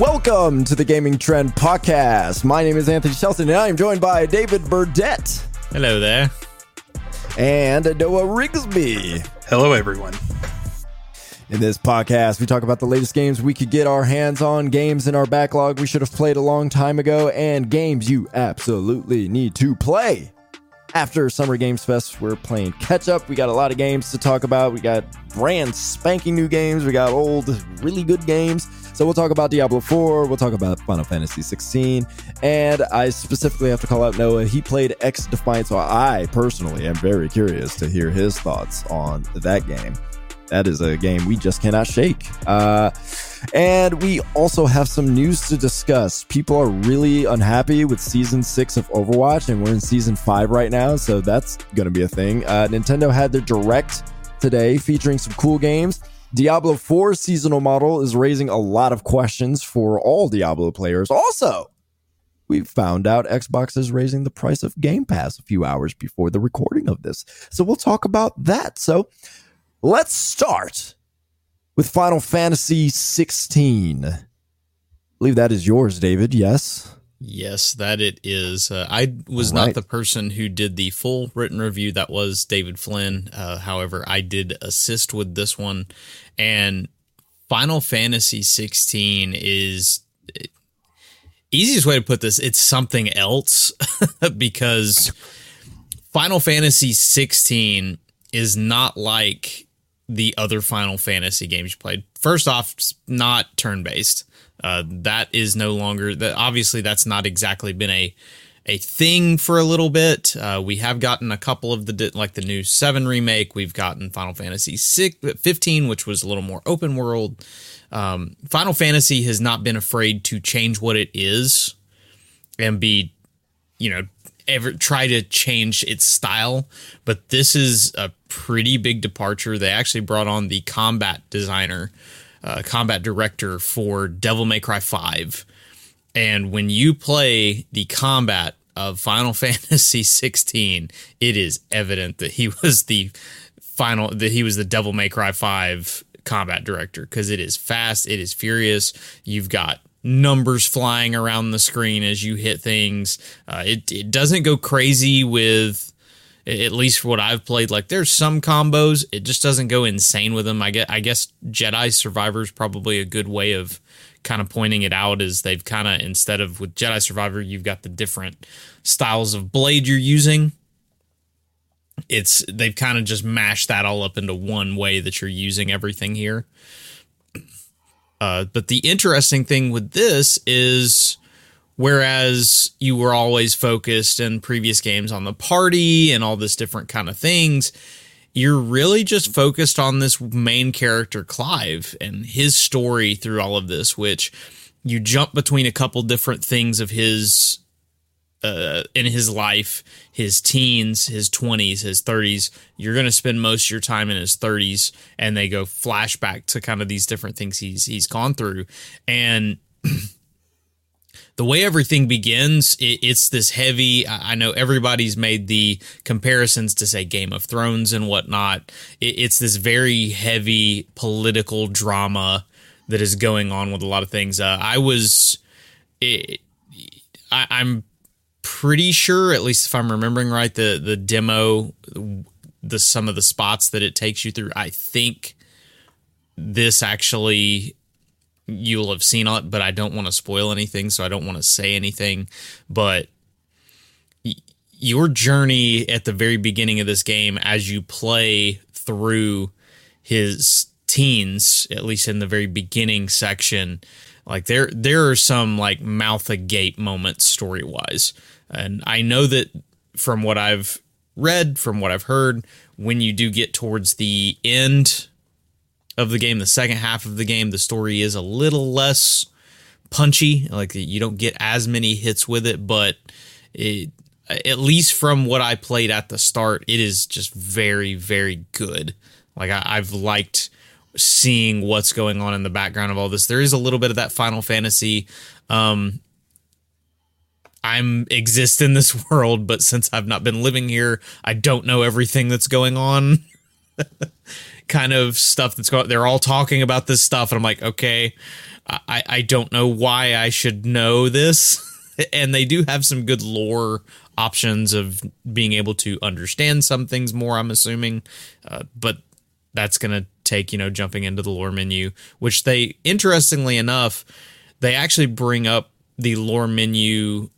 Welcome to the Gaming Trend Podcast. My name is Anthony Shelton, and I am joined by David Burdette Hello there. and Noah Rigsby. Hello, everyone. In this podcast, we talk about the latest games we could get our hands on, games in our backlog we should have played a long time ago, and games you absolutely need to play. After Summer Games Fest, we're playing catch up. We got a lot of games to talk about. We got brand spanking new games. We got old, really good games. So we'll talk about Diablo 4. We'll talk about Final Fantasy 16. And I specifically have to call out Noah. He played XDefiant, so I personally am very curious to hear his thoughts on that game. That is a game we just cannot shake. Uh, and we also have some news to discuss. People are really unhappy with season six of Overwatch, and we're in season five right now, so that's going to be a thing. Uh, Nintendo had their direct today featuring some cool games. Diablo 4 seasonal model is raising a lot of questions for all Diablo players. Also, we found out Xbox is raising the price of Game Pass a few hours before the recording of this. So we'll talk about that. So let's start with Final Fantasy 16. I believe that is yours, David. Yes. Yes, that it is. Uh, I was right. not the person who did the full written review. That was David Flynn. Uh, however, I did assist with this one. And Final Fantasy 16 is easiest way to put this. It's something else because Final Fantasy 16 is not like the other Final Fantasy games you played. First off, it's not turn based. Uh, that is no longer that. Obviously, that's not exactly been a a thing for a little bit. Uh, we have gotten a couple of the like the new seven remake. We've gotten Final Fantasy six, 15, which was a little more open world. Um, Final Fantasy has not been afraid to change what it is and be, you know, ever try to change its style. But this is a pretty big departure. They actually brought on the combat designer, uh, combat director for Devil May Cry 5. And when you play the combat of Final Fantasy 16, it is evident that he was the final that he was the Devil May Cry 5 combat director because it is fast, it is furious. You've got numbers flying around the screen as you hit things. Uh, it it doesn't go crazy with at least for what I've played. Like there's some combos, it just doesn't go insane with them. I get I guess Jedi Survivor is probably a good way of kind of pointing it out is they've kind of instead of with Jedi Survivor you've got the different styles of blade you're using it's they've kind of just mashed that all up into one way that you're using everything here. Uh, but the interesting thing with this is whereas you were always focused in previous games on the party and all this different kind of things, you're really just focused on this main character Clive and his story through all of this, which you jump between a couple different things of his uh, in his life, his teens, his 20s, his 30s. You're going to spend most of your time in his 30s, and they go flashback to kind of these different things he's he's gone through, and the way everything begins, it, it's this heavy. I I know everybody's made the comparisons to say Game of Thrones and whatnot. It, it's this very heavy political drama that is going on with a lot of things. Uh, I was. It, I, I'm pretty sure, at least if I'm remembering right, the the demo, the some of the spots that it takes you through. I think this actually you'll have seen it, but I don't want to spoil anything, so I don't want to say anything. But y- your journey at the very beginning of this game, as you play through his teens, at least in the very beginning section, like there there are some like mouth agape moments story wise, and I know that from what I've read, from what I've heard, when you do get towards the end of the game, the second half of the game, the story is a little less punchy. Like you don't get as many hits with it, but it, at least from what I played at the start, it is just very, very good. Like I, I've liked seeing what's going on in the background of all this. There is a little bit of that Final Fantasy. Um, I'm exist in this world, but since I've not been living here, I don't know everything that's going on. kind of stuff that's going. They're all talking about this stuff, and I'm like, okay, I I don't know why I should know this. and they do have some good lore options of being able to understand some things more. I'm assuming, uh, but that's gonna take you know jumping into the lore menu, which they interestingly enough, they actually bring up the lore menu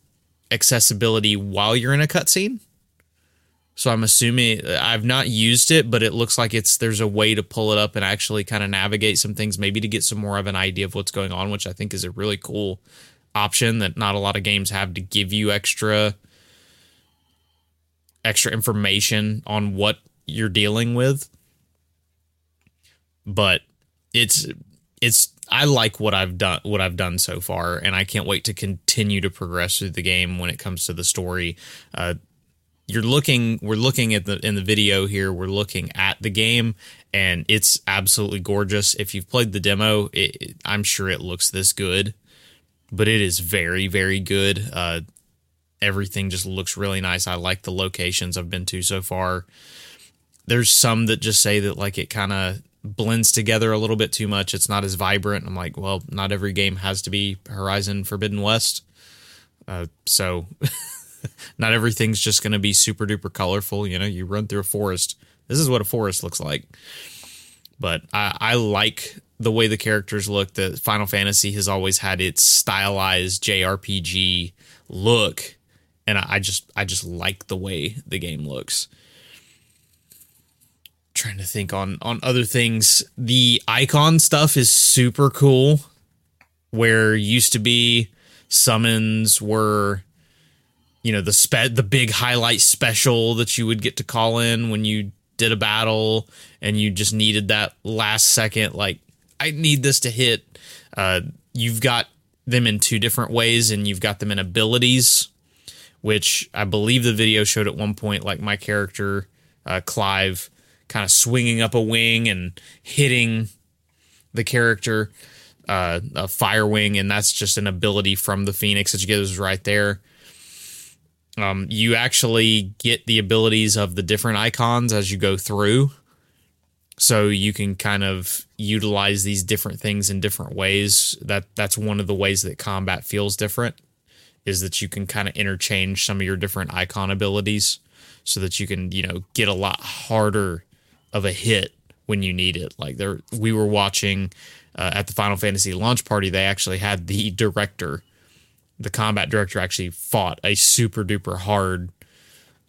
accessibility while you're in a cutscene. So I'm assuming I've not used it, but it looks like it's there's a way to pull it up and actually kind of navigate some things, maybe to get some more of an idea of what's going on, which I think is a really cool option that not a lot of games have to give you extra extra information on what you're dealing with. But it's it's I like what I've done what I've done so far, and I can't wait to continue to progress through the game when it comes to the story. Uh, you're looking we're looking at the in the video here we're looking at the game and it's absolutely gorgeous. If you've played the demo it, it, i'm sure it looks this good but it is very very good. Uh, everything just looks really nice. I like the locations i've been to so far. There's some that just say that like it kind of blends together a little bit too much. It's not as vibrant. I'm like well not every game has to be horizon forbidden west. Uh, so not everything's just going to be super duper colorful. You know, you run through a forest. This is what a forest looks like. But I, I like the way the characters look. The Final Fantasy has always had its stylized JRPG look, and I, I just I just like the way the game looks. Trying to think on on other things. The icon stuff is super cool. Where used to be summons were you know the spe- the big highlight special that you would get to call in when you did a battle and you just needed that last second like I need this to hit. Uh, you've got them in two different ways and you've got them in abilities which I believe the video showed at one point like my character uh, Clive kind of swinging up a wing and hitting the character uh, a fire wing and that's just an ability from the phoenix that you get. Is right there um, you actually get the abilities of the different icons as you go through. So you can kind of utilize these different things in different ways. That that's one of the ways that combat feels different is that you can kind of interchange some of your different icon abilities so that you can, you know, get a lot harder of a hit when you need it. Like there we were watching uh, at the Final Fantasy launch party, they actually had the director the combat director actually fought a super duper hard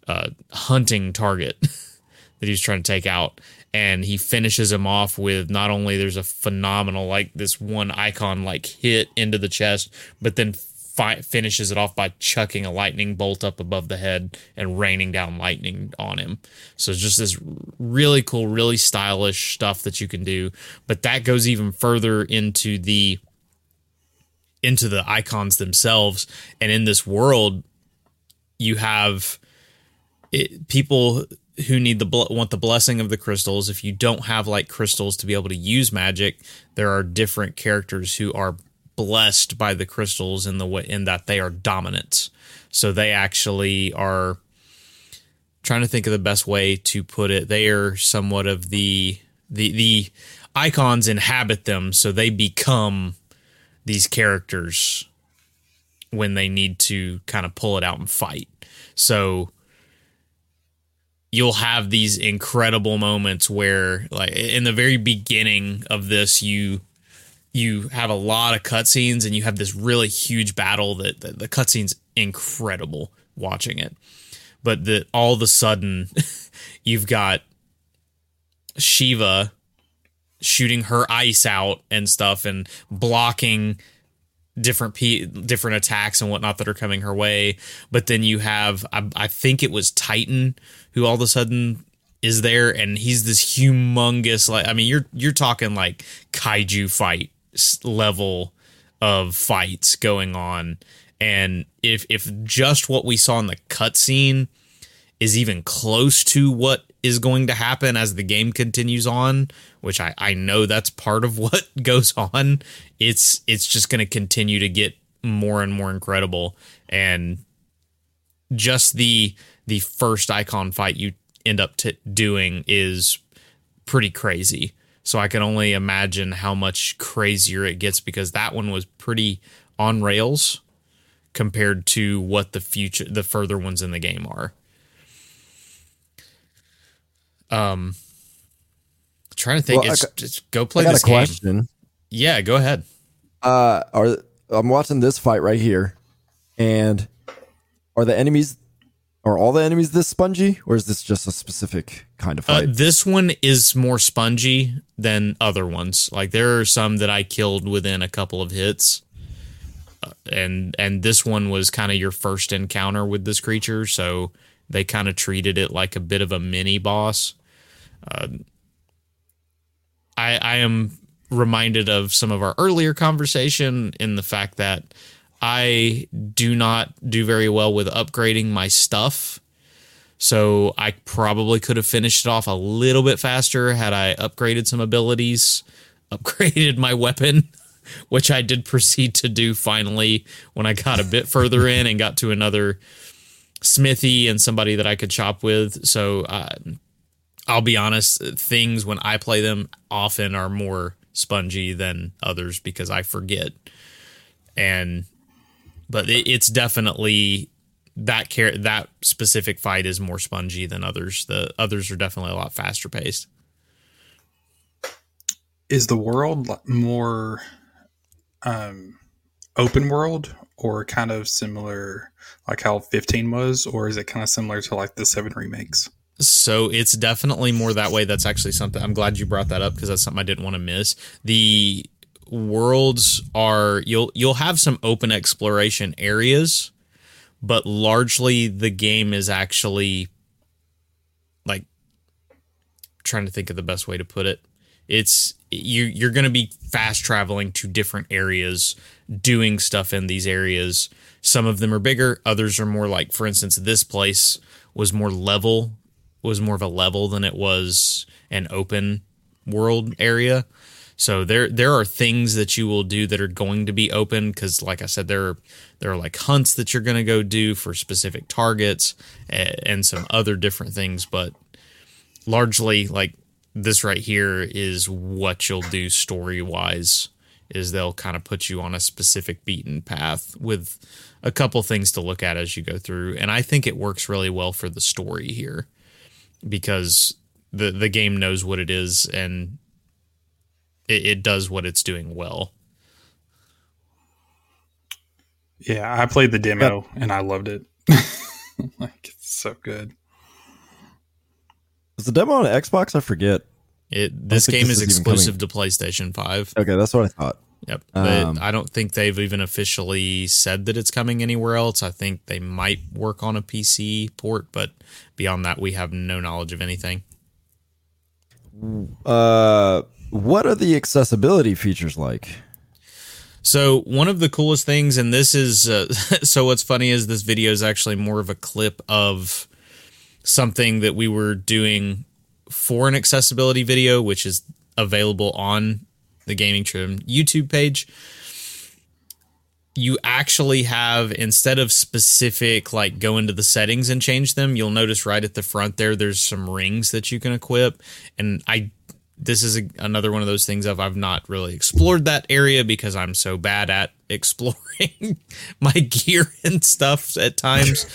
uh, hunting target that he's trying to take out. And he finishes him off with not only there's a phenomenal, like this one icon like hit into the chest, but then fi- finishes it off by chucking a lightning bolt up above the head and raining down lightning on him. So it's just this really cool, really stylish stuff that you can do. But that goes even further into the into the icons themselves. And in this world you have it, people who need the want the blessing of the crystals. If you don't have like crystals to be able to use magic there are different characters who are blessed by the crystals in the way in that they are dominant. So they actually are trying to think of the best way to put it. They are somewhat of the the the icons inhabit them so they become these characters when they need to kind of pull it out and fight. So you'll have these incredible moments where like in the very beginning of this you you have a lot of cutscenes and you have this really huge battle that, the cutscene's incredible watching it. But that all of a sudden you've got Shiva shooting her ice out and stuff and blocking different different attacks and whatnot that are coming her way. But then you have I, I think it was Titan who all of a sudden is there and he's this humongous like I mean you're you're talking like kaiju fight level of fights going on and if if just what we saw in the cutscene is even close to what is going to happen as the game continues on, which I, I know that's part of what goes on. It's it's just going to continue to get more and more incredible, and just the the first icon fight you end up t- doing is pretty crazy. So I can only imagine how much crazier it gets because that one was pretty on rails compared to what the future the further ones in the game are. Um trying to think well, it's just go play this game. Question. Yeah, go ahead. Uh are I'm watching this fight right here and are the enemies are all the enemies this spongy, or is this just a specific kind of uh, fight? Uh, this one is more spongy than other ones. Like there are some that I killed within a couple of hits, uh, and and this one was kind of your first encounter with this creature, so they kind of treated it like a bit of a mini boss. Uh, I I am reminded of some of our earlier conversation in the fact that I do not do very well with upgrading my stuff. So I probably could have finished it off a little bit faster had I upgraded some abilities, upgraded my weapon, which I did proceed to do finally when I got a bit further in and got to another smithy and somebody that I could chop with. So uh, I'll be honest, things when I play them often are more spongy than others because I forget. And but it, it's definitely that care that specific fight is more spongy than others. The others are definitely a lot faster paced. Is the world more um, open world or kind of similar like how 15 was or is it kind of similar to like the 7 remakes? So it's definitely more that way. That's actually something I'm glad you brought that up because that's something I didn't want to miss. The worlds are you'll you'll have some open exploration areas, but largely the game is actually like trying to think of the best way to put it. It's you you're going to be fast traveling to different areas, doing stuff in these areas. Some of them are bigger, others are more like for instance this place was more level was more of a level than it was an open world area. So there there are things that you will do that are going to be open because, like I said, there are, there are like hunts that you're going to go do for specific targets and, and some other different things. But largely, like this right here is what you'll do story wise. Is they'll kind of put you on a specific beaten path with a couple things to look at as you go through, and I think it works really well for the story here because the the game knows what it is and it, it does what it's doing well. Yeah, I played the demo and I loved it. like it's so good. Was the demo on Xbox? I forget. It this game this is, is exclusive to PlayStation Five. Okay, that's what I thought. Yep, um, I don't think they've even officially said that it's coming anywhere else. I think they might work on a PC port, but beyond that, we have no knowledge of anything. Uh, what are the accessibility features like? So one of the coolest things, and this is uh, so what's funny is this video is actually more of a clip of something that we were doing for an accessibility video, which is available on the Gaming Trend YouTube page. You actually have instead of specific like go into the settings and change them, you'll notice right at the front there there's some rings that you can equip and I this is a, another one of those things of I've not really explored that area because I'm so bad at exploring my gear and stuff at times.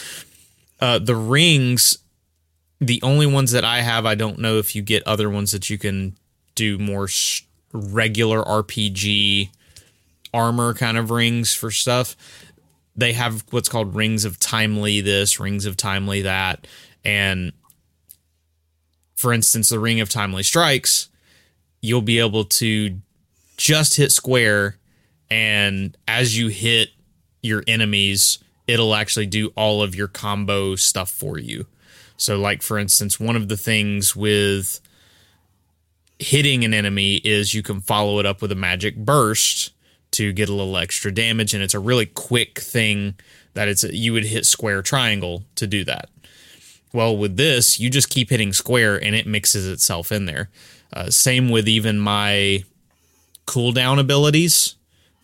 uh, the rings, the only ones that I have, I don't know if you get other ones that you can do more sh- regular RPG armor kind of rings for stuff. They have what's called rings of timely this, rings of timely that, and for instance, the ring of timely strikes you'll be able to just hit square and as you hit your enemies it'll actually do all of your combo stuff for you so like for instance one of the things with hitting an enemy is you can follow it up with a magic burst to get a little extra damage and it's a really quick thing that it's you would hit square triangle to do that well with this you just keep hitting square and it mixes itself in there uh, same with even my cooldown abilities,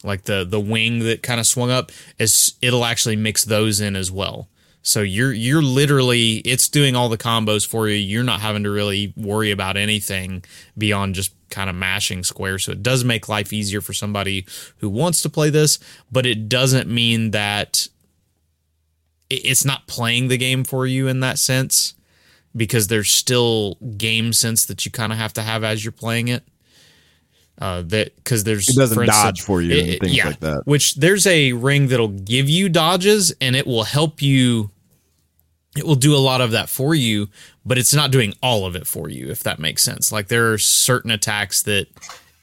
like the the wing that kind of swung up, as it'll actually mix those in as well. So you're you're literally it's doing all the combos for you. You're not having to really worry about anything beyond just kind of mashing square. So it does make life easier for somebody who wants to play this, but it doesn't mean that it's not playing the game for you in that sense because there's still game sense that you kind of have to have as you're playing it. Uh, that because there's It doesn't for dodge instance, for you and things yeah, like that. Which there's a ring that'll give you dodges and it will help you. It will do a lot of that for you, but it's not doing all of it for you. If that makes sense, like there are certain attacks that,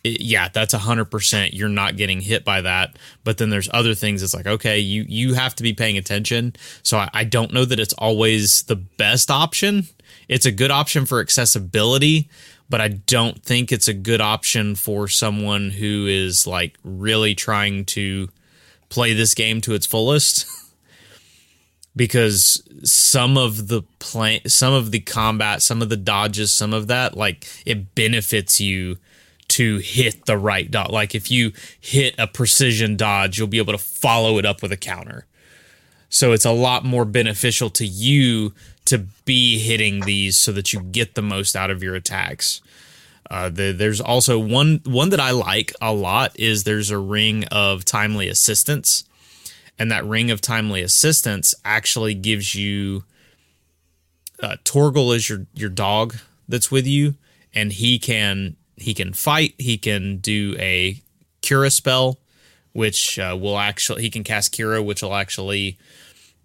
it, yeah, that's a hundred percent. You're not getting hit by that, but then there's other things. It's like okay, you you have to be paying attention. So I, I don't know that it's always the best option. It's a good option for accessibility, but I don't think it's a good option for someone who is like really trying to play this game to its fullest. because some of the play, some of the combat, some of the dodges, some of that, like it benefits you to hit the right dot. Like if you hit a precision dodge, you'll be able to follow it up with a counter. So it's a lot more beneficial to you to be hitting these so that you get the most out of your attacks. Uh, the, there's also one one that I like a lot is there's a ring of timely assistance, and that ring of timely assistance actually gives you. Uh, Torgal is your your dog that's with you, and he can he can fight. He can do a cura spell, which uh, will actually he can cast cura, which will actually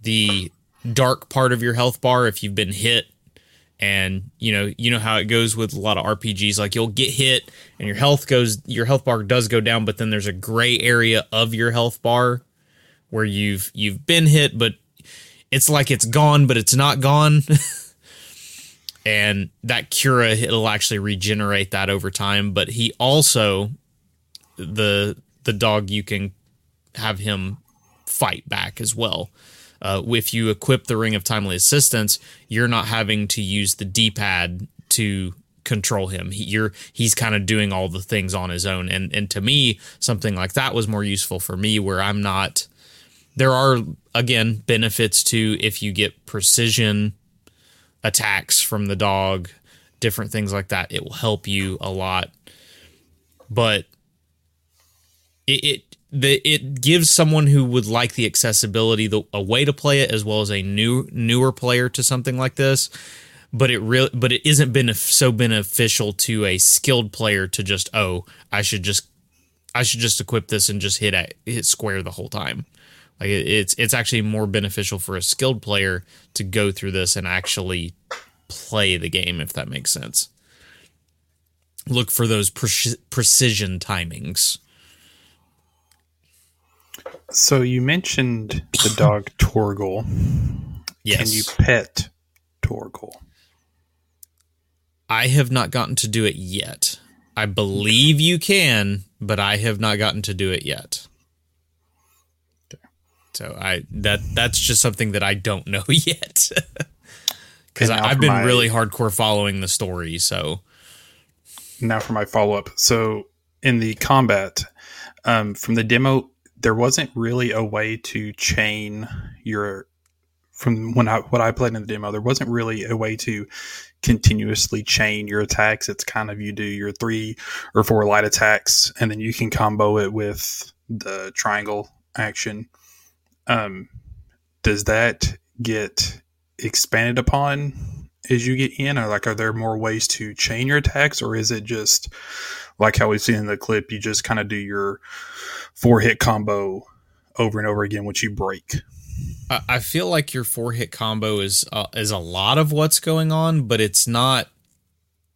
the dark part of your health bar if you've been hit and you know you know how it goes with a lot of RPGs like you'll get hit and your health goes your health bar does go down but then there's a gray area of your health bar where you've you've been hit but it's like it's gone but it's not gone and that cura it'll actually regenerate that over time but he also the the dog you can have him fight back as well uh, if you equip the ring of timely assistance, you're not having to use the D-pad to control him. He, you're he's kind of doing all the things on his own, and and to me, something like that was more useful for me, where I'm not. There are again benefits to if you get precision attacks from the dog, different things like that. It will help you a lot, but it, it the it gives someone who would like the accessibility the, a way to play it as well as a new newer player to something like this. But it really but it isn't been so beneficial to a skilled player to just oh i should just i should just equip this and just hit at, hit square the whole time like it, it's it's actually more beneficial for a skilled player to go through this and actually play the game if that makes sense look for those pre- precision timings So you mentioned the dog Torgal. yes Can you pet Torgal? I have not gotten to do it yet. I believe you can, but I have not gotten to do it yet. So I that that's just something that I don't know yet. Because I've been my- really hardcore following the story. So Now for my follow up. So in the combat, um, from the demo, there wasn't really a way to chain your from when I what I played in the demo. There wasn't really a way to continuously chain your attacks. It's kind of you do your three or four light attacks, and then you can combo it with the triangle action. Um, does that get expanded upon as you get in, or like are there more ways to chain your attacks, or is it just like how we've seen in the clip? You just kind of do your four hit combo over and over again, which you break. I, feel like your four hit combo is uh, is a lot of what's going on, but it's not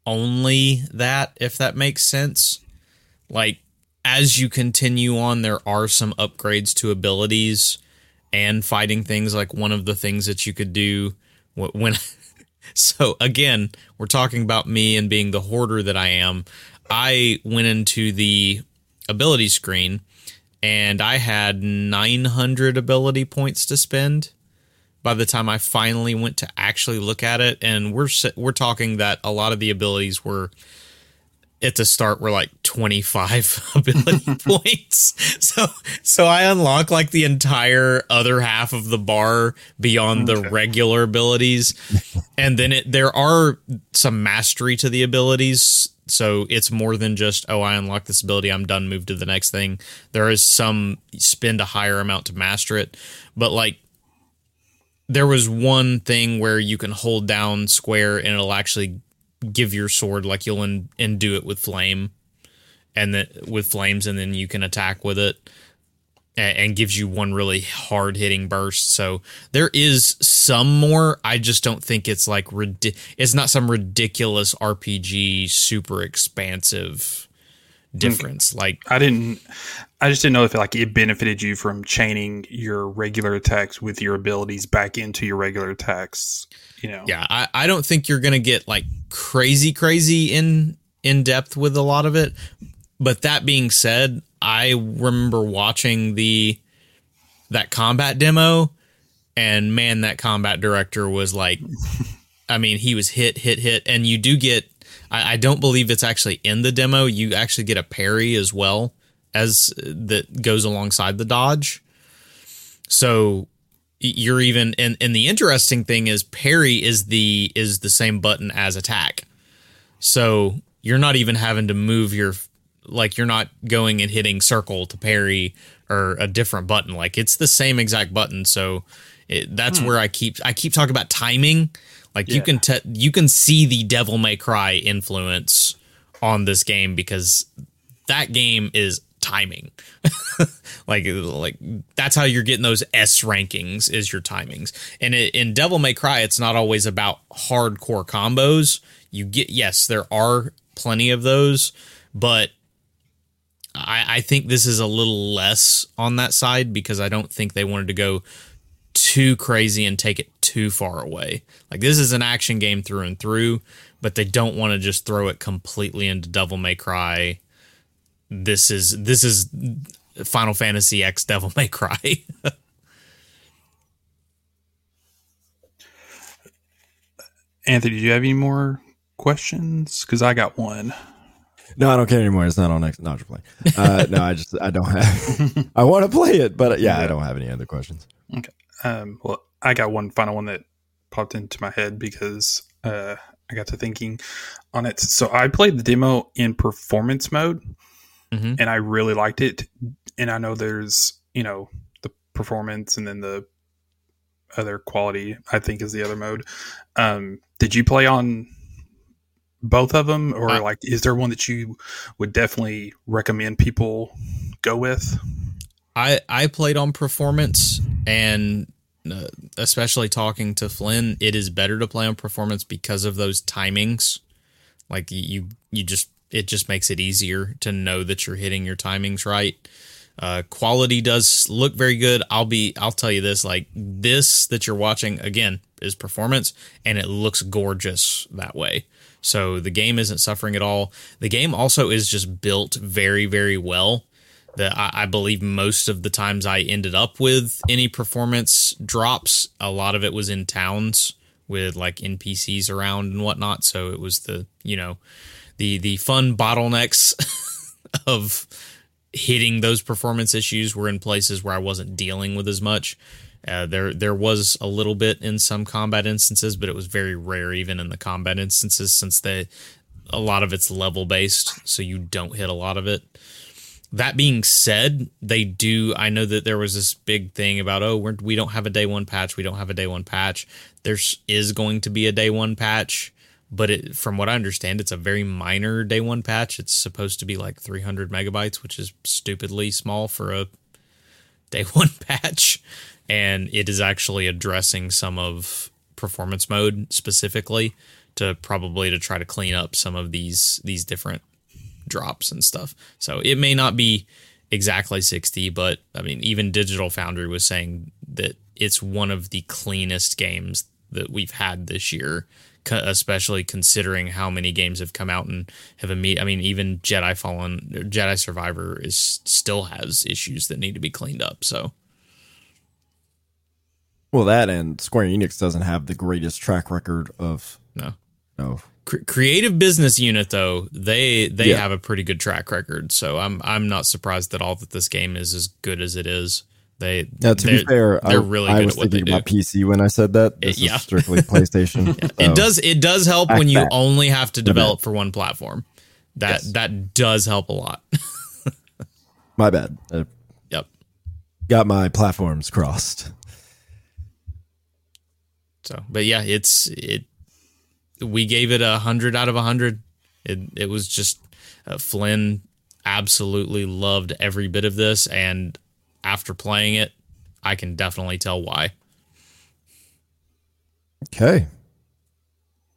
only that. If that makes sense, like as you continue on, there are some upgrades to abilities and fighting things. Like one of the things that you could do when. so again, we're talking about me and being the hoarder that I am. I went into the ability screen and I had 900 ability points to spend by the time I finally went to actually look at it and we're we're talking that a lot of the abilities were at the start were like 25 ability points. So so I unlock like the entire other half of the bar beyond the regular abilities. And then it there are some mastery to the abilities. So it's more than just oh I unlock this ability I'm done move to the next thing. There is some spend a higher amount to master it. But like there was one thing where you can hold down square and it'll actually give your sword like you'll and do it with flame and then with flames and then you can attack with it and, and gives you one really hard hitting burst. So there is some more i just don't think it's like it's not some ridiculous rpg super expansive difference. Mm. Like i didn't i just didn't know if like it benefited you from chaining your regular attacks with your abilities back into your regular attacks you know? Yeah i, I don't think you're gonna get like crazy crazy in in depth with a lot of it. But that being said i remember watching the that combat demo and man that combat director was like i mean he was hit hit hit. And you do get I, I don't believe it's actually in the demo. You actually get a parry as well as that goes alongside the dodge. So you're even and and the interesting thing is parry is the is the same button as attack. So you're not even having to move your like you're not going and hitting circle to parry or a different button. Like it's the same exact button. So it, that's hmm. where I keep I keep talking about timing. Like yeah. you can te- you can see the Devil May Cry influence on this game because that game is timing. like like that's how you're getting those S rankings is your timings. And it, in Devil May Cry, it's not always about hardcore combos. You get yes, there are plenty of those, but I, I think this is a little less on that side because I don't think they wanted to go too crazy and take it too far away. Like this is an action game through and through, but they don't want to just throw it completely into Devil May Cry this is this is Final Fantasy X Devil May Cry. Anthony, do you have any more questions? Because I got one. No, I don't care anymore. It's not on next. Not play. Uh, no, I just I don't have. I want to play it, but yeah, yeah, I don't have any other questions. Okay. Um, well, I got one final one that popped into my head because uh, I got to thinking on it. So I played the demo in performance mode, mm-hmm. and I really liked it. And I know there's you know the performance and then the other quality. I think is the other mode. Um, did you play on both of them, or like is there one that you would definitely recommend people go with? I I played on performance and uh, especially talking to Flynn, it is better to play on performance because of those timings. Like you, you just it just makes it easier to know that you're hitting your timings right. Uh, quality does look very good. I'll be I'll tell you this like this that you're watching again is performance and it looks gorgeous that way. So the game isn't suffering at all. The game also is just built very very well. That I, I believe most of the times I ended up with any performance drops, a lot of it was in towns with like NPCs around and whatnot. So it was the you know the the fun bottlenecks of hitting those performance issues were in places where I wasn't dealing with as much. Uh, there there was a little bit in some combat instances, but it was very rare even in the combat instances since they a lot of it's level based, so you don't hit a lot of it. That being said, they do. I know that there was this big thing about oh we're, we don't have a day one patch, we don't have a day one patch. There is going to be a day one patch but it, from what I understand, it's a very minor day one patch. It's supposed to be like 300 megabytes, which is stupidly small for a day one patch. And it is actually addressing some of performance mode specifically to probably to try to clean up some of these these different drops and stuff. So it may not be exactly 60, but I mean, even Digital Foundry was saying that it's one of the cleanest games that we've had this year especially considering how many games have come out and have a meet. I mean, even Jedi Fallen, Jedi Survivor is still has issues that need to be cleaned up. So, well, that and Square Enix doesn't have the greatest track record of no No. Cre- creative business unit though they they Yeah. have a pretty good track record so i'm i'm not surprised at all that this game is as good as it is they Now, to be fair, they're I, really I good was thinking do about PC when I said that. This yeah. is strictly PlayStation. it so- does it does help Back when you back. only have to develop for one platform that Yes. that does help a lot My bad. I yep got my platforms crossed. so but yeah it's it we gave it a hundred out of a hundred it it was just uh, flynn absolutely loved every bit of this and after playing it i can definitely tell why Okay.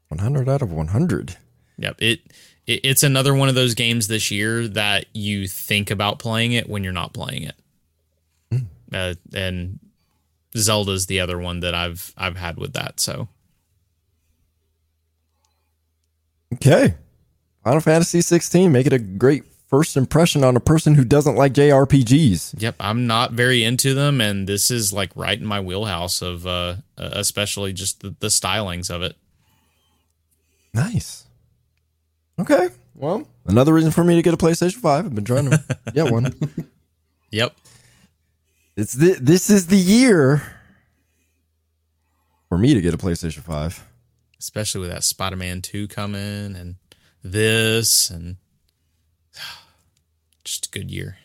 100 out of 100. Yep. It, it it's another one of those games this year that you think about playing it when you're not playing it. Uh, and Zelda's the other one that I've I've had with that. So Okay. Final Fantasy 16. Make it a great first impression on a person who doesn't like JRPGs. yep, I'm not very into them, and this is like right in my wheelhouse of uh, uh, especially just the, the stylings of it. Nice. Okay. Well, another reason for me to get a PlayStation 5. I've been trying to get one. Yep. It's the, this is the year for me to get a PlayStation 5. Especially with that Spider Man 2 coming and this and just a good year.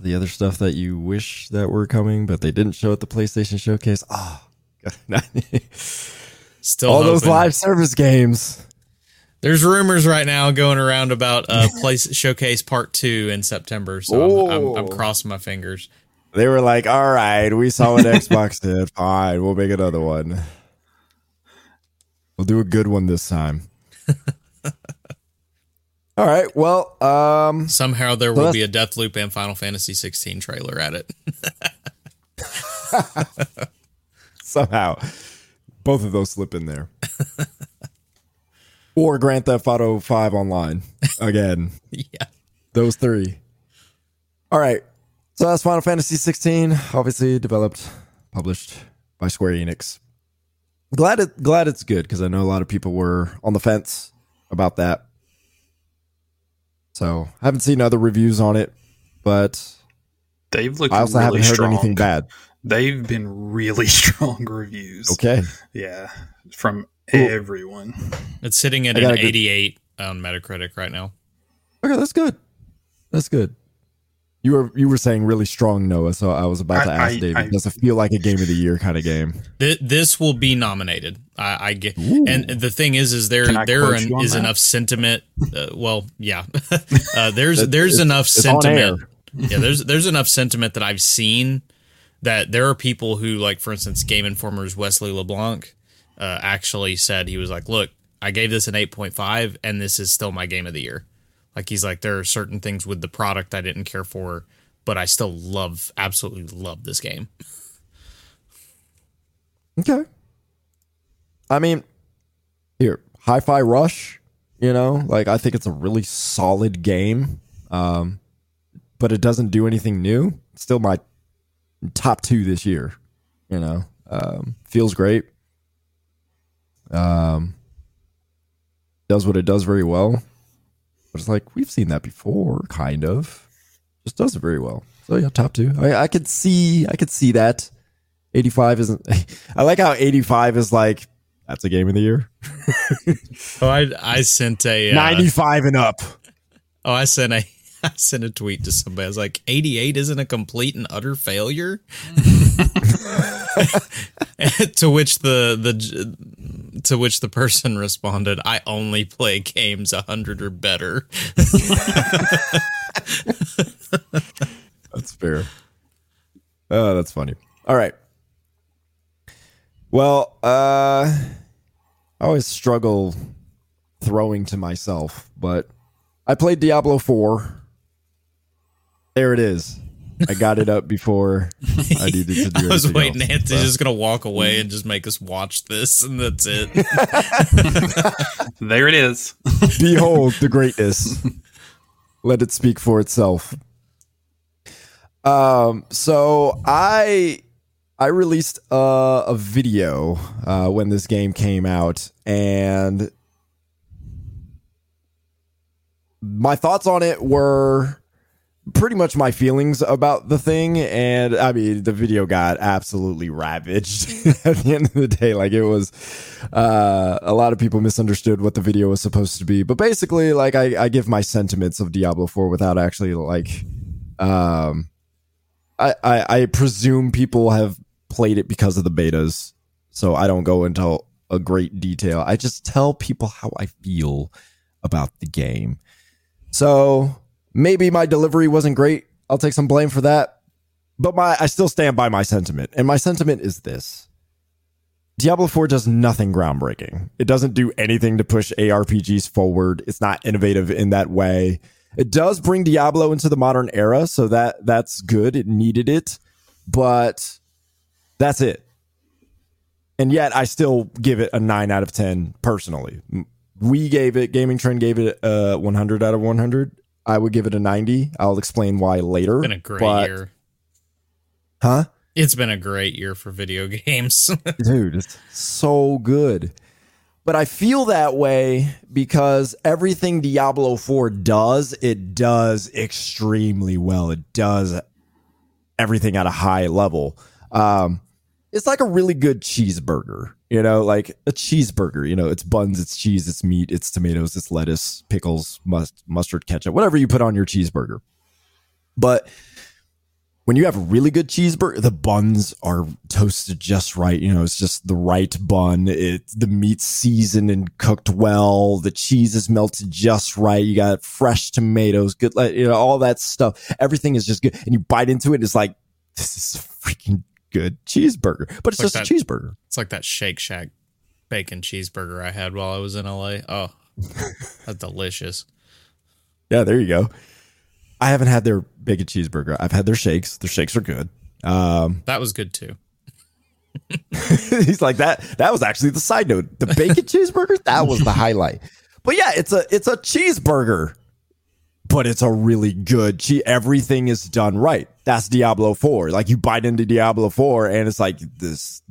The other stuff that you wish that were coming, but they didn't show at the PlayStation Showcase. Ah, Still all those live service games. There's rumors right now going around about uh place showcase part two in September, so I'm, I'm, I'm Oh. crossing my fingers. They were like, "All right, we saw what Xbox did. Fine, we'll make another one. We'll do a good one this time." All right. Well, um, Somehow there will be a Death Loop and Final Fantasy 16 trailer at it. somehow both of those slip in there. or Grand Theft Auto 5 online again. yeah, Those three. All right. So that's Final Fantasy 16, obviously developed, published by Square Enix. Glad it glad it's good because I know a lot of people were on the fence about that. So I haven't seen other reviews on it, but They've looked I also really haven't heard strong. anything bad. They've been really strong reviews. Okay. Yeah, from Cool. everyone. it's sitting at an gotta go- 88 on Metacritic right now. Okay, that's good. That's good. You were you were saying really strong, Noah. So I was about to ask I- David. I- does it feel like a game of the year kind of game? Th- this will be nominated. I, I get, Ooh. and the thing is, is there Can there an- is that? enough sentiment. Uh, well, yeah, uh, there's It- there's it's- enough it's sentiment. yeah, there's there's enough sentiment that I've seen that there are people who, like for instance, Game Informer's Wesley LeBlanc uh, actually said he was like, "Look, I gave this an 8.5, and this is still my game of the year." Like he's like, there are certain things with the product I didn't care for, but I still love, absolutely love this game. Okay. I mean, here, Hi-Fi Rush, you know, like I think it's a really solid game. Um, but it doesn't do anything new. It's still my top two this year, you know. Um, feels great. Um, does what it does very well. But it's like we've seen that before, kind of. Just does it very well. So yeah, top two. I, I could see I could see that. 85 isn't I like how 85 is like that's a game of the year. Oh, I I sent a uh, 95 and up. Oh, I sent a I sent a tweet to somebody. I was like, "88 isn't a complete and utter failure." to which the the to which the person responded, "I only play games 100 or better." That's fair. Oh, that's funny. All right. Well, uh I always struggle throwing to myself, but I played Diablo 4. There it is. I got it up before I needed to do I was anything waiting. else. Anthony's just gonna walk away and just make us watch this, and that's it. There it is. Behold the greatness. Let it speak for itself. Um, so I I released a, a video uh, when this game came out, and my thoughts on it were pretty much my feelings about the thing and i mean the video got absolutely ravaged at the end of the day. Like it was uh, a lot of people misunderstood what the video was supposed to be. But basically like i, I give my sentiments of diablo 4 without actually like um I, I i presume people have played it because of the betas so i don't go into a great detail. I just tell people how i feel about the game. So maybe my delivery wasn't great. I'll take some blame for that. But my I still stand by my sentiment. And my sentiment is this. Diablo 4 does nothing groundbreaking. It doesn't do anything to push ARPGs forward. It's not innovative in that way. It does bring Diablo into the modern era, so that that's good. It needed it, but that's it. And yet I still give it a 9 out of 10 personally. We gave it Gaming Trend gave it uh, a 100 out of 100 I would give it a 90. I'll explain why later. It's been a great but, year. Huh? It's been a great year for video games. Dude, it's so good. But I feel that way because everything Diablo 4 does, it does extremely well. It does everything at a high level. Um, it's like a really good cheeseburger, you know, like a cheeseburger, you know, it's buns, it's cheese, it's meat, it's tomatoes, it's lettuce, pickles, must, mustard, ketchup, whatever you put on your cheeseburger. But when you have a really good cheeseburger, the buns are toasted just right. You know, it's just the right bun. It the meat's seasoned and cooked well. The cheese is melted just right. You got fresh tomatoes, good, you know, all that stuff. Everything is just good, and you bite into it. It's like this is freaking good cheeseburger, but it's, it's like just that, a cheeseburger. It's like that Shake Shack bacon cheeseburger I had while I was in LA. Oh, that's delicious. Yeah, there you go. I haven't had their bacon cheeseburger. I've had their shakes. Their shakes are good. Um, that was good too. he's like that. That was actually the side note. The bacon cheeseburger that was the highlight. But yeah, it's a it's a cheeseburger but it's a really good. She, everything is done right. That's Diablo 4. Like you bite into Diablo 4 and it's like this,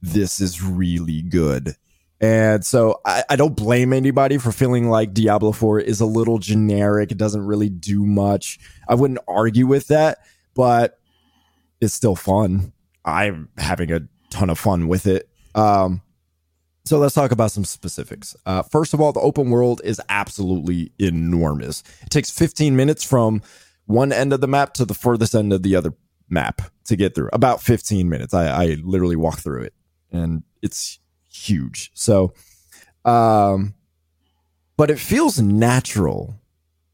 this is really good. And so I, I don't blame anybody for feeling like Diablo 4 is a little generic. It doesn't really do much. I wouldn't argue with that, but it's still fun. I'm having a ton of fun with it. Um, so let's talk about some specifics. Uh, first of all, the open world is absolutely enormous. It takes 15 minutes from one end of the map to the furthest end of the other map to get through. About 15 minutes. I, I literally walk through it, and it's huge. So, um, but it feels natural.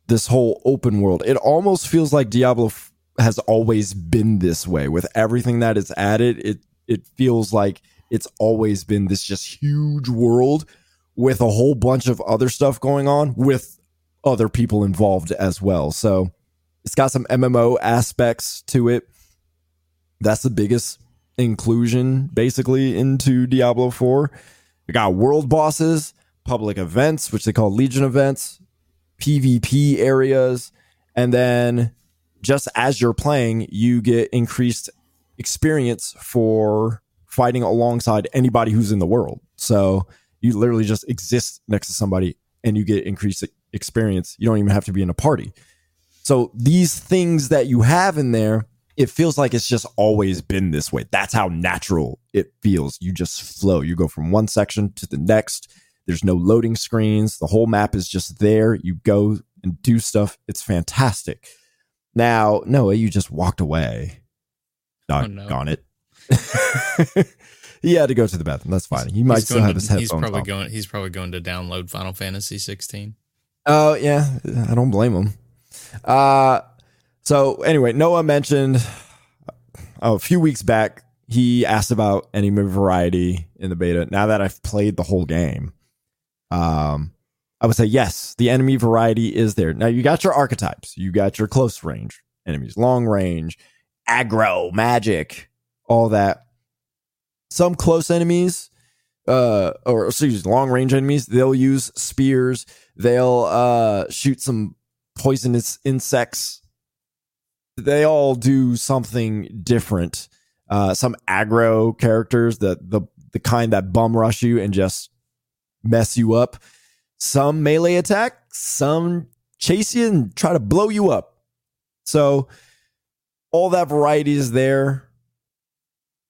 This whole open world. It almost feels like Diablo f- has always been this way. With everything that is added, it it feels like it's always been this just huge world with a whole bunch of other stuff going on with other people involved as well. So it's got some MMO aspects to it. That's the biggest inclusion basically into Diablo 4. We got world bosses, public events, which they call Legion events, PvP areas, and then just as you're playing, you get increased experience for fighting alongside anybody who's in the world. So you literally just exist next to somebody and you get increased experience. You don't even have to be in a party. So these things that you have in there, it feels like it's just always been this way. That's how natural it feels. You just flow. You go from one section to the next. There's no loading screens. The whole map is just there. You go and do stuff. It's fantastic. Now, Noah, you just walked away. Doggone oh, no. it. he had to go to the bathroom. That's fine. He might still have to, his headphones He's probably on. going. He's probably going to download Final Fantasy 16. Oh yeah, I don't blame him. Uh, so anyway, Noah mentioned oh, a few weeks back he asked about enemy variety in the beta. Now that I've played the whole game, um, I would say yes, the enemy variety is there. Now you got your archetypes, you got your close range enemies, long range, aggro, magic, all that. Some close enemies, uh, or excuse long range enemies, they'll use spears. They'll uh, shoot some poisonous insects. They all do something different. Uh, some aggro characters that the the kind that bum rush you and just mess you up. Some melee attack, some chase you and try to blow you up. So all that variety is there.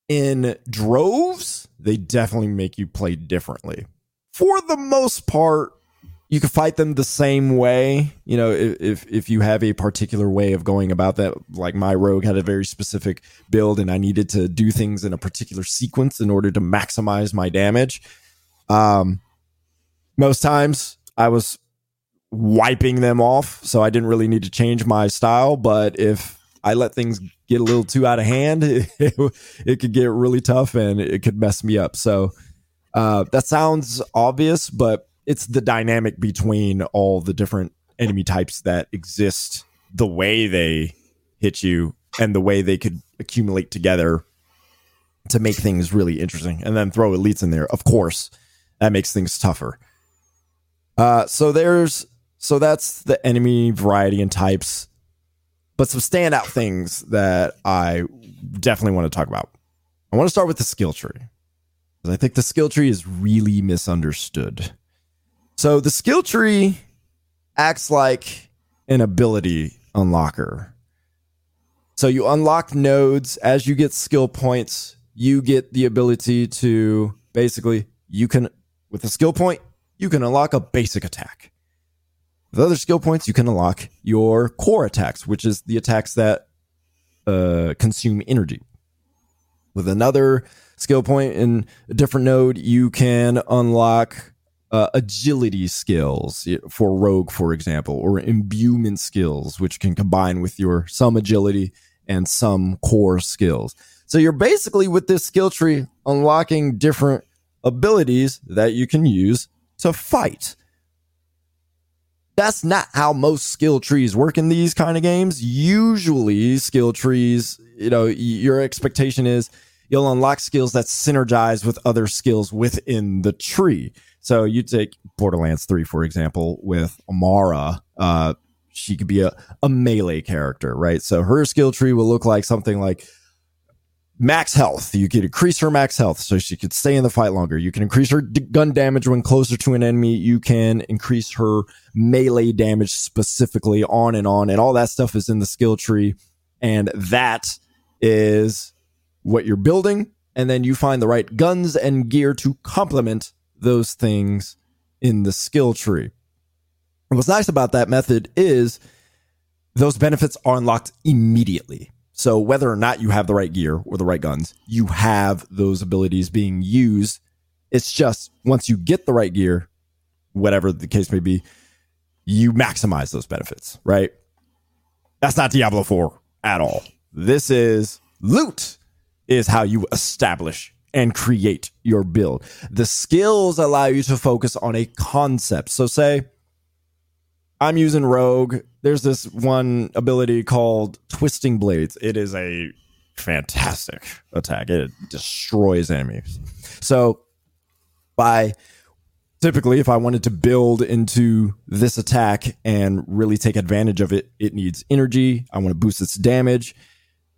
In droves, they definitely make you play differently. For the most part, you can fight them the same way. You know, if if you have a particular way of going about that, like my rogue had a very specific build, and I needed to do things in a particular sequence in order to maximize my damage. Um, most times I was wiping them off, so I didn't really need to change my style. But if I let things get a little too out of hand, it, it could get really tough and it could mess me up. So uh, that sounds obvious, but it's the dynamic between all the different enemy types that exist, the way they hit you, and the way they could accumulate together to make things really interesting. And then throw elites in there, of course, that makes things tougher. Uh, so there's so that's the enemy variety and types but some standout things that I definitely want to talk about. I want to start with the skill tree because I think the skill tree is really misunderstood. So the skill tree acts like an ability unlocker. So you unlock nodes as you get skill points, you get the ability to basically you can with a skill point, you can unlock a basic attack. With other skill points, you can unlock your core attacks, which is the attacks that uh, consume energy. With another skill point in a different node, you can unlock uh, agility skills for rogue, for example, or imbuement skills, which can combine with your some agility and some core skills. So you're basically with this skill tree unlocking different abilities that you can use to fight that's not how most skill trees work in these kind of games. Usually, skill trees, you know, your expectation is you'll unlock skills that synergize with other skills within the tree. So you take Borderlands 3, for example, with Amara. Uh, she could be a, a melee character, right? So her skill tree will look like something like max health. You could increase her max health so she could stay in the fight longer. You can increase her d- gun damage when closer to an enemy. You can increase her melee damage specifically on and on. And all that stuff is in the skill tree. And that is what you're building. And then you find the right guns and gear to complement those things in the skill tree. And what's nice about that method is those benefits are unlocked immediately. So whether or not you have the right gear or the right guns, you have those abilities being used. It's just once you get the right gear, whatever the case may be, you maximize those benefits, right? That's not Diablo 4 at all. This is loot is how you establish and create your build. The skills allow you to focus on a concept. So say I'm using Rogue. There's this one ability called Twisting Blades. It is a fantastic attack. It destroys enemies. So, by typically, if I wanted to build into this attack and really take advantage of it, it needs energy. I want to boost its damage.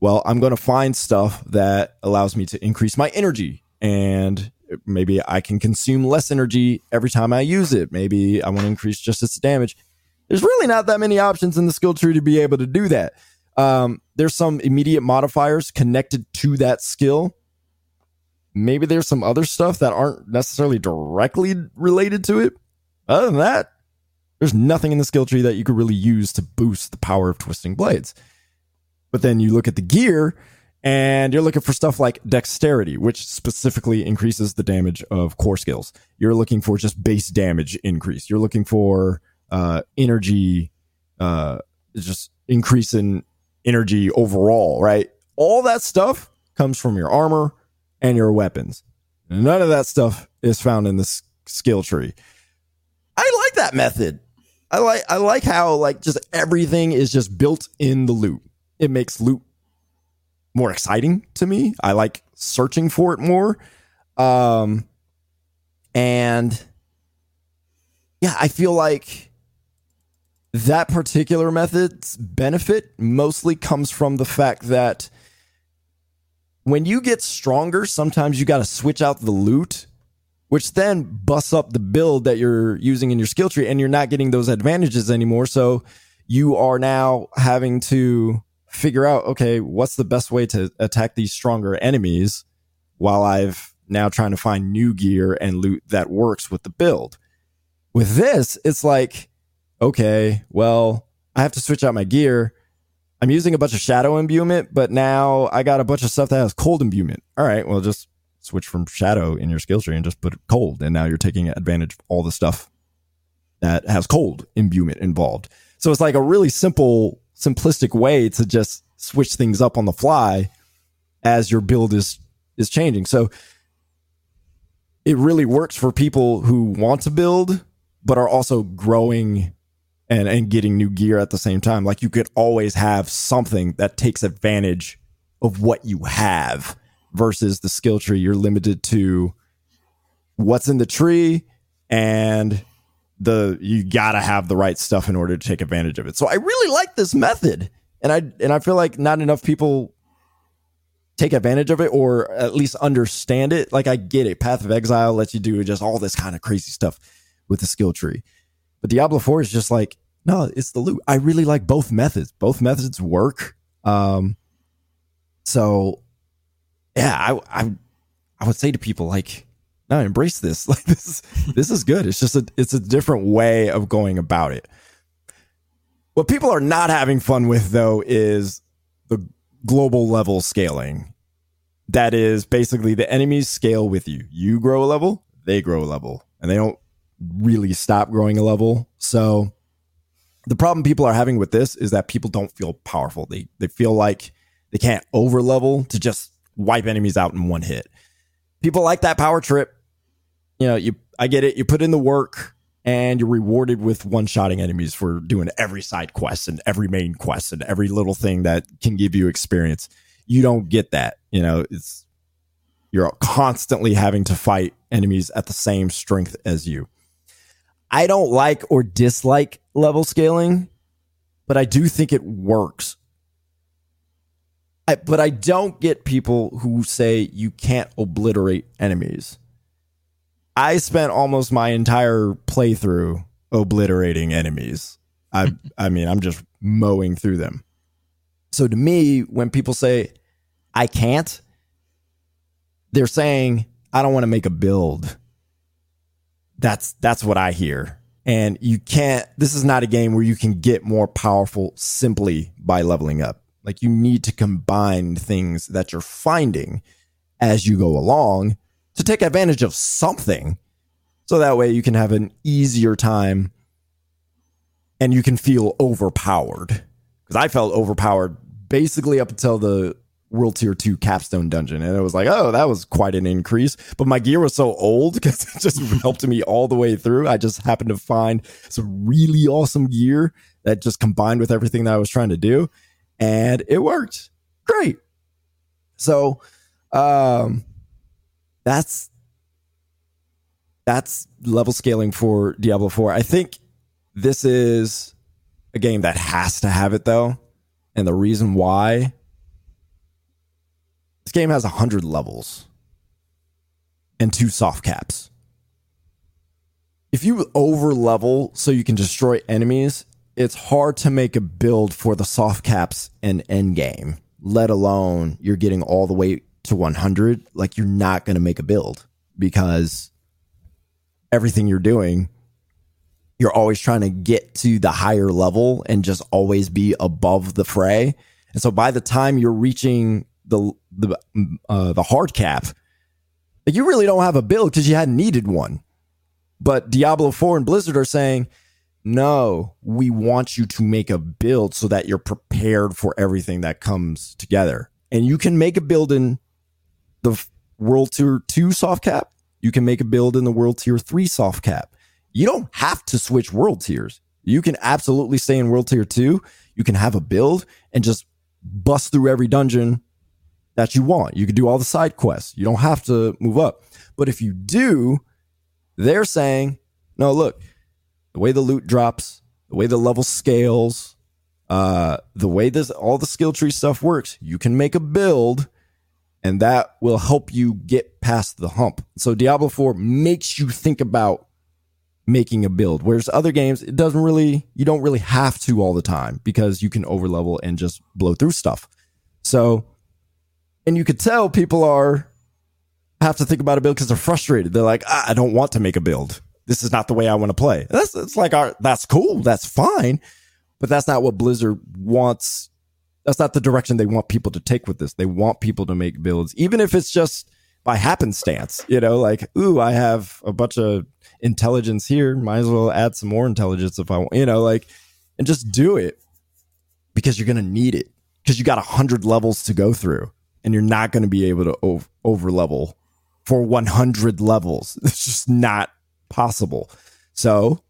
Well, I'm going to find stuff that allows me to increase my energy and maybe I can consume less energy every time I use it. Maybe I want to increase just its damage there's really not that many options in the skill tree to be able to do that. Um, there's some immediate modifiers connected to that skill. Maybe there's some other stuff that aren't necessarily directly related to it. Other than that, there's nothing in the skill tree that you could really use to boost the power of twisting blades. But then you look at the gear and you're looking for stuff like dexterity, which specifically increases the damage of core skills. You're looking for just base damage increase. You're looking for uh, energy, uh, just increase in energy overall, right? All that stuff comes from your armor and your weapons. None of that stuff is found in the skill tree. I like that method. I like I like how like just everything is just built in the loot. It makes loot more exciting to me. I like searching for it more. Um and yeah, I feel like that particular method's benefit mostly comes from the fact that when you get stronger, sometimes you got to switch out the loot which then busts up the build that you're using in your skill tree and you're not getting those advantages anymore. So you are now having to figure out, okay, what's the best way to attack these stronger enemies while I've now trying to find new gear and loot that works with the build. With this, it's like, okay, well, I have to switch out my gear. I'm using a bunch of shadow imbuement, but now I got a bunch of stuff that has cold imbuement. All right, well, just switch from shadow in your skill tree and just put cold. And now you're taking advantage of all the stuff that has cold imbuement involved. So it's like a really simple, simplistic way to just switch things up on the fly as your build is is changing. So it really works for people who want to build but are also growing and and getting new gear at the same time. Like you could always have something that takes advantage of what you have versus the skill tree. You're limited to what's in the tree and the you gotta have the right stuff in order to take advantage of it. So I really like this method. And I and I feel like not enough people take advantage of it or at least understand it. Like I get it. Path of Exile lets you do just all this kind of crazy stuff with the skill tree. But Diablo 4 is just like, no, it's the loot. I really like both methods. Both methods work. Um, so yeah, I, I, I would say to people like, no, embrace this. Like this is, this is good. It's just a, it's a different way of going about it. What people are not having fun with though is the global level scaling. That is basically the enemies scale with you. You grow a level, they grow a level, and they don't really stop growing a level. So the problem people are having with this is that people don't feel powerful. They they feel like they can't over level to just wipe enemies out in one hit. People like that power trip. You know, you I get it. You put in the work and you're rewarded with one shotting enemies for doing every side quest and every main quest and every little thing that can give you experience. You don't get that. You know, it's you're constantly having to fight enemies at the same strength as you. I don't like or dislike level scaling, but I do think it works. I, but I don't get people who say you can't obliterate enemies. I spent almost my entire playthrough obliterating enemies. I I mean, I'm just mowing through them. So to me, when people say I can't, they're saying I don't want to make a build. That's that's what I hear. And you can't this is not a game where you can get more powerful simply by leveling up. Like you need to combine things that you're finding as you go along to take advantage of something. So that way you can have an easier time and you can feel overpowered. Because I felt overpowered basically up until the World Tier 2 capstone dungeon. And it was like, oh, that was quite an increase. But my gear was so old because it just helped me all the way through. I just happened to find some really awesome gear that just combined with everything that I was trying to do. And it worked. Great. So um that's that's level scaling for Diablo 4. I think this is a game that has to have it though. And the reason why this game has 100 levels and two soft caps. If you over level so you can destroy enemies, it's hard to make a build for the soft caps and end game, let alone you're getting all the way to 100. Like you're not going to make a build because everything you're doing, you're always trying to get to the higher level and just always be above the fray. And so by the time you're reaching the the uh, the hard cap, you really don't have a build because you hadn't needed one. But Diablo 4 and Blizzard are saying, no, we want you to make a build so that you're prepared for everything that comes together. And you can make a build in the World Tier 2 soft cap. You can make a build in the World Tier 3 soft cap. You don't have to switch world tiers. You can absolutely stay in World Tier 2. You can have a build and just bust through every dungeon that you want. You can do all the side quests. You don't have to move up. But if you do, they're saying, no, look, the way the loot drops, the way the level scales, uh, the way this all the skill tree stuff works, you can make a build and that will help you get past the hump. So Diablo 4 makes you think about making a build. Whereas other games, it doesn't really, you don't really have to all the time because you can overlevel and just blow through stuff. So, and you could tell people are, have to think about a build because they're frustrated. They're like, ah, I don't want to make a build. This is not the way I want to play. That's, that's like our, that's cool. That's fine. But that's not what Blizzard wants. That's not the direction they want people to take with this. They want people to make builds, even if it's just by happenstance, you know, like, ooh, I have a bunch of intelligence here. Might as well add some more intelligence if I want, you know, like, and just do it because you're going to need it because you got a hundred levels to go through and you're not going to be able to over, over level for 100 levels. It's just not possible. So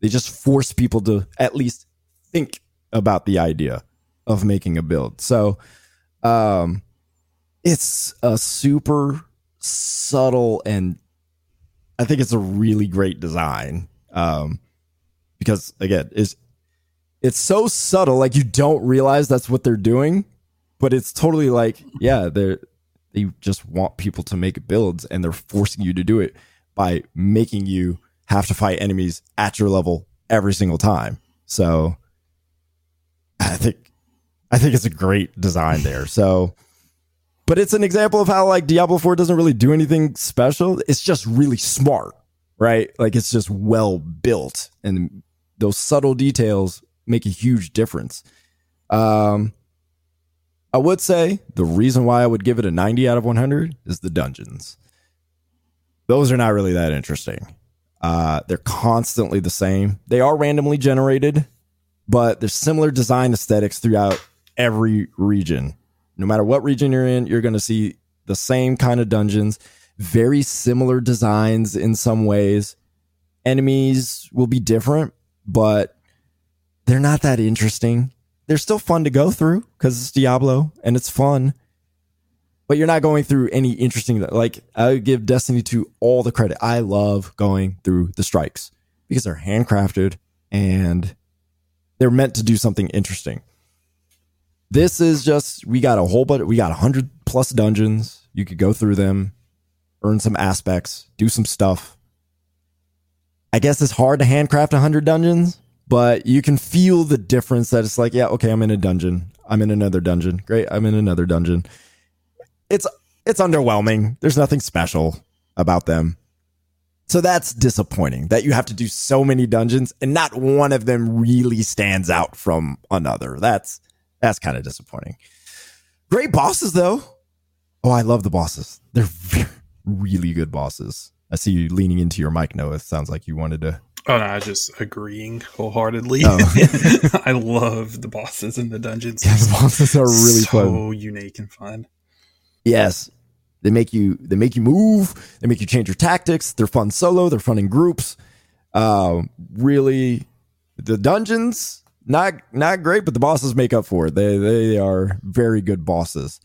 they just force people to at least think about the idea of making a build. So, um, it's a super subtle and I think it's a really great design. Um, because again, it's it's so subtle, like you don't realize that's what they're doing, but it's totally like, yeah, they're they just want people to make builds and they're forcing you to do it by making you have to fight enemies at your level every single time. So I think I think it's a great design there. So but it's an example of how like Diablo 4 doesn't really do anything special. It's just really smart, right? Like it's just well built and those subtle details make a huge difference. Um I would say the reason why I would give it a 90 out of 100 is the dungeons. Those are not really that interesting. Uh, they're constantly the same. They are randomly generated, but there's similar design aesthetics throughout every region no matter what region you're in, you're going to see the same kind of dungeons, very similar designs in some ways. Enemies will be different, but they're not that interesting. They're still fun to go through because it's Diablo and it's fun. But you're not going through any interesting like I give Destiny 2 all the credit. I love going through the strikes because they're handcrafted and they're meant to do something interesting. This is just we got a whole bunch. We got a hundred plus dungeons. You could go through them, earn some aspects, do some stuff. I guess it's hard to handcraft a hundred dungeons, but you can feel the difference. That it's like, yeah, okay, I'm in a dungeon. I'm in another dungeon. Great, I'm in another dungeon. It's it's underwhelming. There's nothing special about them. So that's disappointing that you have to do so many dungeons and not one of them really stands out from another. That's that's kind of disappointing. Great bosses though. Oh, I love the bosses. They're really good bosses. I see you leaning into your mic, Noah. It sounds like you wanted to. Oh no, I was just agreeing wholeheartedly. Oh. I love the bosses in the dungeons. Yeah, the bosses are really so fun. unique and fun. Yes, they make you they make you move. They make you change your tactics. They're fun solo. They're fun in groups. Uh, really, the dungeons not not great, but the bosses make up for it. They they are very good bosses.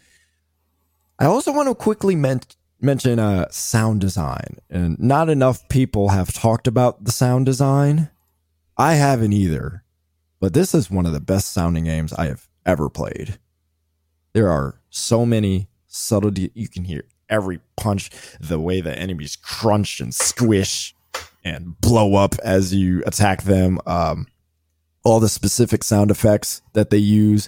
I also want to quickly men- mention uh, sound design, and not enough people have talked about the sound design. I haven't either, but this is one of the best sounding games I have ever played. There are so many subtle. De- you can hear every punch, the way the enemies crunch and squish and blow up as you attack them. Um, all the specific sound effects that they use,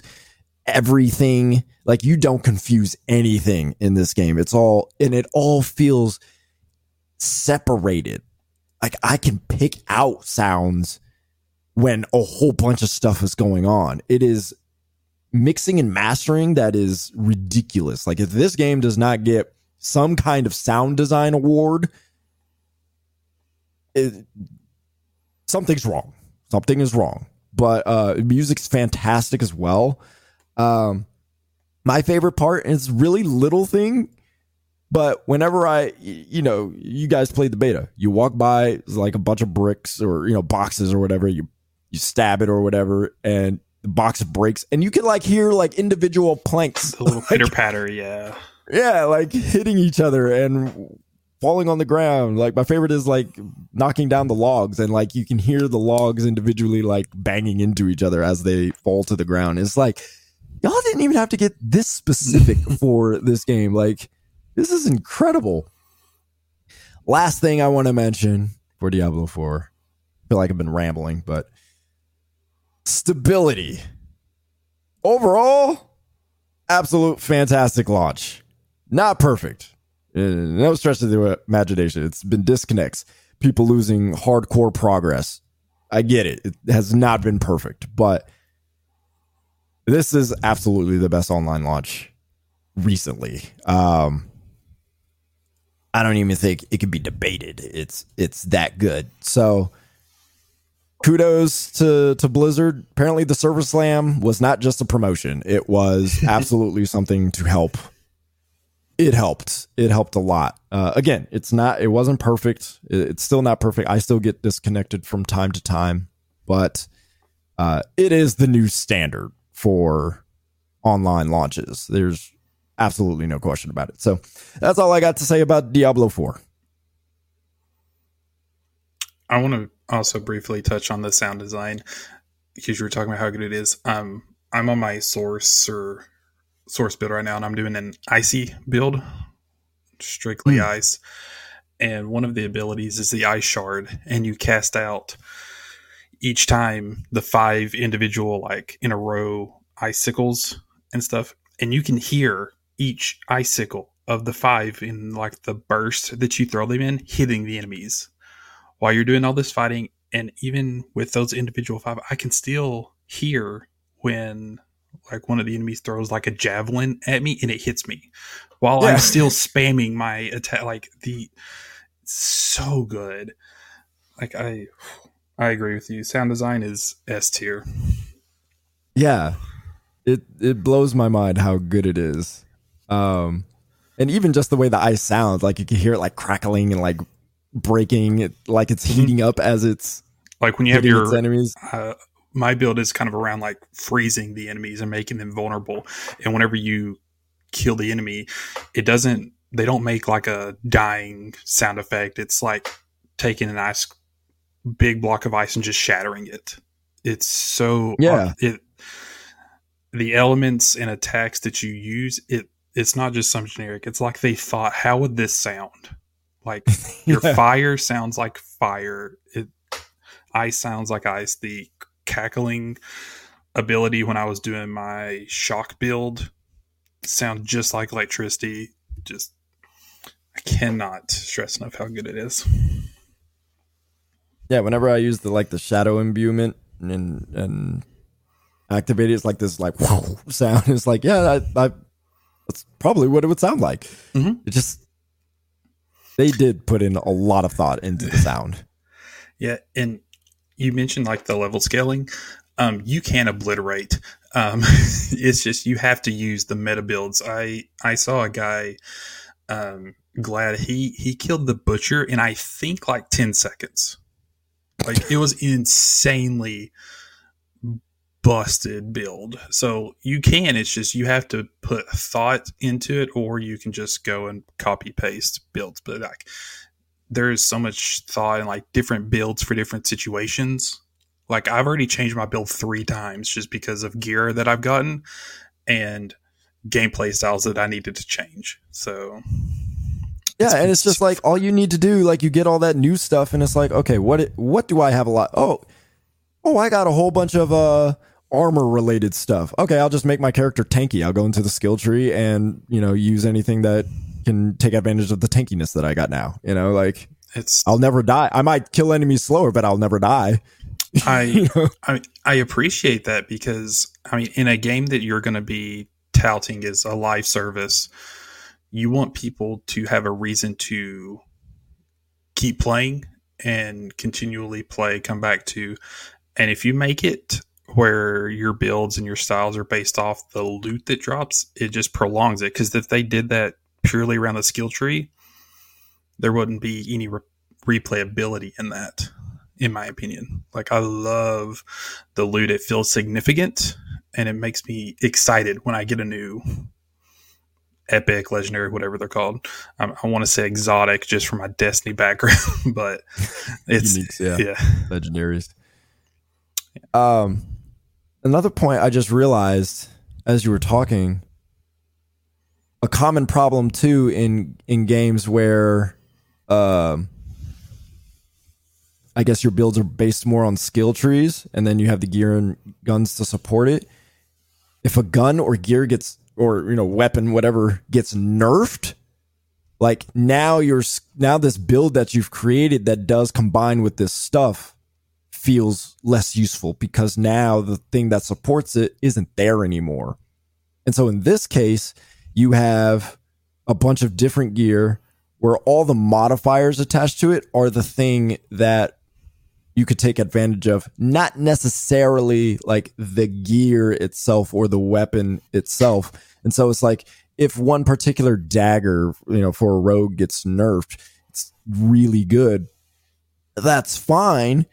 everything. Like you don't confuse anything in this game. It's all, and it all feels separated. Like I can pick out sounds when a whole bunch of stuff is going on. It is mixing and mastering that is ridiculous. Like if this game does not get some kind of sound design award, it, something's wrong. Something is wrong but uh, music's fantastic as well. Um, my favorite part is really little thing, but whenever I, you know, you guys played the beta, you walk by like a bunch of bricks or you know boxes or whatever, you you stab it or whatever, and the box breaks, and you can like hear like individual planks, a little pitter patter, yeah, yeah, like hitting each other, and falling on the ground. Like my favorite is like knocking down the logs and like you can hear the logs individually like banging into each other as they fall to the ground. It's like y'all didn't even have to get this specific for this game. Like, this is incredible. Last thing I want to mention for Diablo 4. I feel like I've been rambling, but stability. Overall, absolute fantastic launch. Not perfect. Uh, No stretch of the imagination. It's been disconnects, people losing hardcore progress. I get it. It has not been perfect, but this is absolutely the best online launch recently. Um, I don't even think it could be debated. It's it's that good. So kudos to to Blizzard. Apparently the Server Slam was not just a promotion. It was absolutely something to help. It helped. It helped a lot. Uh, again, it's not. It wasn't perfect. It's still not perfect. I still get disconnected from time to time, but uh, it is the new standard for online launches. There's absolutely no question about it. So that's all I got to say about Diablo 4. I want to also briefly touch on the sound design because you were talking about how good it is. Um, I'm on my sorcerer or sorceress build right now, and I'm doing an icy build, strictly Hmm. ice. And one of the abilities is the ice shard, and you cast out each time the five individual like in a row icicles and stuff, and you can hear each icicle of the five in like the burst that you throw them in hitting the enemies while you're doing all this fighting and even with those individual five i can still hear when like one of the enemies throws like a javelin at me and it hits me while Yeah. i'm still spamming my attack like the so good like i i agree with you sound design is s tier Yeah. It it blows my mind how good it is. Um and even just the way the ice sounds, like you can hear it like crackling and like breaking it like it's Mhm. heating up as it's like when you have your enemies. uh, my build is kind of around like freezing the enemies and making them vulnerable. And whenever you kill the enemy, it doesn't. They don't make like a dying sound effect. It's like taking an ice big block of ice and just shattering it. It's so Yeah. It the elements and attacks that you use it. It's not just some generic. It's like they thought, how would this sound? Like your Yeah. fire sounds like fire. It ice sounds like ice. The cackling ability when I was doing my shock build sound just like electricity. Just I cannot stress enough how good it is. Yeah, whenever I use the like the shadow imbuement and and activate it, it's like this like sound. It's like, yeah, I, I that's probably what it would sound like. Mhm. It just they did put in a lot of thought into the sound. Yeah, and you mentioned like the level scaling. Um, you can obliterate. Um, it's just you have to use the meta builds. I I saw a guy, um, glad he he killed the butcher in I think like ten seconds. Like it was insanely busted build. So you can. It's just you have to put thought into it, or you can just go and copy paste builds. But like there is so much thought and like different builds for different situations. Like I've already changed my build three times just because of gear that I've gotten and gameplay styles that I needed to change. So Yeah, and it's just like all you need to do, like you get all that new stuff, and it's like, okay, what it- what do I have a lot? Oh, oh, I got a whole bunch of uh armor related stuff. Okay, I'll just make my character tanky. I'll go into the skill tree and you know use anything that can take advantage of the tankiness that I got now. You know, like it's I'll never die. I might kill enemies slower, but I'll never die. I You know? I I appreciate that because I mean in a game that you're going to be touting as a live service, you want people to have a reason to keep playing and continually play, come back to. And if you make it where your builds and your styles are based off the loot that drops, it just prolongs it. Because if they did that purely around the skill tree, there wouldn't be any re- replayability in that, in my opinion. Like, I love the loot, it feels significant and it makes me excited when I get a new epic, legendary, whatever they're called. Um, I want to say exotic just for my Destiny background, but it's Uniques, yeah. yeah. legendaries. Um, another point I just realized as you were talking, a common problem too in in games where, um, I guess your builds are based more on skill trees, and then you have the gear and guns to support it. If a gun or gear gets or you know weapon whatever gets nerfed, like now you're now this build that you've created that does combine with this stuff feels less useful because now the thing that supports it isn't there anymore. And so in this case, you have a bunch of different gear where all the modifiers attached to it are the thing that you could take advantage of, not necessarily like the gear itself or the weapon itself. And so it's like if one particular dagger, you know, for a rogue gets nerfed, it's really good. That's fine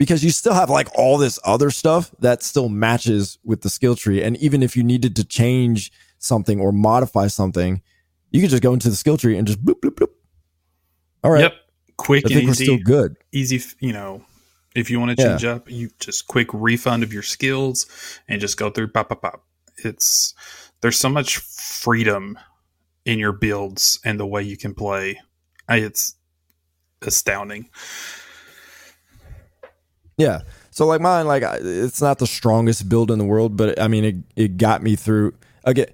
because you still have like all this other stuff that still matches with the skill tree. And even if you needed to change something or modify something, you could just go into the skill tree and just bloop, bloop, bloop. All right. Yep. Quick I think and we're easy. still good. Easy, you know, if you want to Yeah. change up, you just quick refund of your skills and just go through pop, pop, pop. It's, there's so much freedom in your builds and the way you can play. I, it's astounding. Yeah. So like mine, like it's not the strongest build in the world, but I mean, it, it got me through. Again,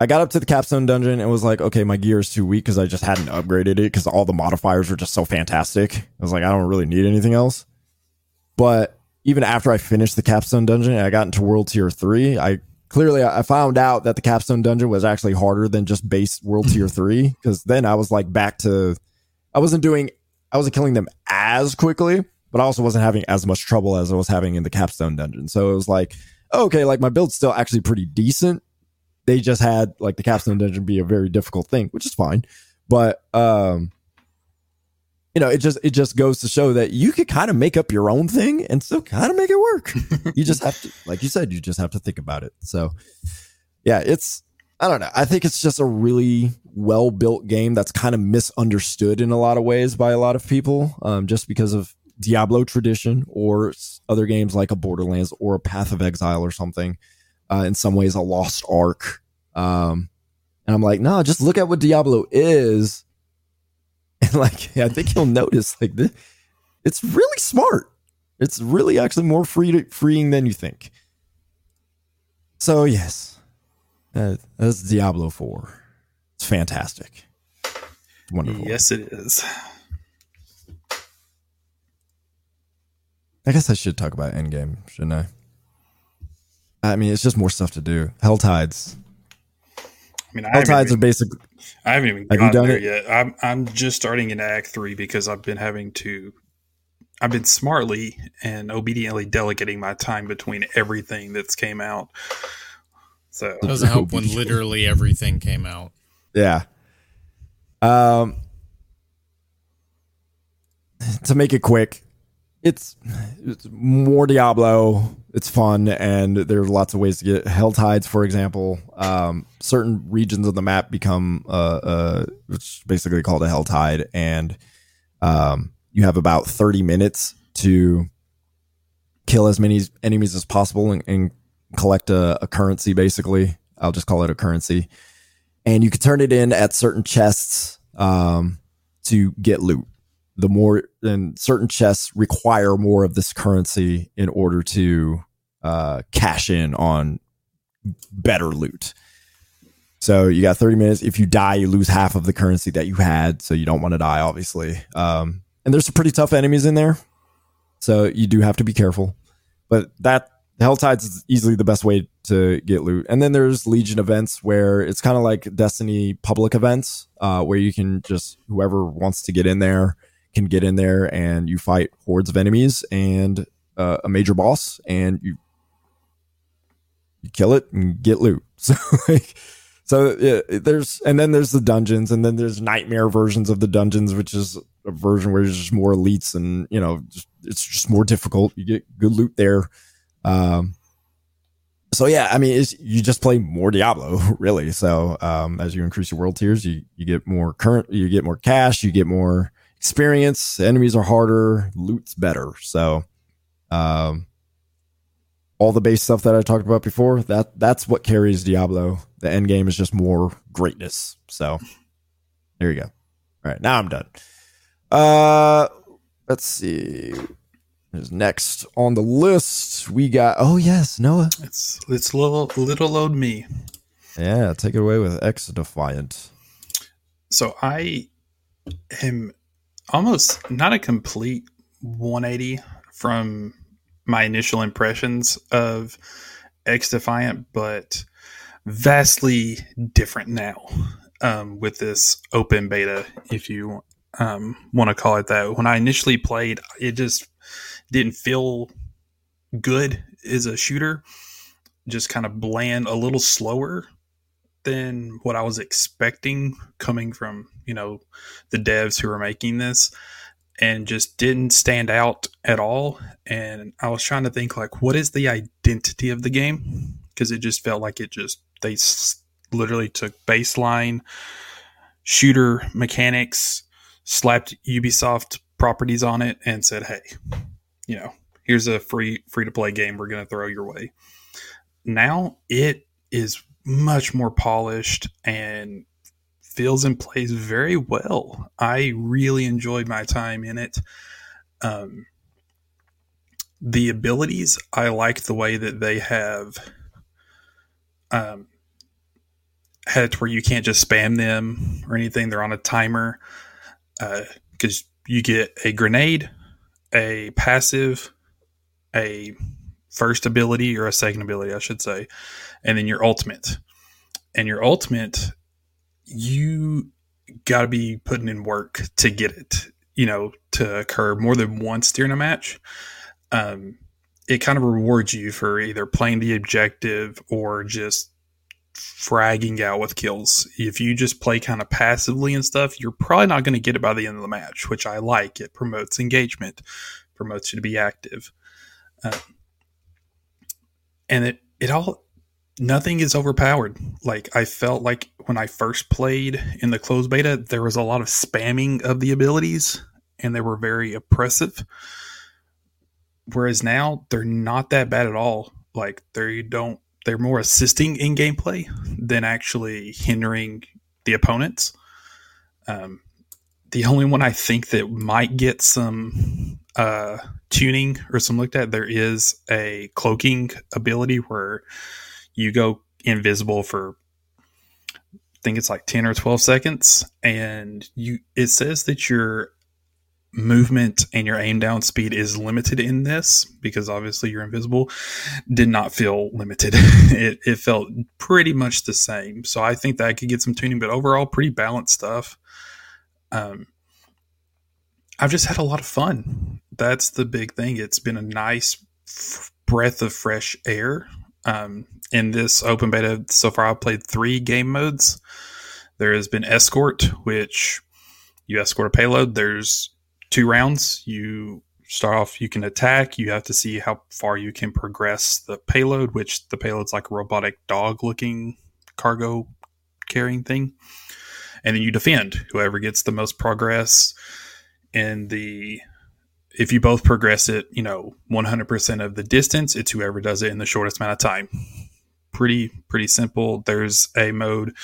I got up to the capstone dungeon and was like, okay, my gear is too weak because I just hadn't upgraded it because all the modifiers were just so fantastic. I was like, I don't really need anything else. But even after I finished the capstone dungeon and I got into world tier three, I clearly I found out that the capstone dungeon was actually harder than just base world tier three because then I was like back to I wasn't doing I wasn't killing them as quickly, but I also wasn't having as much trouble as I was having in the capstone dungeon. So it was like, okay, like my build's still actually pretty decent. They just had like the capstone dungeon be a very difficult thing, which is fine. But um you know, it just it just goes to show that you could kind of make up your own thing and still kind of make it work. you just have to like you said, you just have to think about it. So yeah, it's I don't know. I think it's just a really well built game that's kind of misunderstood in a lot of ways by a lot of people, um, just because of Diablo tradition or other games like a Borderlands or a Path of Exile or something. Uh, in some ways, a Lost Ark. Um, and I'm like, no, just look at what Diablo is, and like, I think you'll notice like this, it's really smart. It's really actually more free to, freeing than you think. So yes, uh, that's Diablo 4. It's fantastic. Wonderful. Yes, it is. I guess I should talk about Endgame, shouldn't I? I mean, it's just more stuff to do. Hell Tides. I mean, I Hell haven't, Tides are even, basically. I haven't even Have you gotten done there it? yet. I'm I'm just starting in Act Three because I've been having to. I've been smartly and obediently delegating my time between everything that's came out. So it Doesn't help when literally everything came out. Yeah. Um. To make it quick, it's, it's more Diablo. It's fun, and there's lots of ways to get Hell Tides, for example. Um, certain regions of the map become uh, uh, it's basically called a Hell Tide, and um, you have about 30 minutes to kill as many enemies as possible and, and collect a, a currency. Basically, I'll just call it a currency and you can turn it in at certain chests um, to get loot. The more and certain chests require more of this currency in order to uh, cash in on better loot. So you got 30 minutes. If you die, you lose half of the currency that you had. So you don't want to die, obviously. Um, and there's some pretty tough enemies in there. So you do have to be careful. But that Hell Tides is easily the best way to get loot. And then there's Legion events where it's kind of like Destiny public events, uh, where you can just whoever wants to get in there can get in there and you fight hordes of enemies and uh, a major boss and you you kill it and get loot. So like so yeah, there's and then there's the dungeons and then there's nightmare versions of the dungeons, which is a version where there's just more elites and you know just, it's just more difficult. You get good loot there. Um, so yeah, I mean, it's, you just play more Diablo, really. So um, as you increase your world tiers, you you get more current, you get more cash, you get more experience. Enemies are harder, loot's better. So, um, all the base stuff that I talked about before, that that's what carries Diablo. The end game is just more greatness. So there you go. All right, now I'm done. Uh let's see. Is next on the list we got oh yes, Noah. It's it's little little old me. Yeah, take it away with XDefiant. So I am almost not a complete 180 from my initial impressions of XDefiant, but vastly different now um, with this open beta, if you um, want to call it that. When I initially played, it just didn't feel good as a shooter, just kind of bland, a little slower than what I was expecting coming from, you know, the devs who were making this and just didn't stand out at all. And I was trying to think like, what is the identity of the game? Because it just felt like it just they s- literally took baseline shooter mechanics, slapped Ubisoft properties on it, and said, "Hey, you know, here's a free free to play game we're going to throw your way." Now it is much more polished and feels and plays very well. I really enjoyed my time in it. Um, the abilities, I like the way that they have um, had it where you can't just spam them or anything. They're on a timer because uh, you get a grenade, a passive, a first ability or a second ability, I should say, and then your ultimate. And your ultimate you got to be putting in work to get it, you know, to occur more than once during a match. Um, it kind of rewards you for either playing the objective or just fragging out with kills. If you just play kind of passively and stuff, you're probably not going to get it by the end of the match, which I like. It promotes engagement, promotes you to be active. Um, and it, it all nothing is overpowered. Like I felt like when I first played in the closed beta, there was a lot of spamming of the abilities and they were very oppressive. Whereas now they're not that bad at all. Like they don't they're more assisting in gameplay than actually hindering the opponents. Um, the only one I think that might get some uh, tuning or some looked at, there is a cloaking ability where you go invisible for I think it's like 10 or 12 seconds and you it says that your movement and your aim down speed is limited in this because obviously you're invisible did not feel limited. It, it felt pretty much the same. So i think that I could get some tuning but overall pretty balanced stuff. Um i've just had a lot of fun. That's the big thing. It's been a nice f- breath of fresh air um, in this open beta so far, I've played three game modes. There has been escort, which you escort a payload. There's two rounds. You start off, you can attack. You have to see how far you can progress the payload, which the payload's like a robotic dog looking cargo carrying thing. And then you defend. Whoever gets the most progress in the if you both progress it, you know, 100% of the distance, it's whoever does it in the shortest amount of time pretty pretty simple. There's a mode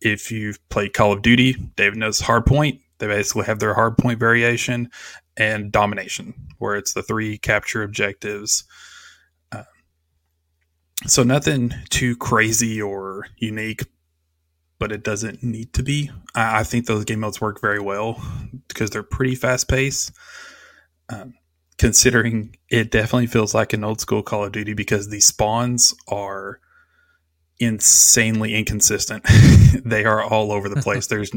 if you've played Call of Duty, David knows hardpoint. They basically have their hardpoint variation and domination, where it's the three capture objectives. Uh, so nothing too crazy or unique, but it doesn't need to be. I, I think those game modes work very well because they're pretty fast paced. Um, considering it definitely feels like an old school Call of Duty because the spawns are insanely inconsistent. they are all over the place. There's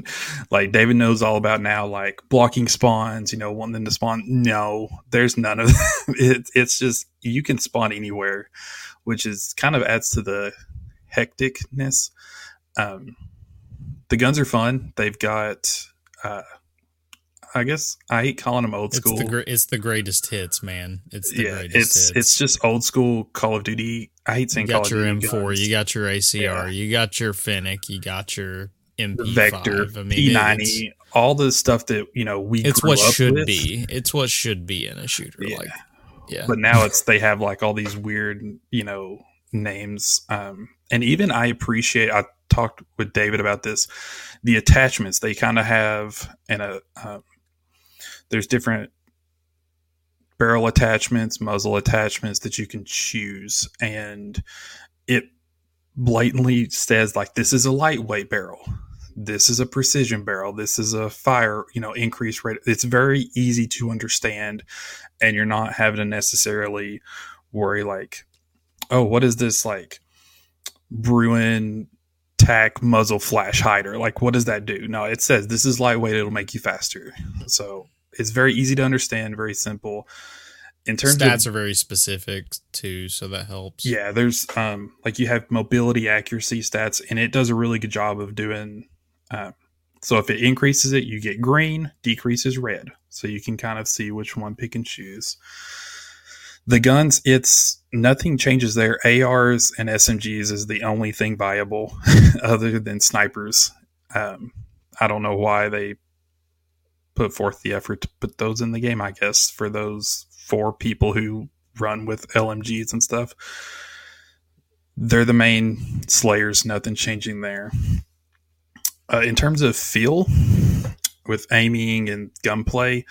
like David knows all about now, like blocking spawns, you know, wanting them to spawn. No, there's none of it. It's just you can spawn anywhere, which is kind of adds to the hecticness. Um, the guns are fun. They've got, uh, I guess I hate calling them old school. It's the, it's the greatest hits, man. It's the yeah, greatest it's hits. it's just old school Call of Duty. I hate saying you got Call your of Duty M4, guns. you got your ACR, Yeah. you got your Fennec, you got your MP5. Vector, I mean, P90, all the stuff that you know we it's what should with. be. It's what should be in a shooter. Yeah. Like Yeah. But now it's they have like all these weird, you know, names. Um, and even I appreciate. I talked with David about this. The attachments they kind of have, and a um, there's different barrel attachments, muzzle attachments that you can choose, and it blatantly says like this is a lightweight barrel. This is a precision barrel. This is a fire you know increase rate. It's very easy to understand and you're not having to necessarily worry like oh what is this like Bruin tack muzzle flash hider? Like what does that do? No it says this is lightweight. It'll make you faster. So it's very easy to understand very simple in terms stats of, are very specific too, so that helps. Yeah, there's um like you have mobility accuracy stats, and it does a really good job of doing. Uh, so if it increases it, you get green, decreases red, so you can kind of see which one pick and choose. The guns, it's nothing changes there. ARs and SMGs is the only thing viable other than snipers. Um, I don't know why they put forth the effort to put those in the game. I guess for those four people who run with LMGs and stuff. They're the main slayers, nothing changing there. Uh, in terms of feel, with aiming and gunplay,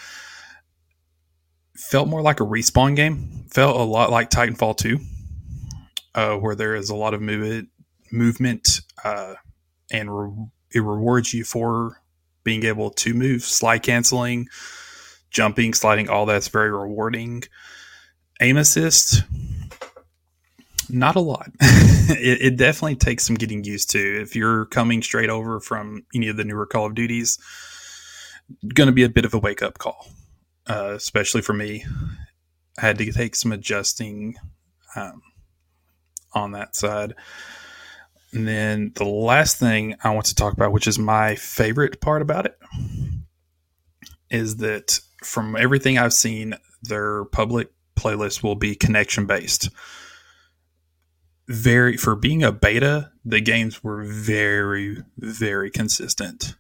felt more like a respawn game. Felt a lot like Titanfall 2, uh, where there is a lot of movement, movement uh, and re- it rewards you for being able to move, slide canceling, jumping, sliding, all that's very rewarding. Aim assist, not a lot. it, it, definitely takes some getting used to. If you're coming straight over from any of the newer Call of Duties, going to be a bit of a wake up call, uh, especially for me. I had to take some adjusting um, on that side. And then the last thing I want to talk about, which is my favorite part about it, is that from everything I've seen, their public playlist will be connection based. Very for being a beta, the games were very very consistent.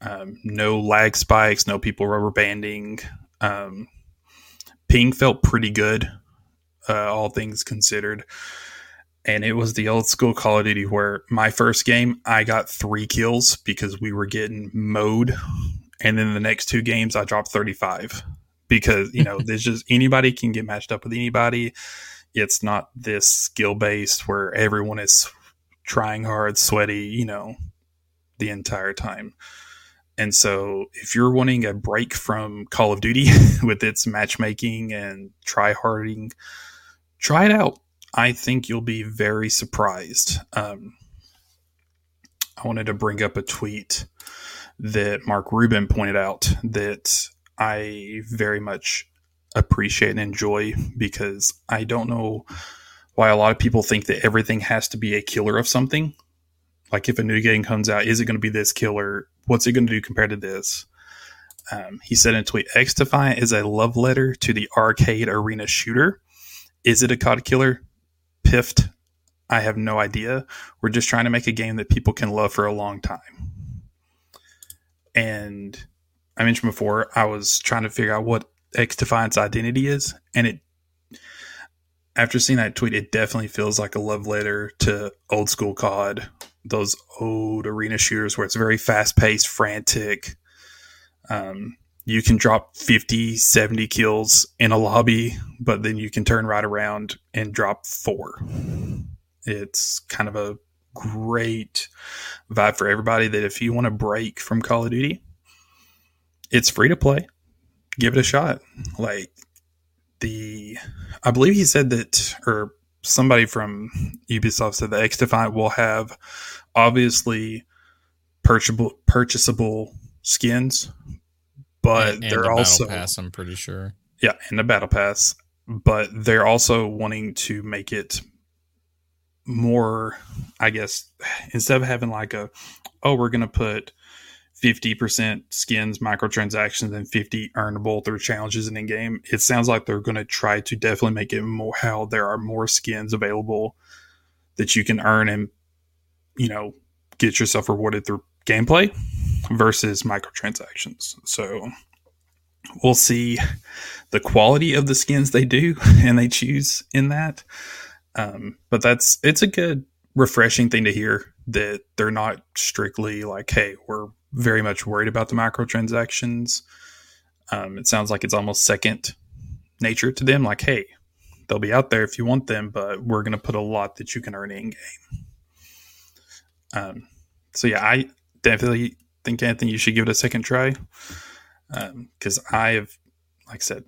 Um, no lag spikes, no people rubber banding. Um, ping felt pretty good, uh, all things considered. And it was the old school Call of Duty where my first game I got three kills because we were getting mowed and then the next two games I dropped 35 because you know there's just anybody can get matched up with anybody. It's not this skill based where everyone is trying hard, sweaty, you know, the entire time. And so, if you're wanting a break from Call of Duty with its matchmaking and try harding, try it out. I think you'll be very surprised. Um, I wanted to bring up a tweet that Mark Rubin pointed out that I very much appreciate and enjoy because I don't know why a lot of people think that everything has to be a killer of something. Like if a new game comes out, is it going to be this killer? What's it going to do compared to this? Um, he said in a tweet, XDefiant is a love letter to the arcade arena shooter. Is it a COD killer? Piffed. I have no idea. We're just trying to make a game that people can love for a long time. And I mentioned before, I was trying to figure out what XDefiant's identity is. And it, after seeing that tweet, it definitely feels like a love letter to old school COD, those old arena shooters where it's very fast paced, frantic. Um, you can drop 50, 70 kills in a lobby, but then you can turn right around and drop four. It's kind of a great vibe for everybody that if you want to break from Call of Duty, it's free to play. Give it a shot. Like the, I believe he said that, or somebody from Ubisoft said that XDefiant will have obviously purchasable purchasable skins, but and, and they're the also pass. I'm pretty sure. Yeah, and the battle pass, but they're also wanting to make it more, I guess, instead of having like a, oh, we're going to put 50% skins, microtransactions, and 50 earnable through challenges and in game, it sounds like they're going to try to definitely make it more how there are more skins available that you can earn and, you know, get yourself rewarded through gameplay versus microtransactions. So we'll see the quality of the skins they do and they choose in that. Um, but that's it's a good refreshing thing to hear that they're not strictly like, hey, we're very much worried about the microtransactions. Um, it sounds like it's almost second nature to them. Like, hey, they'll be out there if you want them, but we're going to put a lot that you can earn in game. Um, so yeah, I definitely think Anthony, you should give it a second try because um, I have, like I said,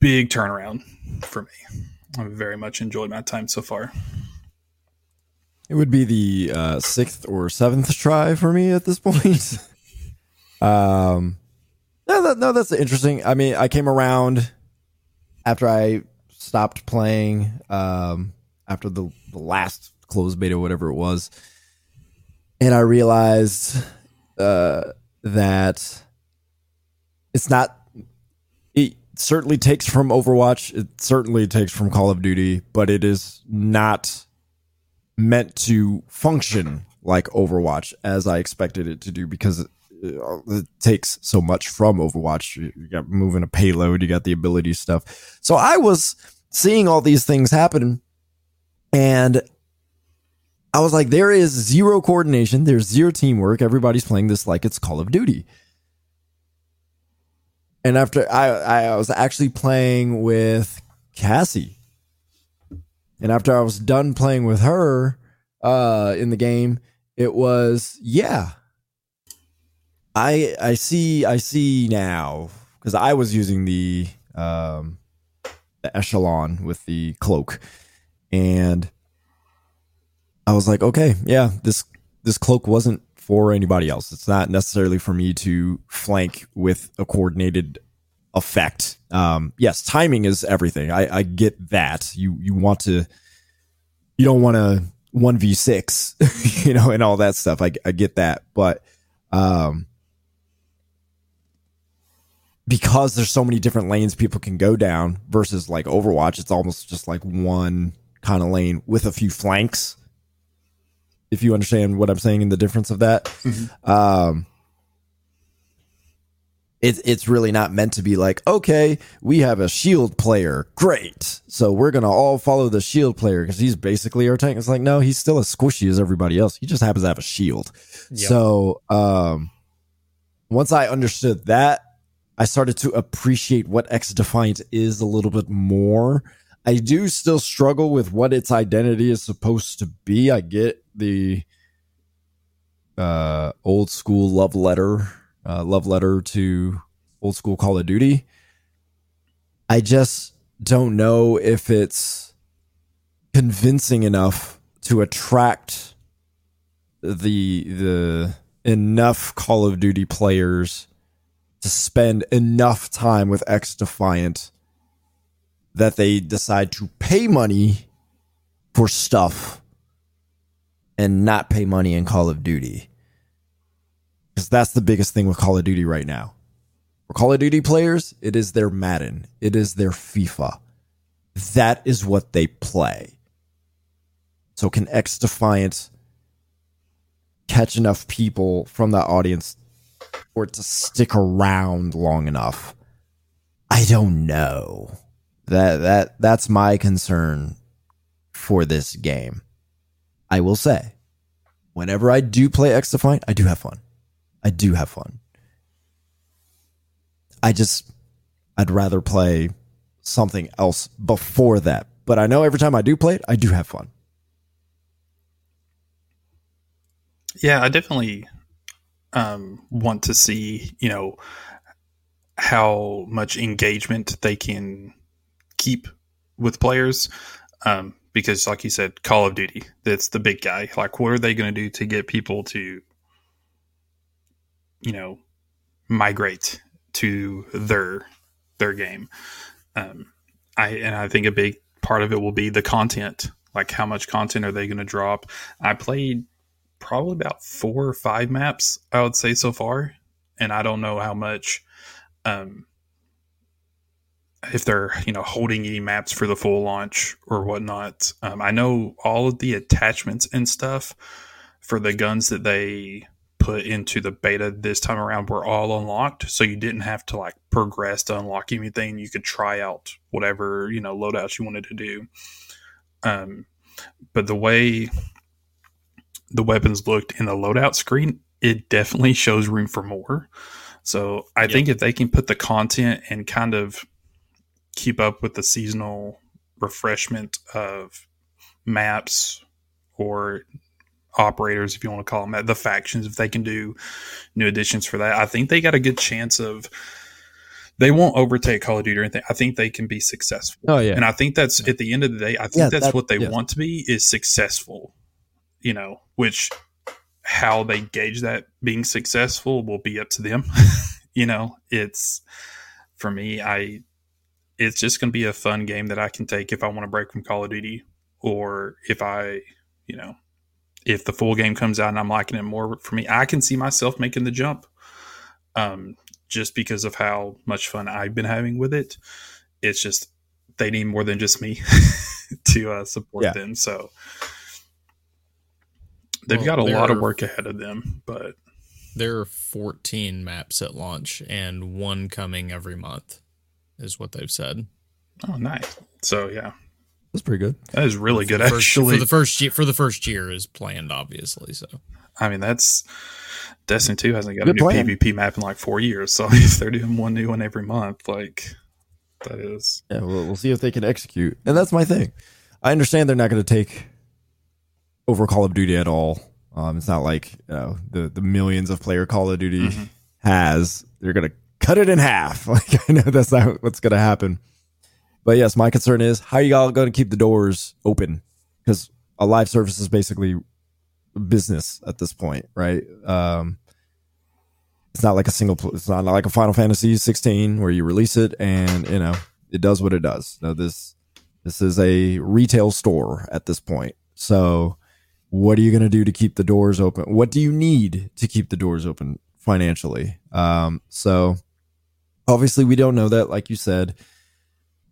big turnaround for me. I've very much enjoyed my time so far. It would be the uh, sixth or seventh try for me at this point. um, no, that, no, that's interesting. I mean, I came around after I stopped playing um, after the, the last closed beta, whatever it was, and I realized uh, that it's not. It certainly takes from Overwatch. It certainly takes from Call of Duty, but it is not meant to function like Overwatch as I expected it to do because it, it takes so much from Overwatch. You got moving a payload, you got the ability stuff. So I was seeing all these things happen and I was like, there is zero coordination, there's zero teamwork. Everybody's playing this like it's Call of Duty. And after I, I was actually playing with Cassie and after I was done playing with her uh, in the game, it was yeah. I I see I see now because I was using the um, the echelon with the cloak, and I was like, okay, yeah, this this cloak wasn't for anybody else. It's not necessarily for me to flank with a coordinated effect. Um, yes, timing is everything. I, I get that. You you want to you don't want to one v six, you know, and all that stuff. I I get that, but um, because there's so many different lanes people can go down versus like Overwatch, it's almost just like one kind of lane with a few flanks. If you understand what I'm saying and the difference of that. Mm-hmm. Um, it's it's really not meant to be like, okay, we have a shield player, great. So we're gonna all follow the shield player because he's basically our tank. It's like, no, he's still as squishy as everybody else. He just happens to have a shield. Yep. So um, once I understood that, I started to appreciate what XDefiant is a little bit more. I do still struggle with what its identity is supposed to be. I get the uh, old school love letter uh, love letter to old school Call of Duty. I just don't know if it's convincing enough to attract the the enough Call of Duty players to spend enough time with XDefiant that they decide to pay money for stuff and not pay money in Call of Duty. Because that's the biggest thing with Call of Duty right now. For Call of Duty players, it is their Madden, it is their FIFA. That is what they play. So, can XDefiant catch enough people from that audience for it to stick around long enough? I don't know. That that that's my concern for this game. I will say, whenever I do play XDefiant, I do have fun. I do have fun. I just, I'd rather play something else before that. But I know every time I do play it, I do have fun. Yeah, I definitely um, want to see, you know, how much engagement they can keep with players. Um, because, like you said, Call of Duty, that's the big guy. Like, what are they going to do to get people to you know migrate to their their game. Um, I and I think a big part of it will be the content. Like how much content are they going to drop? I played probably about four or five maps. I would say so far, and I don't know how much. Um, if they're you know holding any maps for the full launch or whatnot. Um, I know all of the attachments and stuff for the guns that they put into the beta this time around were all unlocked, so you didn't have to like progress to unlock anything. You could try out whatever you know loadouts you wanted to do. Um, but the way the weapons looked in the loadout screen, it definitely shows room for more. So I yep. think if they can put the content and kind of keep up with the seasonal refreshment of maps or operators, if you want to call them that, the factions, if they can do new additions for that, I think they got a good chance of. They won't overtake Call of Duty or anything. I think they can be successful. Oh yeah, and I think that's at the end of the day. I think yeah, that's that, what they yeah. want to be is successful. You know, which how they gauge that being successful will be up to them. you know, it's for me. I it's just going to be a fun game that I can take if I want to break from Call of Duty or if I, you know, if the full game comes out and I'm liking it more for me, I can see myself making the jump. Um, just because of how much fun I've been having with it. It's just they need more than just me to uh, support yeah. them. So they've well, got a lot of work ahead of them, but there are 14 maps at launch and one coming every month is what they've said. Oh, nice. So yeah, that's pretty good. That is really good, first, actually. For the first year, for the first year is planned, obviously. So, I mean, that's Destiny Two hasn't got good a new plan. PvP map in like four years. So if they're doing one new one every month, like that is. Yeah, we'll, we'll see if they can execute, and that's my thing. I understand they're not going to take over Call of Duty at all. Um, it's not like you know, the the millions of player Call of Duty mm-hmm. has. They're going to cut it in half. Like I know that's not what's going to happen. But yes, my concern is how are you all going to keep the doors open? Because a live service is basically business at this point, right? Um, it's not like a single. It's not like a Final Fantasy 16 where you release it and you know it does what it does. No, this this is a retail store at this point. So, what are you going to do to keep the doors open? What do you need to keep the doors open financially? Um, so Obviously, we don't know that, like you said.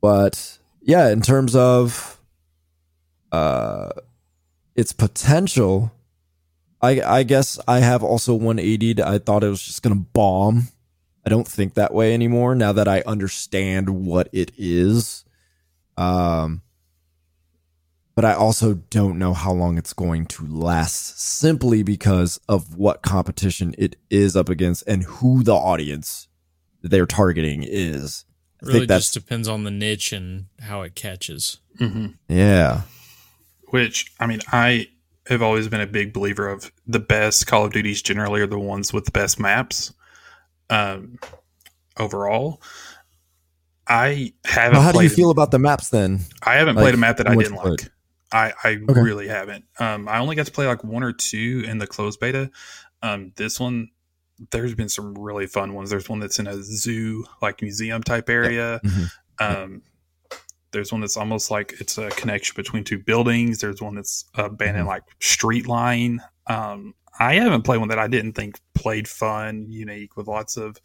But yeah, in terms of uh, its potential, I, I guess I have also 180. I thought it was just going to bomb. I don't think that way anymore now that I understand what it is. Um, but I also don't know how long it's going to last simply because of what competition it is up against and who the audience they're targeting is. I really just depends on the niche and how it catches. Mm-hmm. Yeah. Which, I mean, I have always been a big believer of the best Call of Duties generally are the ones with the best maps um, overall. I haven't. Well, how do you feel about the maps then? I haven't like, played a map that I didn't like. I, I okay. really haven't. Um, I only got to play like one or two in the closed beta. Um, this one there's been some really fun ones. There's one that's in a zoo, like museum type area. Mm-hmm. Um, there's one that's almost like it's a connection between two buildings. There's one that's abandoned mm-hmm. like street line. Um, I haven't played one that I didn't think played fun, unique with lots of.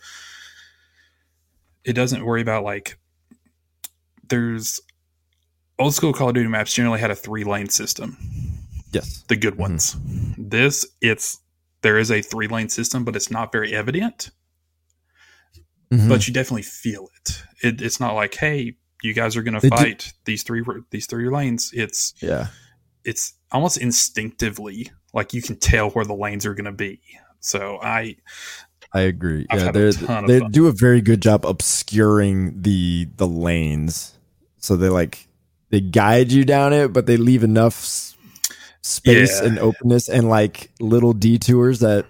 It doesn't worry about like. There's old school Call of Duty maps generally had a three lane system. Yes, the good ones. Mm-hmm. This it's there is a three lane system, but it's not very evident. Mm-hmm. But you definitely feel it. it. It's not like, hey, you guys are going to fight do- these three these three lanes. It's yeah, it's almost instinctively like you can tell where the lanes are going to be. So I I agree. I've yeah, they they do a very good job obscuring the the lanes. So they like they guide you down it, but they leave enough space yeah. and openness and like little detours that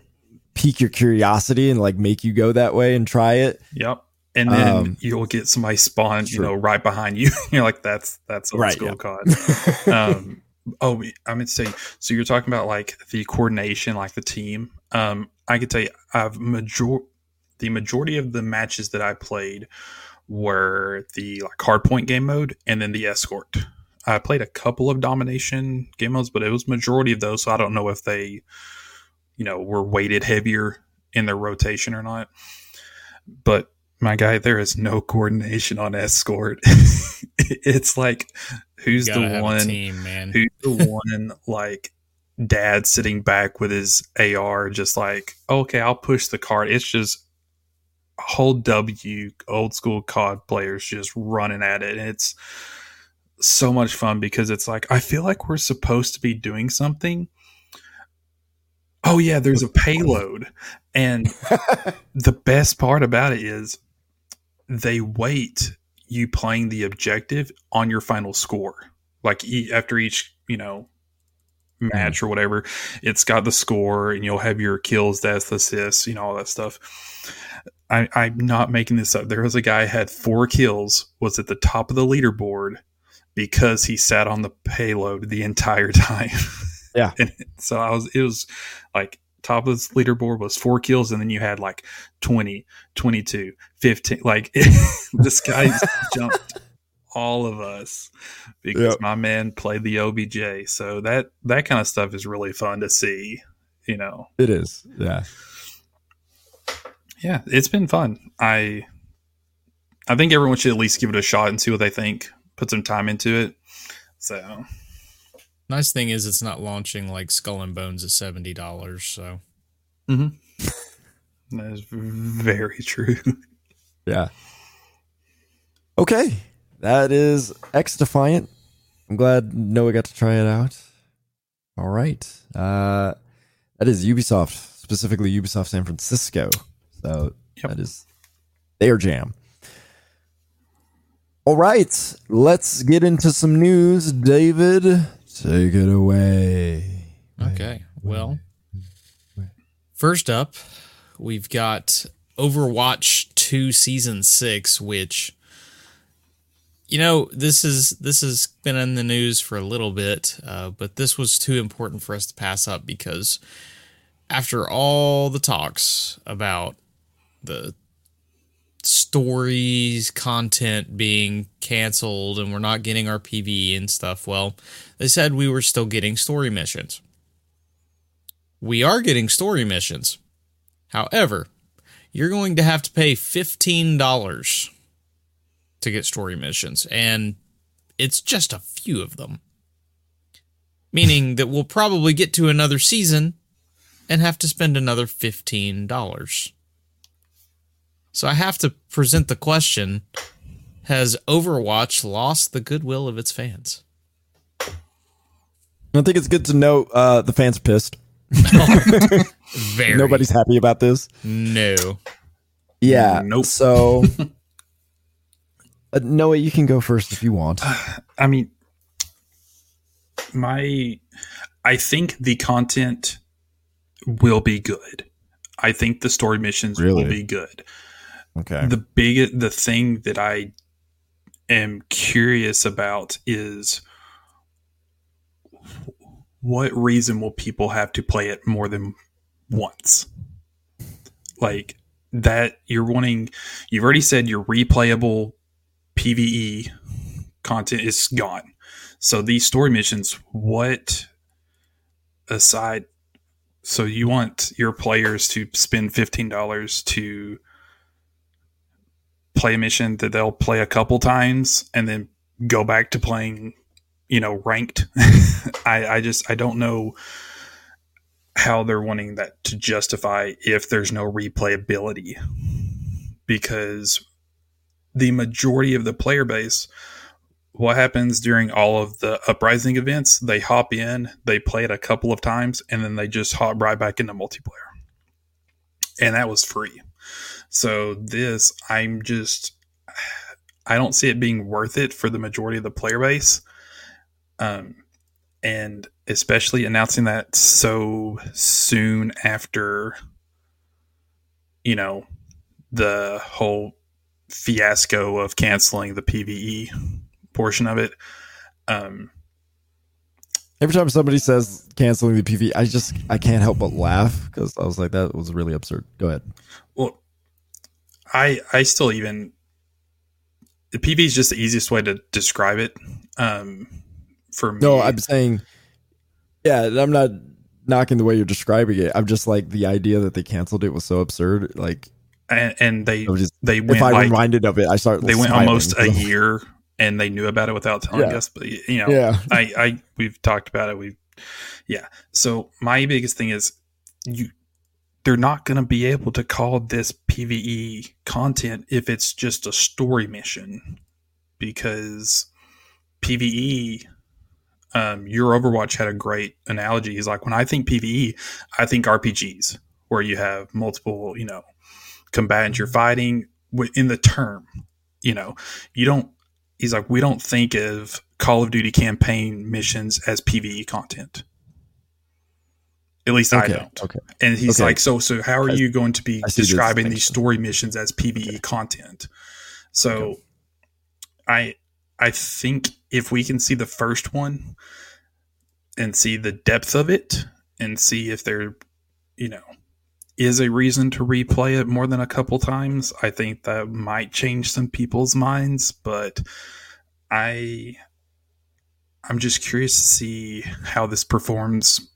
pique your curiosity and like make you go that way and try it. Yep. And then um, you'll get somebody spawn, you know, right behind you. you're like, that's that's old right, school yeah. COD. um, oh, I meant to say, so you're talking about like the coordination, like the team. Um, I could tell you, I've major the majority of the matches that I played were the like hardpoint game mode and then the escort. I played a couple of domination game modes, but it was majority of those. So I don't know if they, you know, were weighted heavier in their rotation or not. But my guy, there is no coordination on escort. it's like who's the one team, man? Who's the one like dad sitting back with his AR, just like, okay, I'll push the card. It's just whole W old school COD players just running at it. And it's so much fun because it's like, I feel like we're supposed to be doing something. Oh, yeah, there's a payload. And the best part about it is they wait you playing the objective on your final score. Like e- after each, you know, match mm. or whatever, it's got the score and you'll have your kills, deaths, assists, you know, all that stuff. I, I'm not making this up. There was a guy had four kills, was at the top of the leaderboard because he sat on the payload the entire time. Yeah. and so I was, it was like top of this leaderboard was four kills and then you had like 20 22 15 like this guy jumped all of us because Yep. my man played the obj so that that kind of stuff is really fun to see you know It is. Yeah. yeah it's been fun i i think everyone should at least give it a shot and see what they think put some time into it so Nice thing is it's not launching like Skull and Bones at seventy dollars. So that is very true Yeah. Okay. That is XDefiant. I'm glad Noah got to try it out. All right. Uh that is Ubisoft, specifically Ubisoft San Francisco. So Yep. that is their jam. All right. Let's get into some news. David, take it away. okay, well, first up, we've got Overwatch Two Season Six, which you know this is this has been in the news for a little bit, uh, but this was too important for us to pass up because after all the talks about the stories content being canceled and we're not getting our PvE and stuff, well, they said we were still getting story missions. We are getting story missions. However, you're going to have to pay $15 to get story missions, and it's just a few of them. Meaning that we'll probably get to another season and have to spend another $15. So I have to present the question Has Overwatch lost the goodwill of its fans? I think it's good to note uh, the fans are pissed. Very. Nobody's happy about this. No. Yeah. Nope. So, uh, Noah, you can go first if you want. I mean, my, I think the content will be good. I think the story missions Really? will be good. Okay. The big, the thing that I am curious about is what reason will people have to play it more than once? Like that, you're wanting, you've already said your replayable PVE content is gone. So these story missions, what aside, so you want your players to spend $15 to play a mission that they'll play a couple times and then go back to playing, you know, ranked. I, I just, I don't know how they're wanting that to justify if there's no replayability because the majority of the player base what happens during all of the uprising events they hop in they play it a couple of times and then they just hop right back into multiplayer and that was free so this i'm just i don't see it being worth it for the majority of the player base um and especially announcing that so soon after you know the whole fiasco of canceling the PVE portion of it. Um, Every time somebody says canceling the PV, I just I can't help but laugh because I was like, that was really absurd. Go ahead. well, I I still even the PV is just the easiest way to describe it. Um, for me, No, I'm saying, yeah, I'm not knocking the way you're describing it. I'm just like the idea that they canceled it was so absurd. Like, and, and they I just they if I'm like reminded of it, I start. they went almost a year and they knew about it without telling Yeah. us. But you know, Yeah, I, I we've talked about it. We've Yeah. So my biggest thing is you they're not going to be able to call this PvE content if it's just a story mission because PvE um, your Overwatch had a great analogy. He's like, when I think PvE, I think RPGs where you have multiple, you know, combatants you're fighting in the term. You know, you don't. He's like, we don't think of Call of Duty campaign missions as PVE content. At least okay, I don't. Okay. And he's okay. like, so so how are I, you going to be describing these story missions as PVE okay. content? So I I think if we can see the first one and see the depth of it and see if there you know is a reason to replay it more than a couple times, I think that might change some people's minds, but I I'm just curious to see how this performs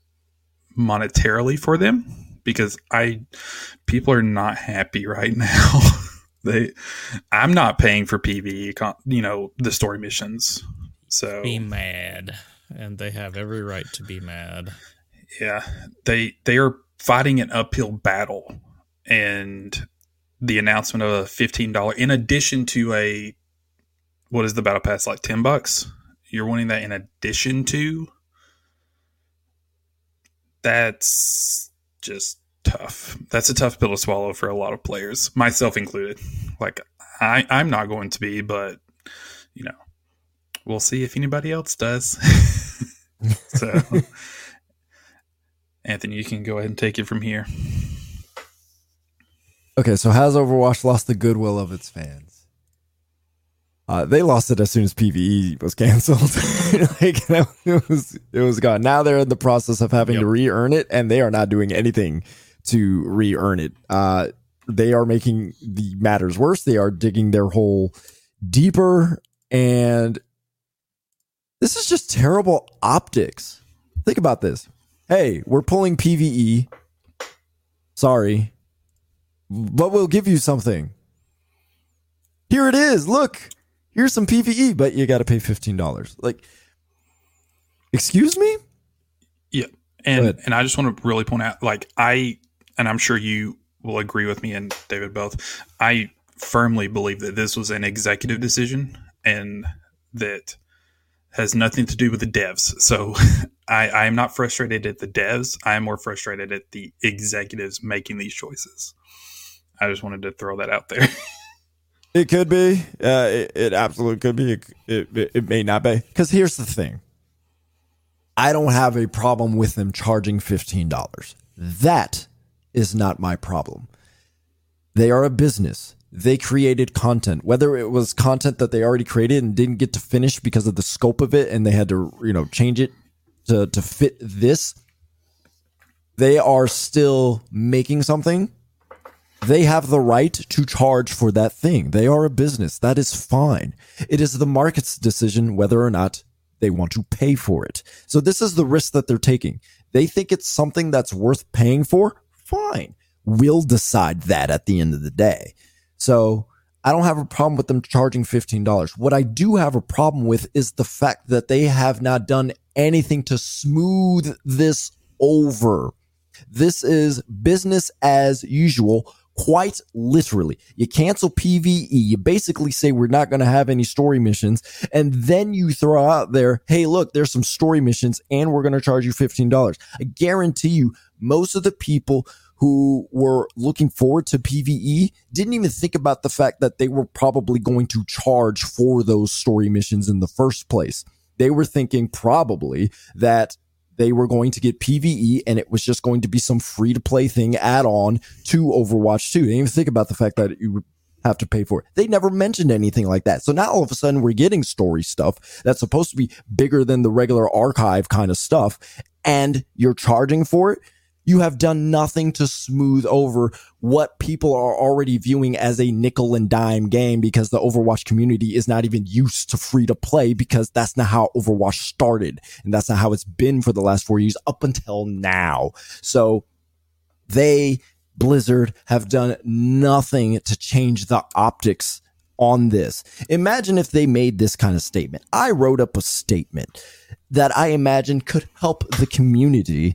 monetarily for them because I people are not happy right now. they I'm not paying for PvE, you know, the story missions. So be mad, and they have every right to be mad. Yeah, they they are fighting an uphill battle, and the announcement of a fifteen dollar in addition to a what is the battle pass like ten bucks you're wanting that in addition to that's just tough. That's a tough pill to swallow for a lot of players, myself included. Like I, I'm not going to be, but you know, we'll see if anybody else does. so, Anthony, you can go ahead and take it from here. Okay, so has Overwatch lost the goodwill of its fans? Uh, they lost it as soon as PVE was canceled. like it was, it was gone. Now they're in the process of having yep. to re-earn it, and they are not doing anything to re-earn it. Uh, they are making the matters worse. They are digging their hole deeper, and this is just terrible optics. Think about this. Hey, we're pulling PVE. Sorry, but we'll give you something. Here it is. Look here's some PVE, but you got to pay $15. Like, excuse me? Yeah. And, and I just want to really point out, like, I, and I'm sure you will agree with me and David both. I firmly believe that this was an executive decision and that has nothing to do with the devs. So I, I am not frustrated at the devs. I am more frustrated at the executives making these choices. I just wanted to throw that out there. It could be. Uh, it, it, absolutely could be. It, it, it may not be. Because here's the thing I don't have a problem with them charging $15. That is not my problem. They are a business. They created content, whether it was content that they already created and didn't get to finish because of the scope of it and they had to, you know, change it to, to fit this. They are still making something they have the right to charge for that thing. They are a business. That is fine. It is the market's decision whether or not they want to pay for it. So this is the risk that they're taking. They think it's something that's worth paying for. Fine. We'll decide that at the end of the day. So I don't have a problem with them charging $15. What I do have a problem with is the fact that they have not done anything to smooth this over. This is business as usual quite literally. You cancel PVE. You basically say we're not going to have any story missions. And then you throw out there, hey, look, there's some story missions and we're going to charge you $15. I guarantee you, most of the people who were looking forward to PVE didn't even think about the fact that they were probably going to charge for those story missions in the first place. They were thinking probably that they were going to get PVE and it was just going to be some free to play thing add on to Overwatch 2. They didn't even think about the fact that you have to pay for it. They never mentioned anything like that. So now all of a sudden we're getting story stuff that's supposed to be bigger than the regular archive kind of stuff and you're charging for it you have done nothing to smooth over what people are already viewing as a nickel and dime game because the Overwatch community is not even used to free to play because that's not how Overwatch started. And that's not how it's been for the last four years up until now. So they, Blizzard, have done nothing to change the optics on this. Imagine if they made this kind of statement. I wrote up a statement that I imagine could help the community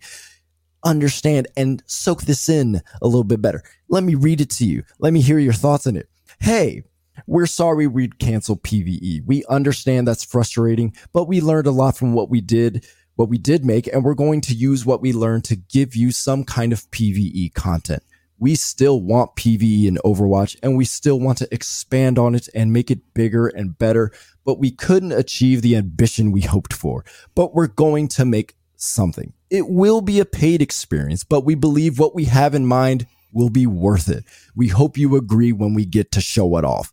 understand and soak this in a little bit better. Let me read it to you. Let me hear your thoughts on it. Hey, we're sorry we canceled PvE. We understand that's frustrating, but we learned a lot from what we did, what we did make, and we're going to use what we learned to give you some kind of PvE content. We still want PvE in Overwatch and we still want to expand on it and make it bigger and better, but we couldn't achieve the ambition we hoped for. But we're going to make something. It will be a paid experience, but we believe what we have in mind will be worth it. We hope you agree when we get to show it off.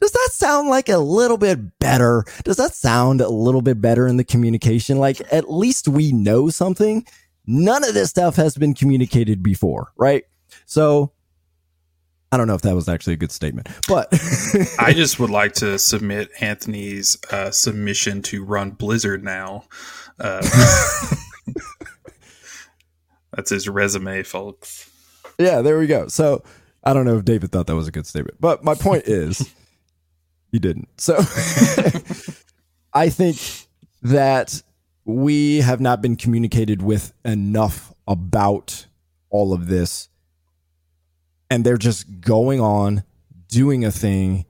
Does that sound like a little bit better? Does that sound a little bit better in the communication? Like at least we know something. None of this stuff has been communicated before, right? So I don't know if that was actually a good statement, but I just would like to submit Anthony's uh, submission to run Blizzard now. Uh, that's his resume, folks. Yeah, there we go. So I don't know if David thought that was a good statement, but my point is he didn't. So I think that we have not been communicated with enough about all of this. And they're just going on, doing a thing,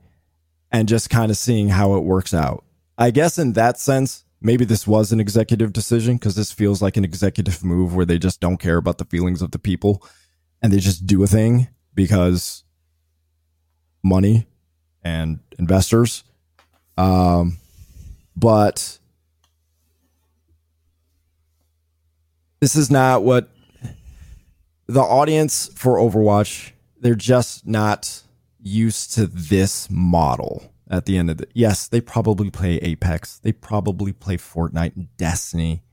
and just kind of seeing how it works out. I guess in that sense, maybe this was an executive decision because this feels like an executive move where they just don't care about the feelings of the people and they just do a thing because money and investors. Um, but this is not what the audience for Overwatch, they're just not used to this model at the end of the yes they probably play apex. They probably play fortnite and destiny.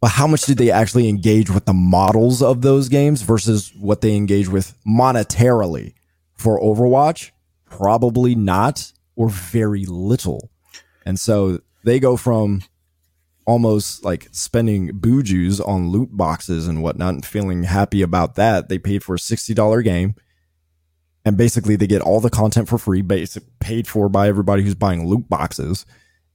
But how much did they actually engage with the models of those games versus what they engage with monetarily? For overwatch probably not or very little. And so they go from almost like spending booju's on loot boxes and whatnot and feeling happy about that they paid for a $60 game and basically they get all the content for free, basic paid for by everybody who's buying loot boxes.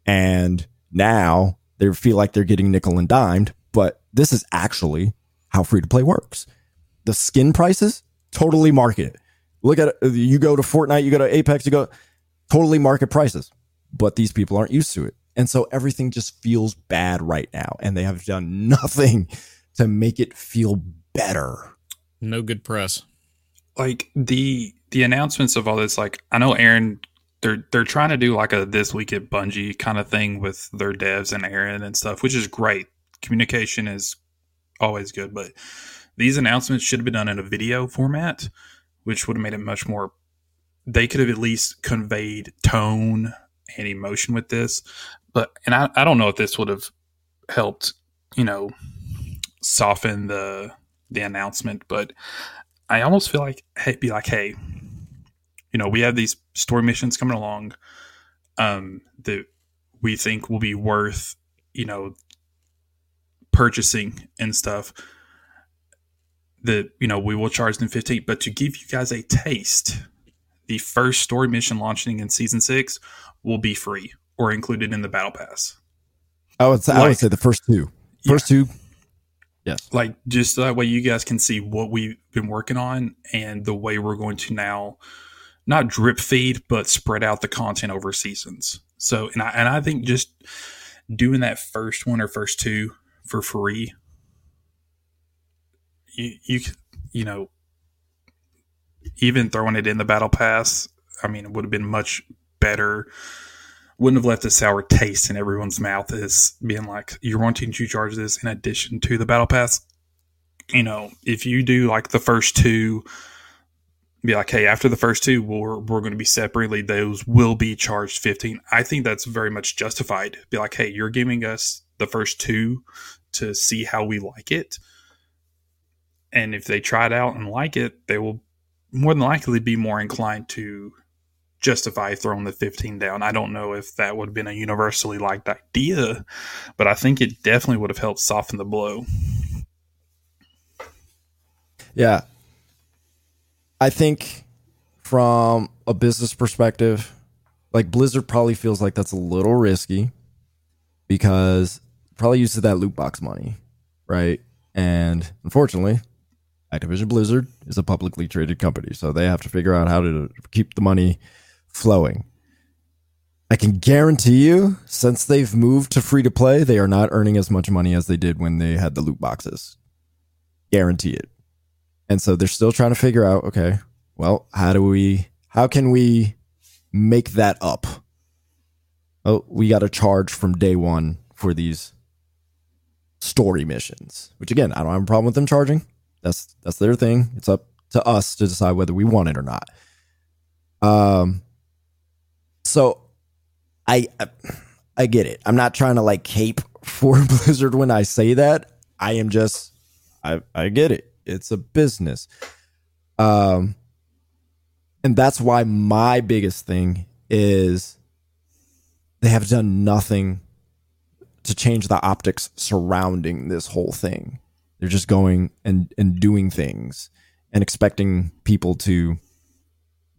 And now they feel like they're getting nickel and dimed, but this is actually how free to play works. The skin prices totally market. Look at it. You go to Fortnite, you go to Apex, you go totally market prices, but these people aren't used to it. And so everything just feels bad right now. And they have done nothing to make it feel better. No good press. Like the the announcements of all this, like I know Aaron, they're they're trying to do like a this week at Bungie kind of thing with their devs and Aaron and stuff, which is great. Communication is always good, but these announcements should have been done in a video format, which would have made it much more. They could have at least conveyed tone and emotion with this, but and I I don't know if this would have helped, you know, soften the the announcement, but I almost feel like hey, be like, hey, you know, we have these story missions coming along um, that we think will be worth, you know, purchasing and stuff. That you know we will charge them fifteen, but to give you guys a taste, the first story mission launching in season six will be free or included in the battle pass. I would say, like, I would say the first two, first yeah. two Yes. Like just that way you guys can see what we've been working on and the way we're going to now not drip feed, but spread out the content over seasons. So and I and I think just doing that first one or first two for free, you you you know, even throwing it in the battle pass, I mean, it would have been much better wouldn't have left a sour taste in everyone's mouth as being like, you're wanting to charge this in addition to the battle pass. You know, if you do like the first two, be like, hey, after the first two, we're, we're going to be separately, those will be charged 15. I think that's very much justified. Be like, hey, you're giving us the first two to see how we like it. And if they try it out and like it, they will more than likely be more inclined to justify throwing the 15 down. I don't know if that would have been a universally liked idea, but I think it definitely would have helped soften the blow. Yeah. I think from a business perspective, like Blizzard probably feels like that's a little risky because probably uses that loot box money, right? And unfortunately, Activision Blizzard is a publicly traded company, so they have to figure out how to keep the money flowing. I can guarantee you, since they've moved to free to play, they are not earning as much money as they did when they had the loot boxes. Guarantee it. And so they're still trying to figure out, okay, well, how do we, how can we make that up? Oh, we got to charge from day one for these story missions, which again, I don't have a problem with them charging. That's that's their thing. It's up to us to decide whether we want it or not. Um so I I get it. I'm not trying to like cape for Blizzard when I say that. I am just I I get it. It's a business. Um and that's why my biggest thing is they have done nothing to change the optics surrounding this whole thing. They're just going and and doing things and expecting people to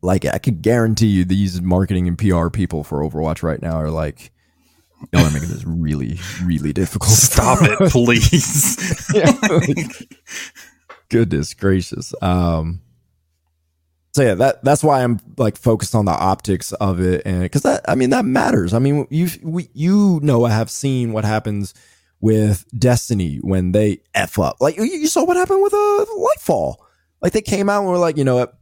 like I could guarantee you these marketing and PR people for Overwatch right now are like y'all are making this really, really difficult. Stop it, please. yeah, like, goodness gracious. Um so yeah, that that's why I'm like focused on the optics of it, and because that I mean that matters. I mean you we, you know I have seen what happens with Destiny when they f up. Like you, you saw what happened with uh, Lightfall. Like they came out and were like, you know what,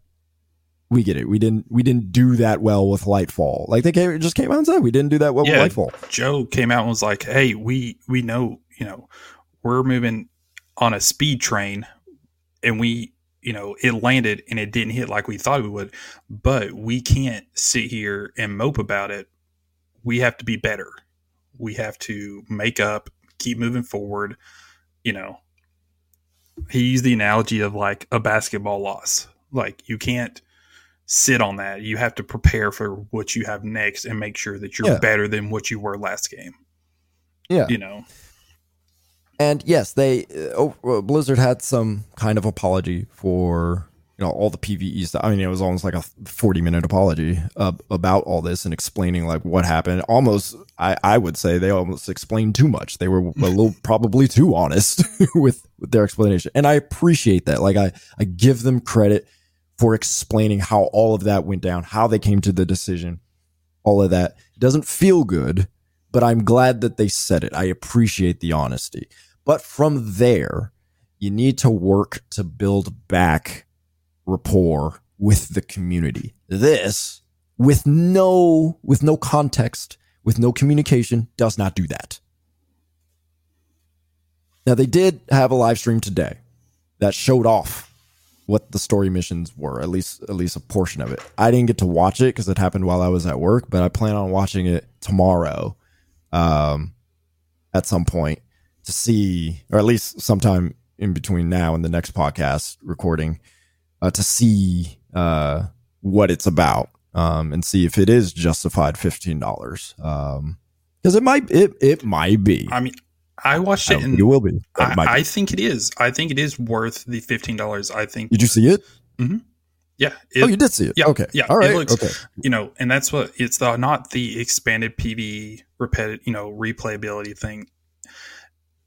we get it. We didn't we didn't do that well with Lightfall. Like they came, just came out and said we didn't do that well yeah, with Lightfall. Joe came out and was like, hey, we we know you know we're moving on a speed train, and we you know, it landed and it didn't hit like we thought it would, but we can't sit here and mope about it. We have to be better. We have to make up, keep moving forward. You know, he used the analogy of like a basketball loss. Like you can't sit on that. You have to prepare for what you have next and make sure that you're yeah. better than what you were last game. Yeah. You know, and yes, they uh, oh, Blizzard had some kind of apology for you know all the PVE stuff. I mean, it was almost like a forty minute apology uh, about all this and explaining like what happened. Almost, I I would say they almost explained too much. They were a little probably too honest with with their explanation, and I appreciate that. Like I I give them credit for explaining how all of that went down, how they came to the decision, all of that. It doesn't feel good but I'm glad that they said it. I appreciate the honesty. But from there, you need to work to build back rapport with the community. This, with no with no context, with no communication, does not do that. Now they did have a live stream today that showed off what the story missions were, at least at least a portion of it. I didn't get to watch it because it happened while I was at work, but I plan on watching it tomorrow um, at some point to see, or at least sometime in between now and the next podcast recording, uh, to see uh, what it's about um, and see if it is justified fifteen dollars. Um, Because it might, it it might be. I mean, I watched it, and it will be. I, I, think it is. I think it is worth the fifteen dollars. I think. Did you see it? Mm-hmm. Yeah. It, oh, you did see it. Yeah. Okay. Yeah. All right. Looks, okay. You know, and that's what it's the not the expanded PV repetitive, you know, replayability thing.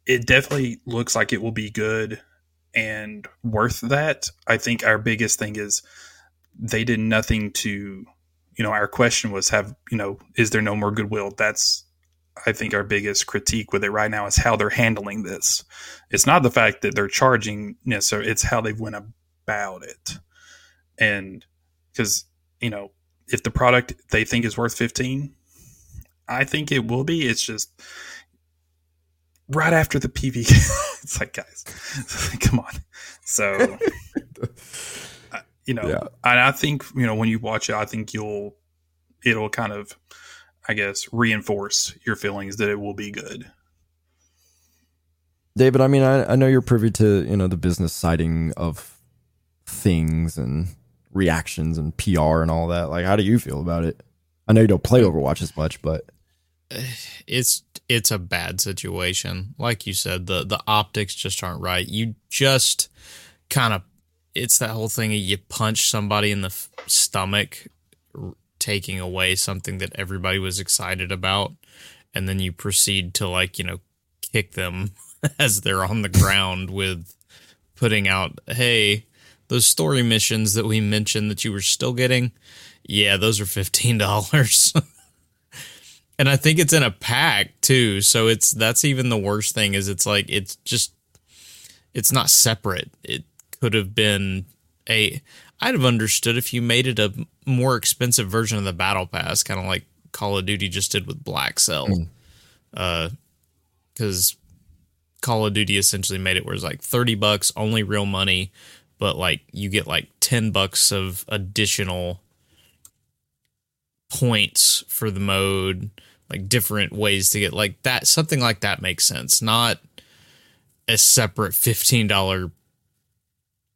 It definitely looks like it will be good and worth that. I think our biggest thing is they did nothing to, you know, our question was have, you know, is there no more goodwill? That's I think our biggest critique with it right now is how they're handling this. It's not the fact that they're charging necessarily, it's how they went about it and because you know if the product they think is worth 15 i think it will be it's just right after the pv it's like guys come on so you know yeah. and i think you know when you watch it i think you'll it'll kind of i guess reinforce your feelings that it will be good david i mean i, I know you're privy to you know the business siding of things and reactions and PR and all that. Like, how do you feel about it? I know you don't play Overwatch as much, but it's it's a bad situation. Like you said, the the optics just aren't right. You just kind of it's that whole thing of you punch somebody in the f- stomach, r- taking away something that everybody was excited about, and then you proceed to like you know kick them as they're on the ground with putting out, hey, those story missions that we mentioned that you were still getting, yeah, those are fifteen dollars. and I think it's in a pack too, so it's that's even the worst thing is it's like it's just it's not separate. It could have been a I'd have understood if you made it a more expensive version of the battle pass, kind of like Call of Duty just did with Black Cell. Mm. Uh Call of Duty essentially made it where it's like 30 bucks, only real money, but like you get like 10 bucks of additional points for the mode, like different ways to get like that something like that makes sense. Not a separate $15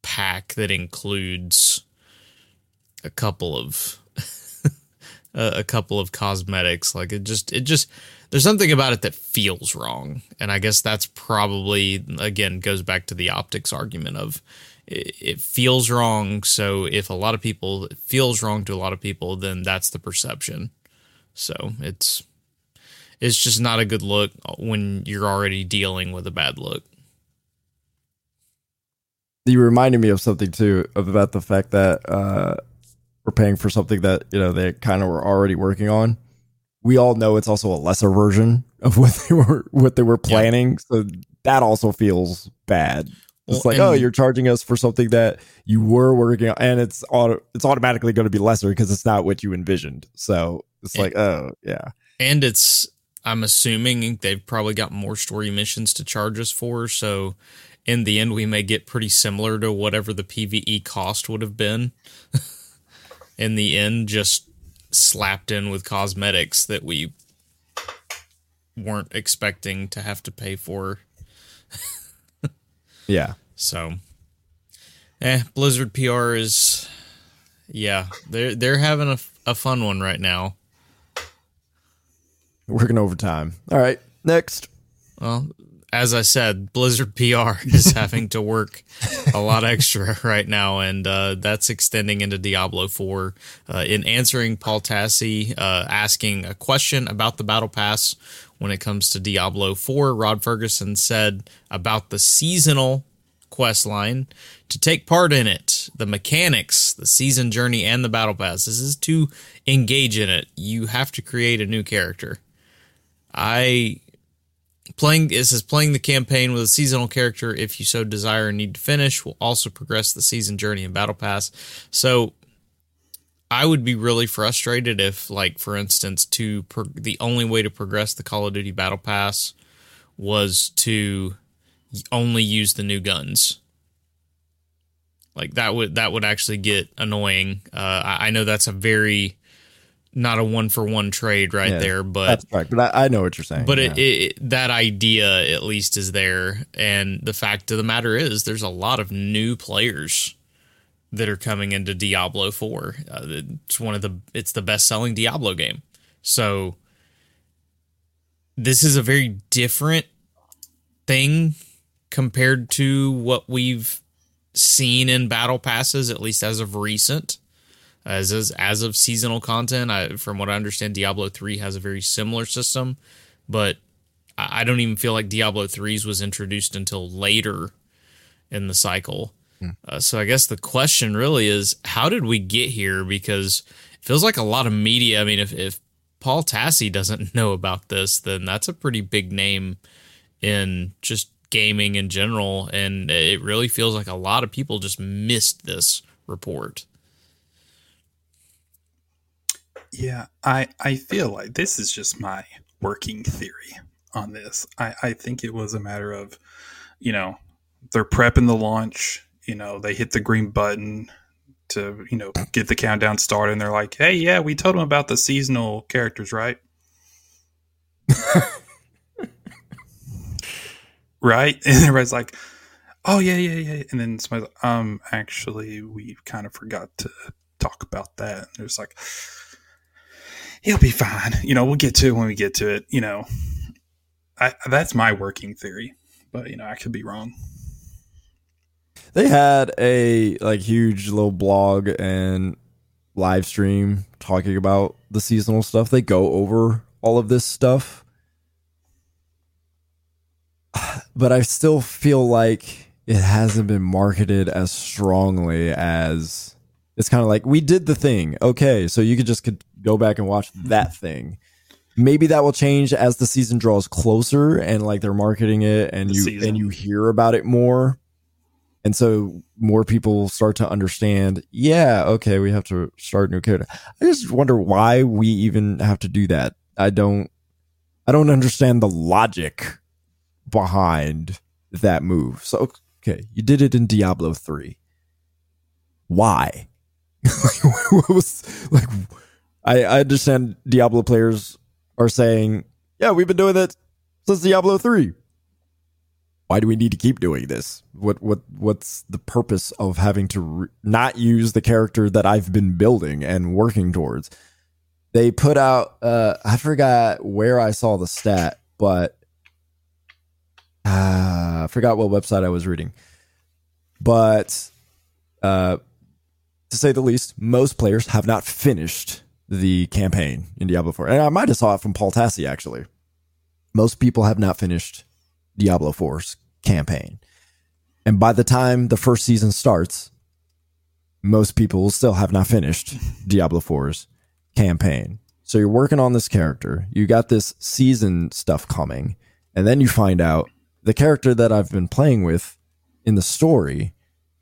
pack that includes a couple of a couple of cosmetics. Like it just it just there's something about it that feels wrong. And i guess that's probably again goes back to the optics argument of it, it feels wrong. So if a lot of people feels wrong to a lot of people then that's the perception. So it's it's just not a good look when you're already dealing with a bad look. You reminded me of something too about the fact that uh, we're paying for something that you know they kind of were already working on. We all know it's also a lesser version of what they were what they were planning, so that also feels bad. It's well, like, oh, you're charging us for something that you were working on, and it's auto, it's automatically going to be lesser because it's not what you envisioned. So it's and, like, oh, yeah. And it's, I'm assuming they've probably got more story missions to charge us for. So in the end, we may get pretty similar to whatever the PVE cost would have been. in the end, just slapped in with cosmetics that we weren't expecting to have to pay for. yeah. So, eh, Blizzard PR is, yeah, they're they're having a, a fun one right now. Working overtime. All right, next. Well, as I said, Blizzard PR is having to work a lot extra right now, and uh, that's extending into Diablo 4. Uh, in answering Paul Tassi uh, asking a question about the Battle Pass when it comes to Diablo 4, Rod Ferguson said about the seasonal quest line to take part in it, the mechanics, the season journey, and the Battle Pass. This is to engage in it. You have to create a new character. I Playing this is playing the campaign with a seasonal character if you so desire and need to finish will also progress the season journey and battle pass. So I would be really frustrated if, like, for instance, to pro- the only way to progress the Call of Duty Battle Pass was to only use the new guns. Like that would that would actually get annoying. Uh, I, I know that's a very not a one for one trade right yeah, there, but that's right. But I, I, know what you're saying. But yeah. it, it, that idea at least is there, and the fact of the matter is, there's a lot of new players that are coming into Diablo Four. Uh, it's one of the it's the best selling Diablo game, so this is a very different thing compared to what we've seen in battle passes, at least as of recent as as, as of seasonal content. I, from what I understand, Diablo three has a very similar system, but I, don't even feel like Diablo 3's was introduced until later in the cycle. Hmm. Uh, so I guess the question really is, how did we get here? Because it feels like a lot of media. I mean, if if Paul Tassi doesn't know about this, then that's a pretty big name in just gaming in general, and it really feels like a lot of people just missed this report. Yeah, I I feel like this is just my working theory on this. I I think it was a matter of, you know, they're prepping the launch. You know, they hit the green button to you know get the countdown started, and they're like, "Hey, yeah, we told them about the seasonal characters, right?" right, and everybody's like, "Oh yeah, yeah, yeah," and then somebody's like, "Um, actually, we kind of forgot to talk about that." And there's like he'll be fine. You know, we'll get to it when we get to it. You know, I, that's my working theory, but you know, I could be wrong. they had a like huge little blog and live stream talking about the seasonal stuff. They go over all of this stuff. But I still feel like it hasn't been marketed as strongly as it's kind of like we did the thing. Okay, so you could just could go back and watch that thing. Maybe that will change as the season draws closer and like they're marketing it and The you season. and you hear about it more. And so more people start to understand, yeah, okay, we have to start new character. I just wonder why we even have to do that. I don't I don't understand the logic behind that move. So okay, you did it in Diablo 3. Why? what was like I, I understand Diablo players are saying, yeah, we've been doing that since Diablo 3. Why do we need to keep doing this? What what what's the purpose of having to re- not use the character that I've been building and working towards? They put out uh I forgot where I saw the stat, but uh, I forgot what website I was reading. But uh to say the least, most players have not finished the campaign in Diablo 4. And I might have saw it from Paul Tassi actually. Most people have not finished Diablo 4's campaign. And by the time the first season starts, most people still have not finished Diablo 4's campaign. So you're working on this character, you got this season stuff coming, and then you find out the character that I've been playing with in the story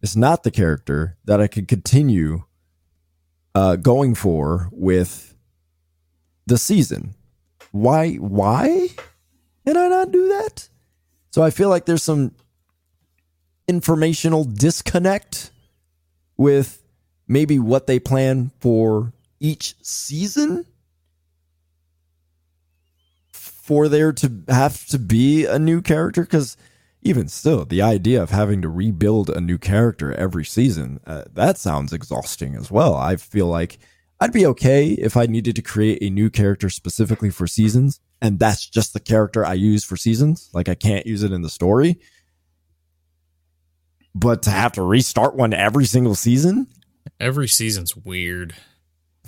is not the character that I could continue uh, going for with the season. Why? Why can I not do that? So I feel like there's some informational disconnect with maybe what they plan for each season for there to have to be a new character because even still the idea of having to rebuild a new character every season uh, that sounds exhausting as well i feel like i'd be okay if i needed to create a new character specifically for seasons and that's just the character i use for seasons like i can't use it in the story but to have to restart one every single season Every season's weird.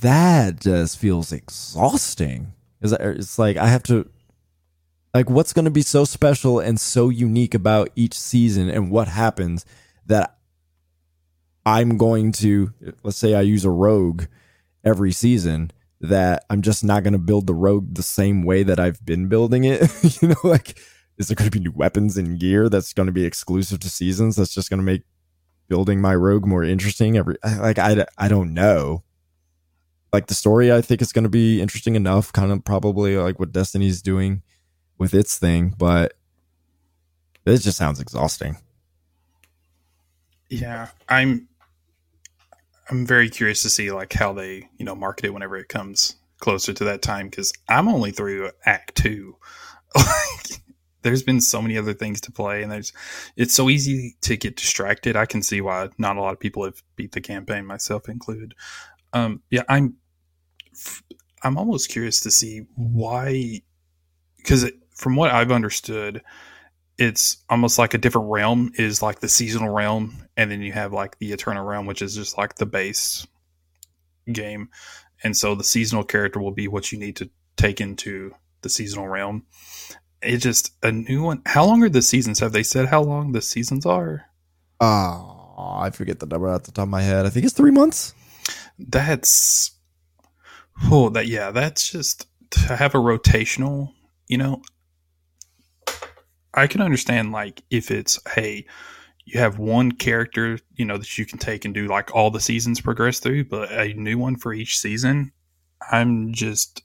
that just feels exhausting. It's like I have to, like, what's going to be so special and so unique about each season, and what happens that I'm going to, let's say, I use a rogue every season, that I'm just not going to build the rogue the same way that I've been building it. you know, like, is there going to be new weapons and gear that's going to be exclusive to seasons? That's just going to make building my rogue more interesting every like I, I don't know like the story i think is going to be interesting enough kind of probably like what destiny's doing with its thing but it just sounds exhausting Yeah, I'm I'm very curious to see like how they, you know, market it whenever it comes closer to that time cuz I'm only through act 2. Like there's been so many other things to play and there's it's so easy to get distracted. I can see why not a lot of people have beat the campaign myself included. Um yeah, I'm I'm almost curious to see why cuz from what I've understood it's almost like a different realm is like the seasonal realm and then you have like the eternal realm which is just like the base game. And so the seasonal character will be what you need to take into the seasonal realm. It's just a new one how long are the seasons? Have they said how long the seasons are? Oh i forget the number off the top of my head. I think it's three months. That's oh that yeah that's just to have a rotational you know i can understand like if it's hey you have one character you know that you can take and do like all the seasons progress through but a new one for each season i'm just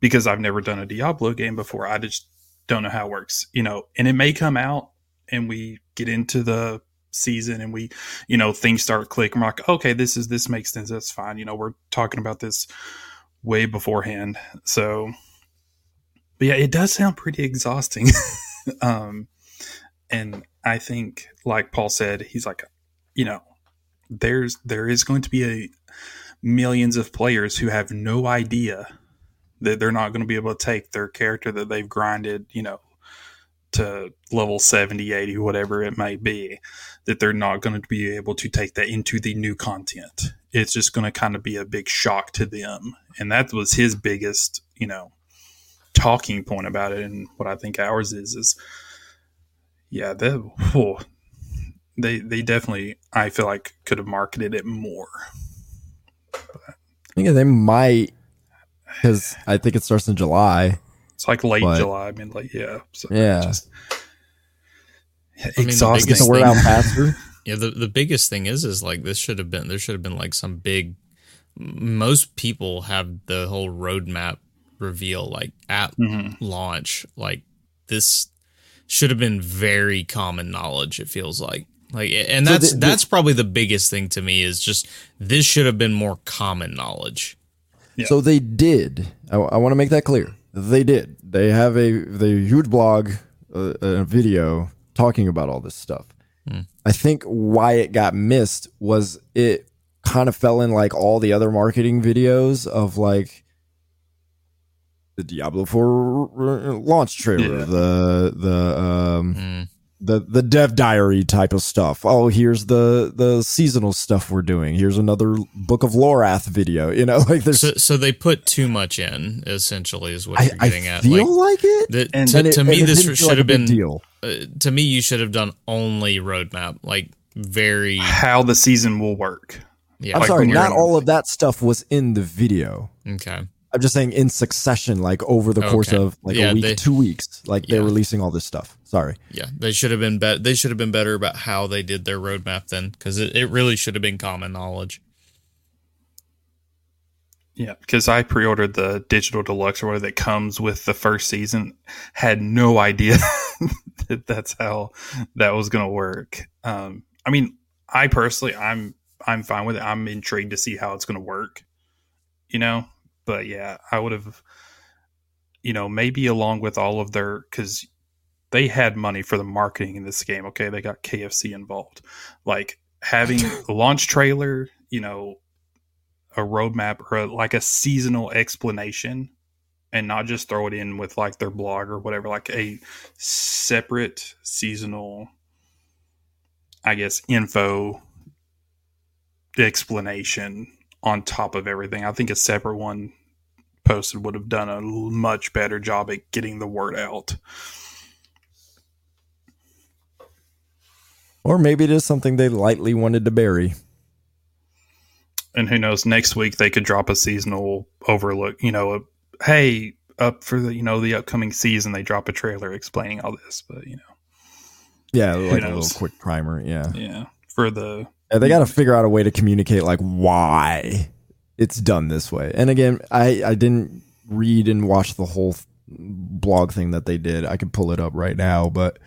because i've never done a diablo game before i just don't know how it works you know and it may come out and we get into the season and we you know things start clicking. We're like okay this is this makes sense that's fine you know we're talking about this way beforehand so but yeah it does sound pretty exhausting um and i think like paul said he's like you know there's there is going to be a millions of players who have no idea that they're not going to be able to take their character that they've grinded you know to level 70, 80, whatever it may be, that they're not going to be able to take that into the new content. It's just going to kind of be a big shock to them. And that was his biggest, you know, talking point about it. And what I think ours is, is yeah, they, oh, they, they definitely, I feel like could have marketed it more. I think they might, because I think it starts in July. It's like late But- July. I mean, like, yeah. So Yeah. Just, the exhausting. biggest Get the word out faster. Yeah, the the biggest thing is is like this should have been there should have been like some big. Most people have the whole roadmap reveal like at Mhm. launch. Like this should have been very common knowledge. It feels like like, and So that's the- the- that's probably the biggest thing to me is just this should have been more common knowledge. Yeah. So they did. I, want to make that clear. They did. They have a the huge blog, uh, a video talking about all this stuff. I think why it got missed was it kind of fell in like all the other marketing videos of like the Diablo 4 launch trailer, Yeah. the the um Mm. the the dev diary type of stuff. Oh, here's the the seasonal stuff we're doing. Here's another Book of Lorath video. You know, like there's So so they put too much in. Essentially, is what I, you're I getting at. feel Like like, it. the, And- to, And it- to and me, this should like have been deal. uh, to me, you should have done only roadmap, like very how the season will work. yeah. I'm like sorry, not all of that stuff was in the video. okay, I'm just saying in succession, like over the course Okay. of like Yeah, a week, they- two weeks, like they're releasing all this stuff. Sorry. yeah, they should have been better. They should have been better about how they did their roadmap then, because it, it really should have been common knowledge. Yeah, because I pre-ordered the digital deluxe or whatever that comes with the first season. Had no idea that that's how that was going to work. Um, I mean, I personally, I'm I'm fine with it. I'm intrigued to see how it's going to work. You know, but yeah, I would have, you know, maybe along with all of their because they had money for the marketing in this game. Okay, they got KFC involved, like having a launch trailer. You know, a roadmap or a, like a seasonal explanation and not just throw it in with like their blog or whatever like a separate seasonal i guess info explanation on top of everything i think a separate one posted would have done a much better job at getting the word out Or maybe it is something they lightly wanted to bury. and who knows next week they could drop a seasonal overlook you know a, hey up for the you know the upcoming season they drop a trailer explaining all this but you know Yeah, like a little quick primer. Yeah. yeah for the Yeah, they got to figure out a way to communicate like why it's done this way. And again, I I didn't read and watch the whole th- blog thing that they did. I could pull it up right now, but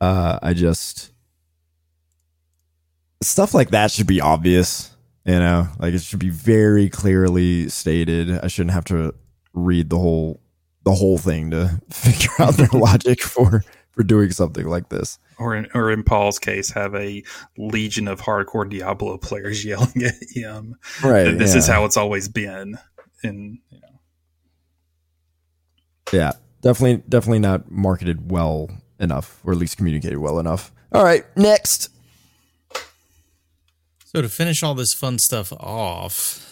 uh I just stuff like that should be obvious, you know? Like it should be very clearly stated. I shouldn't have to read the whole the whole thing to figure out their logic for for doing something like this. or in, or in Paul's case have a legion of hardcore Diablo players yelling at him Right. that this is how it's always been and you know Yeah, definitely, definitely not marketed well enough, or at least communicated well enough. All right, next. So to finish all this fun stuff off,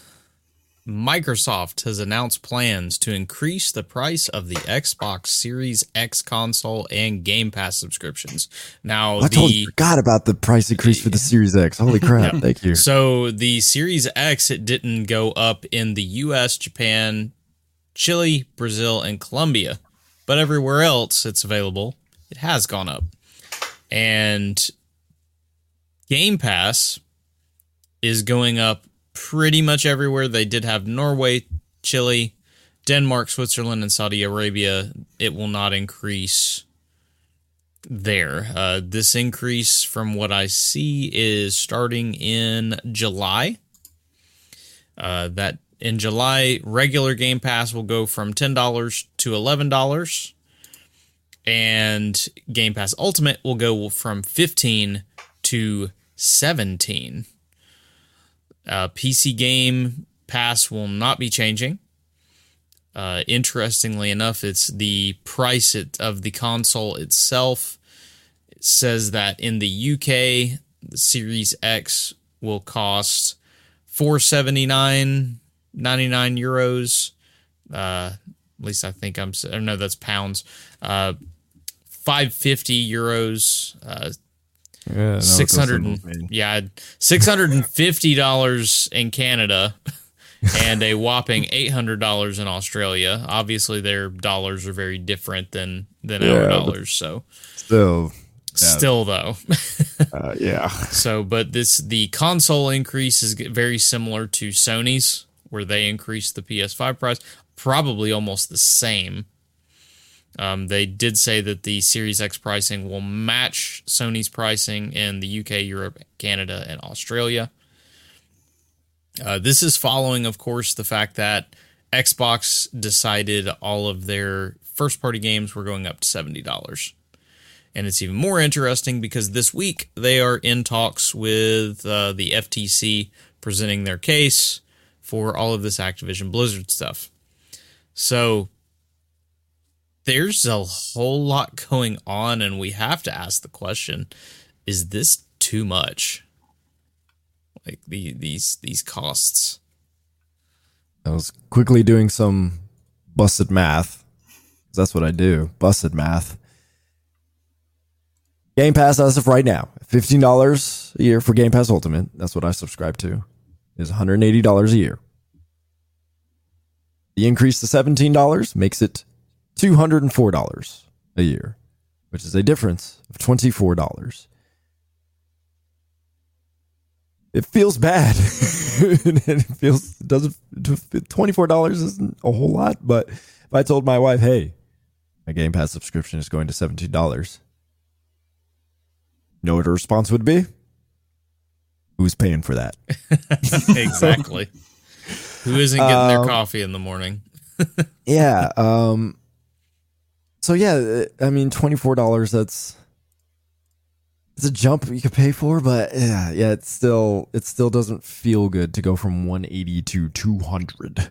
Microsoft has announced plans to increase the price of the Xbox Series X console and Game Pass subscriptions. Now I totally the forgot about the price increase for the Series X. Holy crap! Yeah. Thank you. So the Series X it didn't go up in the US, Japan, Chile, Brazil, and Colombia. But everywhere else it's available, it has gone up. And Game Pass is going up pretty much everywhere. They did have Norway, Chile, Denmark, Switzerland, and Saudi Arabia. It will not increase there. Uh, this increase, from what I see, is starting in July. Uh, that in July, regular Game Pass will go from ten dollars to eleven dollars, and Game Pass Ultimate will go from fifteen to seventeen. Uh, PC Game Pass will not be changing. Uh, interestingly enough, it's the price it, of the console itself. It says that in the UK, the Series X will cost 479 99 euros. Uh, at least I think I'm. Or no, that's pounds. Uh, 550 euros. Yeah, no, six hundred it doesn't mean- yeah six hundred and fifty dollars in Canada and a whopping eight hundred dollars in Australia. Obviously, their dollars are very different than than Yeah, our dollars. So Still, still though, uh, yeah. so but this the console increase is very similar to Sony's, where they increased the PS5 price, probably almost the same. Um, they did say that the Series X pricing will match Sony's pricing in the UK, Europe, Canada, and Australia. Uh, this is following, of course, the fact that Xbox decided all of their first party games were going up to $70. And it's even more interesting because this week they are in talks with uh, the FTC presenting their case for all of this Activision Blizzard stuff. So there's a whole lot going on, and we have to ask the question is this too much? Like the, these these costs. I was quickly doing some busted math. That's what I do. Busted math. Game Pass as of right now, fifteen dollars a year for Game Pass Ultimate. That's what I subscribe to. Is one hundred eighty dollars a year. The increase to seventeen dollars makes it two hundred and four dollars a year, which is a difference of twenty four dollars. It feels bad. it feels it doesn't twenty four dollars isn't a whole lot, but if I told my wife, "Hey, my Game Pass subscription is going to seventeen dollars," you know what her response would be? Who's paying for that? exactly. Who isn't getting their Um, coffee in the morning? yeah. Um. So yeah, I mean, twenty four dollars. That's it's a jump you could pay for, but yeah, yeah, it still it still doesn't feel good to go from one eighty to two hundred.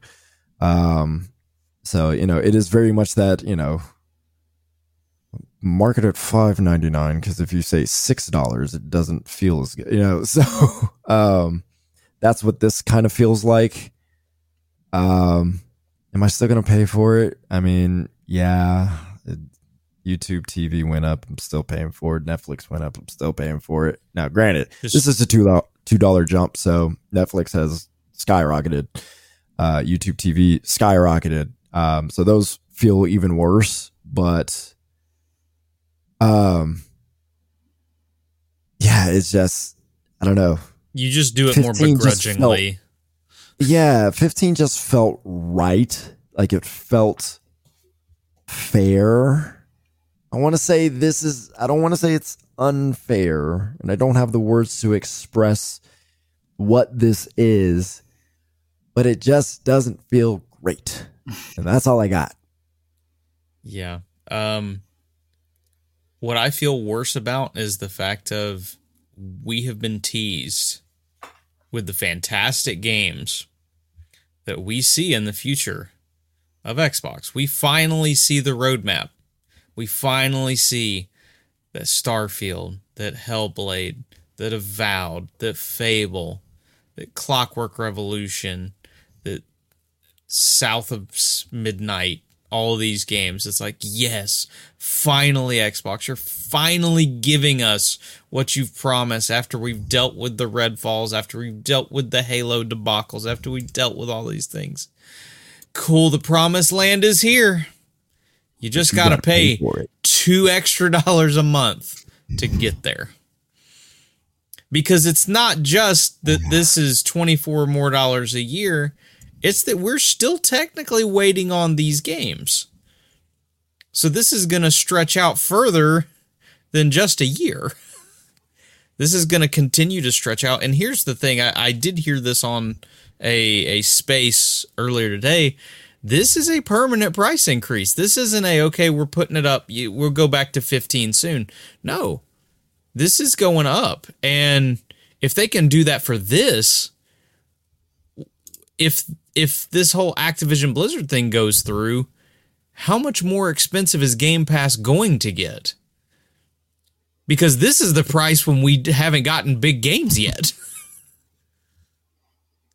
Um. So you know, it is very much that you know. Market at five ninety nine because if you say six dollars, it doesn't feel as good, you know. So, um, that's what this kind of feels like. Um, am I still gonna pay for it? I mean, yeah. YouTube TV went up. I'm still paying for it. Netflix went up. I'm still paying for it. Now, granted, Just- this is a two two dollar jump, so Netflix has skyrocketed. Uh, YouTube TV skyrocketed. Um, so those feel even worse. But, um, yeah, it's just I don't know. You just do it more 15 just begrudgingly. Yeah, 15 just felt right. Like it felt fair. I want to say this is, I don't want to say it's unfair, and I don't have the words to express what this is, but it just doesn't feel great. And that's all I got. Yeah. Um what I feel worse about is the fact of we have been teased with the fantastic games that we see in the future of Xbox. We finally see the roadmap. We finally see that Starfield, that Hellblade, that Avowed, that Fable, that Clockwork Revolution, that South of Midnight, all of these games. It's like, yes, finally, Xbox, you're finally giving us what you've promised after we've dealt with the Redfalls, after we've dealt with the Halo debacles, after we've dealt with all these things. Cool, the promised land is here. You just got to pay pay two extra dollars a month to get there. Because it's not just that this is 24 more dollars a year, it's that we're still technically waiting on these games. So this is going to stretch out further than just a year. This is going to continue to stretch out. And here's the thing I, I did hear this on a, a space earlier today. This is a permanent price increase. This isn't a, okay, we're putting it up. We'll go back to 15 soon. No, this is going up. And if they can do that for this, if if this whole Activision Blizzard thing goes through, how much more expensive is Game Pass going to get? Because this is the price when we haven't gotten big games yet.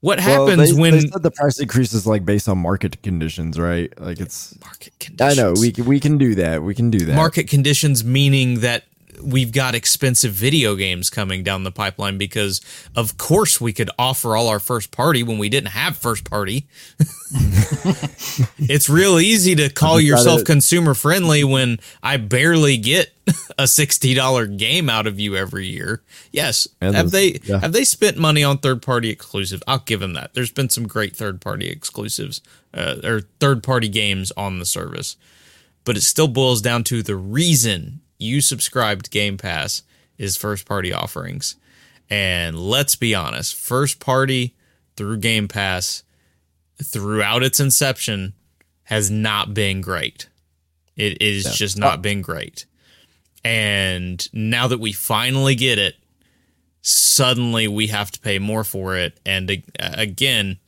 what happens well, they, when they the price increase is like based on market conditions, right? Like it's market conditions. I know we we can do that. We can do that. market conditions meaning that we've got expensive video games coming down the pipeline because of course we could offer all our first party when we didn't have first party it's real easy to call yourself consumer friendly when i barely get a $60 game out of you every year yes And have they yeah. have they spent money on third party exclusive i'll give them that there's been some great third party exclusives uh, or third party games on the service but it still boils down to the reason you subscribed Game Pass is first party offerings. And let's be honest, first party through Game Pass throughout its inception has not been great. It is just not been great. And now that we finally get it, suddenly we have to pay more for it. And uh, again,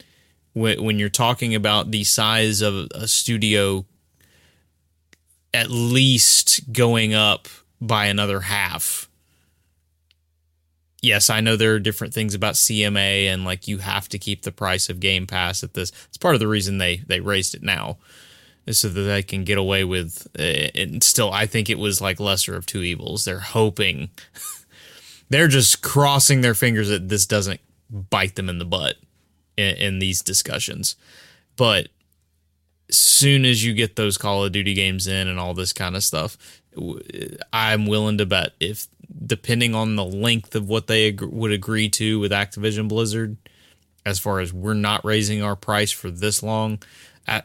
when, you're talking about the size of a studio at least going up by another half. Yes, I know there are different things about CMA and like you have to keep the price of Game Pass at this. It's part of the reason they they raised it now, so that they can get away with. Uh, and still, I think it was like lesser of two evils. They're hoping, they're just crossing their fingers that this doesn't bite them in the butt in, in these discussions. But as soon as you get those Call of Duty games in and all this kind of stuff, i'm willing to bet if depending on the length of what they ag- would agree to with Activision Blizzard, as far as we're not raising our price for this long,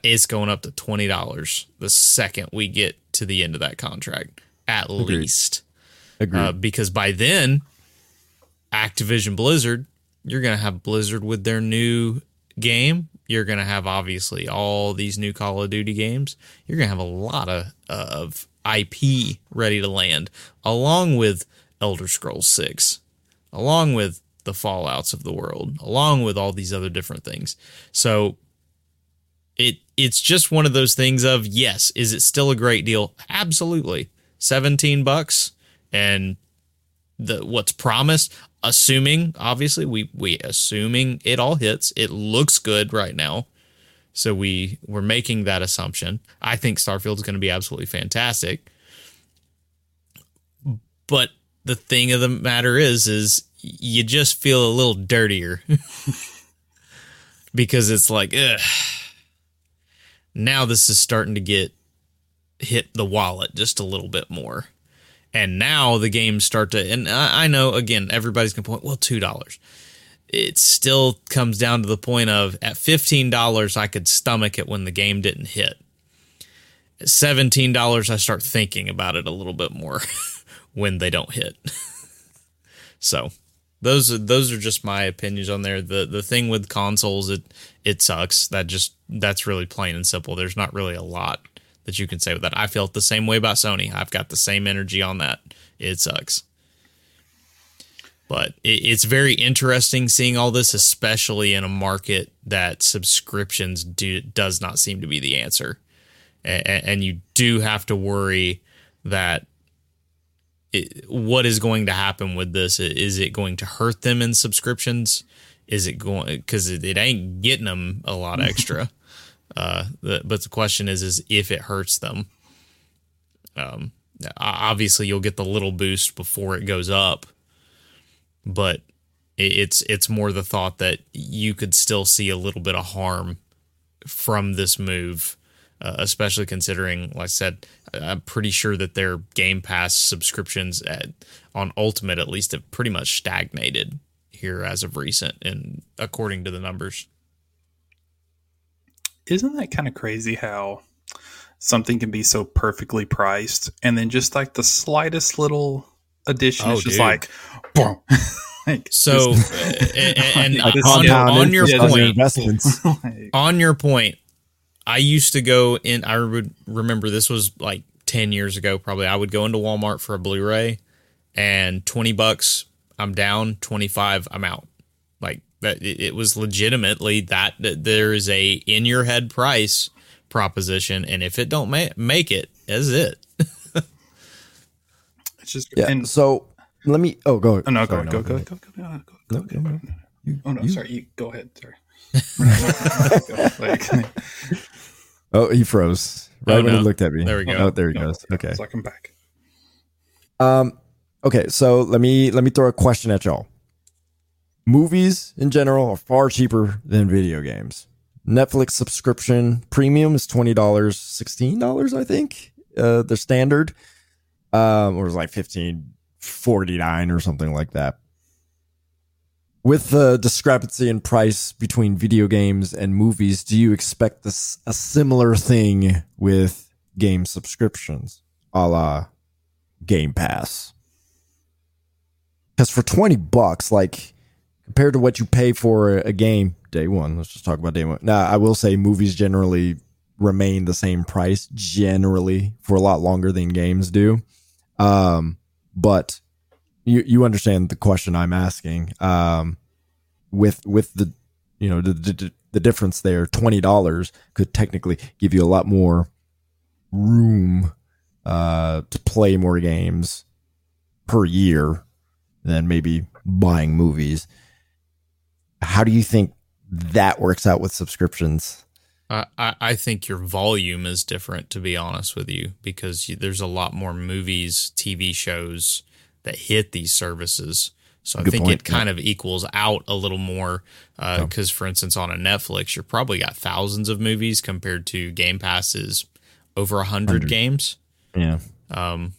it's going up to twenty dollars the second we get to the end of that contract, at least. Agreed. Uh, because by then, Activision Blizzard, you're going to have Blizzard with their new game. You're going to have obviously all these new Call of Duty games. You're going to have a lot of, of IP ready to land, along with Elder Scrolls 6, along with the Fallouts of the world, along with all these other different things. So it it's just one of those things of yes, is it still a great deal? Absolutely. 17 bucks and the what's promised assuming obviously we we assuming it all hits it looks good right now. So we we're making that assumption. I think starfield's going to be absolutely fantastic. But the thing of the matter is is you just feel a little dirtier. Because it's like ugh, now this is starting to get hit the wallet just a little bit more. And now the games start to and i, know again everybody's gonna point well two dollars. It still comes down to the point of at $15 i could stomach it when the game didn't hit. At $17 i start thinking about it a little bit more when they don't hit. So those are those are just my opinions on there. The the thing with consoles it it sucks that just that's really plain and simple there's not really a lot that you can say with that. I felt the same way about Sony. I've got the same energy on that. It sucks. But it, it's very interesting seeing all this, especially in a market that subscriptions do, does not seem to be the answer. And, and you do have to worry that it, what is going to happen with this? Is it going to hurt them in subscriptions? Is it going because it, it ain't getting them a lot extra? Uh, the, but the question is, is if it hurts them. Um, obviously you'll get the little boost before it goes up, but it, it's it's more the thought that you could still see a little bit of harm from this move, uh, especially considering, like I said, I'm pretty sure that their Game Pass subscriptions at, on Ultimate at least have pretty much stagnated here as of recent, and according to the numbers. Isn't that kind of crazy how something can be so perfectly priced and then just like the slightest little addition Oh, is just dude. like, boom. like, So, and, and on, on your point, investments. on your point, I used to go in. I would remember this was like ten years ago. Probably I would go into Walmart for a Blu-ray, and twenty bucks, I'm down. Twenty five, I'm out. Like that it, it was legitimately that, that there is a in your head price proposition, and if it don't ma- make it, is it. It's just Yeah. and so let me. Oh, go. oh, no, sorry, go, go, go, go, go, go, go, No, go, no, go. no. You- Oh no, you- sorry. You go ahead. Sorry. like, Oh, he froze right Oh, when no. he looked at me. There we go. Oh, there he no, goes. Okay. It's like I'm back. Um. Okay. So let me let me throw a question at y'all. Movies in general are far cheaper than video games. Netflix subscription premium is twenty dollars, sixteen dollars, I think. Uh, the standard, um, or it was like fifteen forty nine or something like that. With the discrepancy in price between video games and movies, do you expect this a similar thing with game subscriptions, a la Game Pass? Because for twenty bucks, like compared to what you pay for a, game day one, let's just talk about day one. Now, I will say movies generally remain the same price generally for a lot longer than games do. Um, but you you understand the question I'm asking. Um, with with the you know the the, the difference there, twenty dollars could technically give you a lot more room uh, to play more games per year than maybe buying movies. How do you think that works out with subscriptions? I, I think your volume is different, to be honest with you, because you, there's a lot more movies, TV shows that hit these services. So I think point, it kind of equals out a little more. Yeah. Because, for instance, on a Netflix, you're probably got thousands of movies compared to Game Passes over a Hundred. games. Yeah, Um,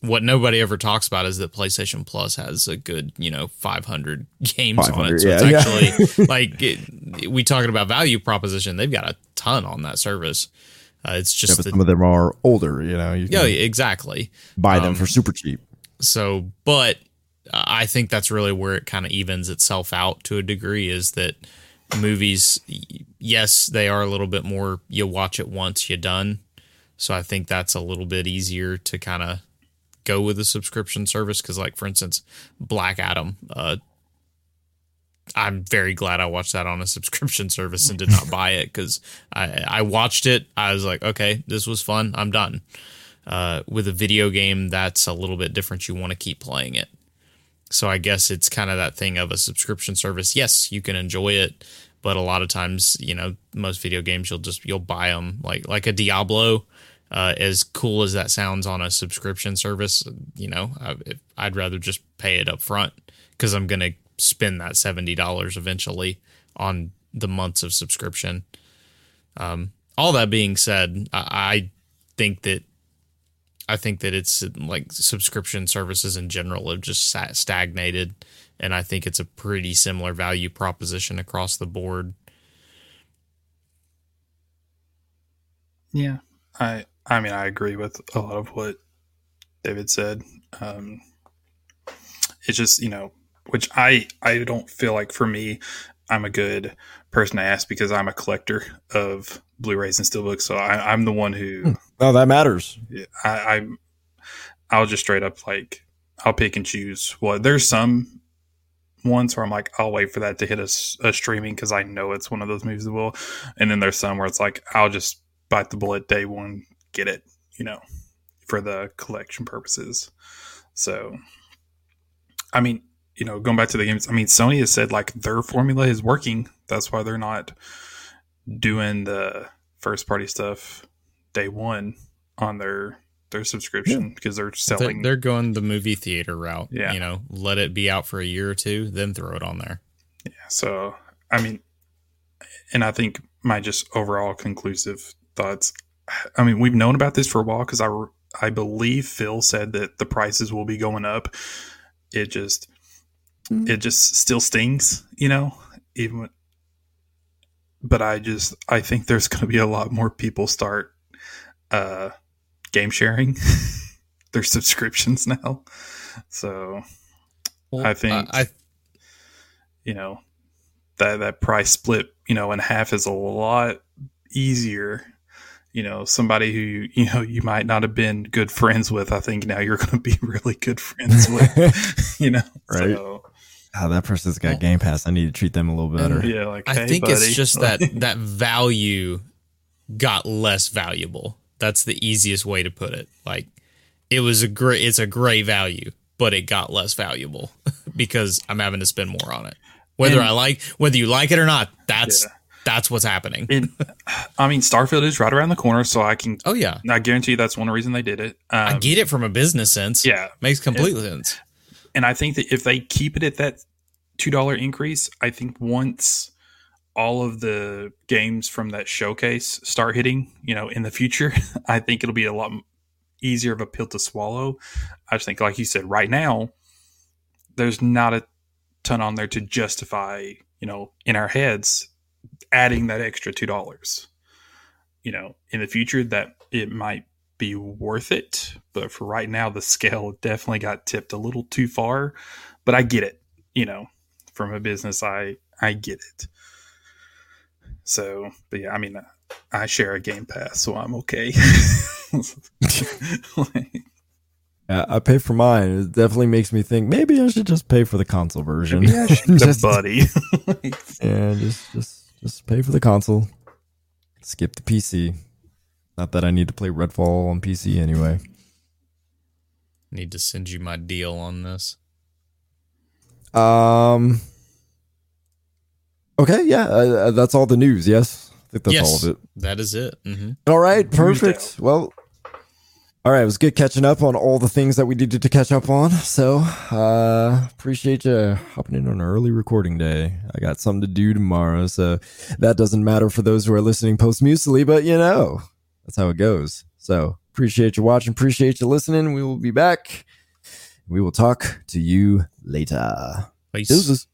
what nobody ever talks about is that PlayStation Plus has a good, you know, 500 games on it. So yeah, it's yeah. actually like it, we talking about value proposition. They've got a ton on that service. Uh, it's just but the, some of them are older. You know, you yeah, exactly. buy them um, for super cheap. So, but I think that's really where it kind of evens itself out to a degree is that movies, yes, they are a little bit more, you watch it once, you're done. So I think that's a little bit easier to kind of go with a subscription service. Cause, like, for instance, Black Adam, uh, I'm very glad I watched that on a subscription service and did not buy it because I, I watched it. I was like, okay, this was fun. I'm done. Uh, with a video game, that's a little bit different. You want to keep playing it. So I guess it's kind of that thing of a subscription service. Yes, you can enjoy it, but a lot of times, you know, most video games you'll just you'll buy them like like a Diablo. Uh, as cool as that sounds on a subscription service, you know, I, I'd rather just pay it up front because I'm gonna spend that seventy dollars eventually on the months of subscription. Um, all that being said, I, I think that I think that it's like subscription services in general have just sat stagnated, and I think it's a pretty similar value proposition across the board. Yeah, I I mean I agree with a lot of what David said. Um, it's just you know, which I I don't feel like for me, I'm a good person to ask because I'm a collector of Blu-rays and steelbooks. So I, I'm the one who Oh, that matters. I, I'm I'll just straight up like I'll pick and choose. Well, there's some ones where I'm like I'll wait for that to hit a, a streaming because I know it's one of those movies that will, and then there's some where it's like I'll just bite the bullet day one, get it, you know, for the collection purposes. So, I mean, you know, going back to the games, I mean, Sony has said like their formula is working. That's why they're not doing the first party stuff day one on their their subscription because they're They're, selling. they're going the movie theater route. Yeah. You know, let it be out for a year or two, then throw it on there. Yeah. So, I mean, and I think my just overall conclusive thoughts. I mean, we've known about this for a while because I I believe Phil said that the prices will be going up. It just Mm. it just still stings, you know, even. When, but I just I think there's going to be a lot more people start uh game sharing their subscriptions now. So I think- I, you know that that price split you know in half is a lot easier you know somebody who you know you might not have been good friends with i think now you're going to be really good friends with you know Right. so Oh, that person's got Game Pass. I need to treat them a little better. Yeah, like I hey, think buddy. it's just that that value got less valuable. That's the easiest way to put it. Like it was a great it's a great value, but it got less valuable because I'm having to spend more on it. Whether And- I like whether you like it or not, that's Yeah. That's what's happening. And, I mean, Starfield is right around the corner, so I can. oh yeah. I guarantee you that's one reason they did it. Um, I get it from a business sense. Yeah, Makes complete sense. and I think that if they keep it at that two dollar increase, I think once all of the games from that showcase start hitting, you know, in the future, I think it'll be a lot easier of a pill to swallow. I just think, like you said, right now, there's not a ton on there to justify, you know, in our heads, adding that extra two dollars. You know, in the future, that it might be worth it, but for right now, the scale definitely got tipped a little too far. But I get it, you know, from a business, I I get it. So, but yeah, I mean, I share a Game Pass, so I'm okay. Yeah, I pay for mine. It definitely makes me think maybe I should just pay for the console version. yeah, Just- buddy. Yeah, just just just pay for the console. Skip the PC. Not that I need to play Redfall on PC anyway. Need to send you my deal on this. Um. Okay, yeah, uh, uh, that's all the news. Yes, I think that's yes, all of it. That is it. hmm All right, perfect. Well, all right, it was good catching up on all the things that we needed to catch up on. So, uh, appreciate you hopping in on an early recording day. I got something to do tomorrow, so that doesn't matter for those who are listening post musically, but you know, that's how it goes. So, appreciate you watching, appreciate you listening. We will be back. We will talk to you later. Peace. Deuces.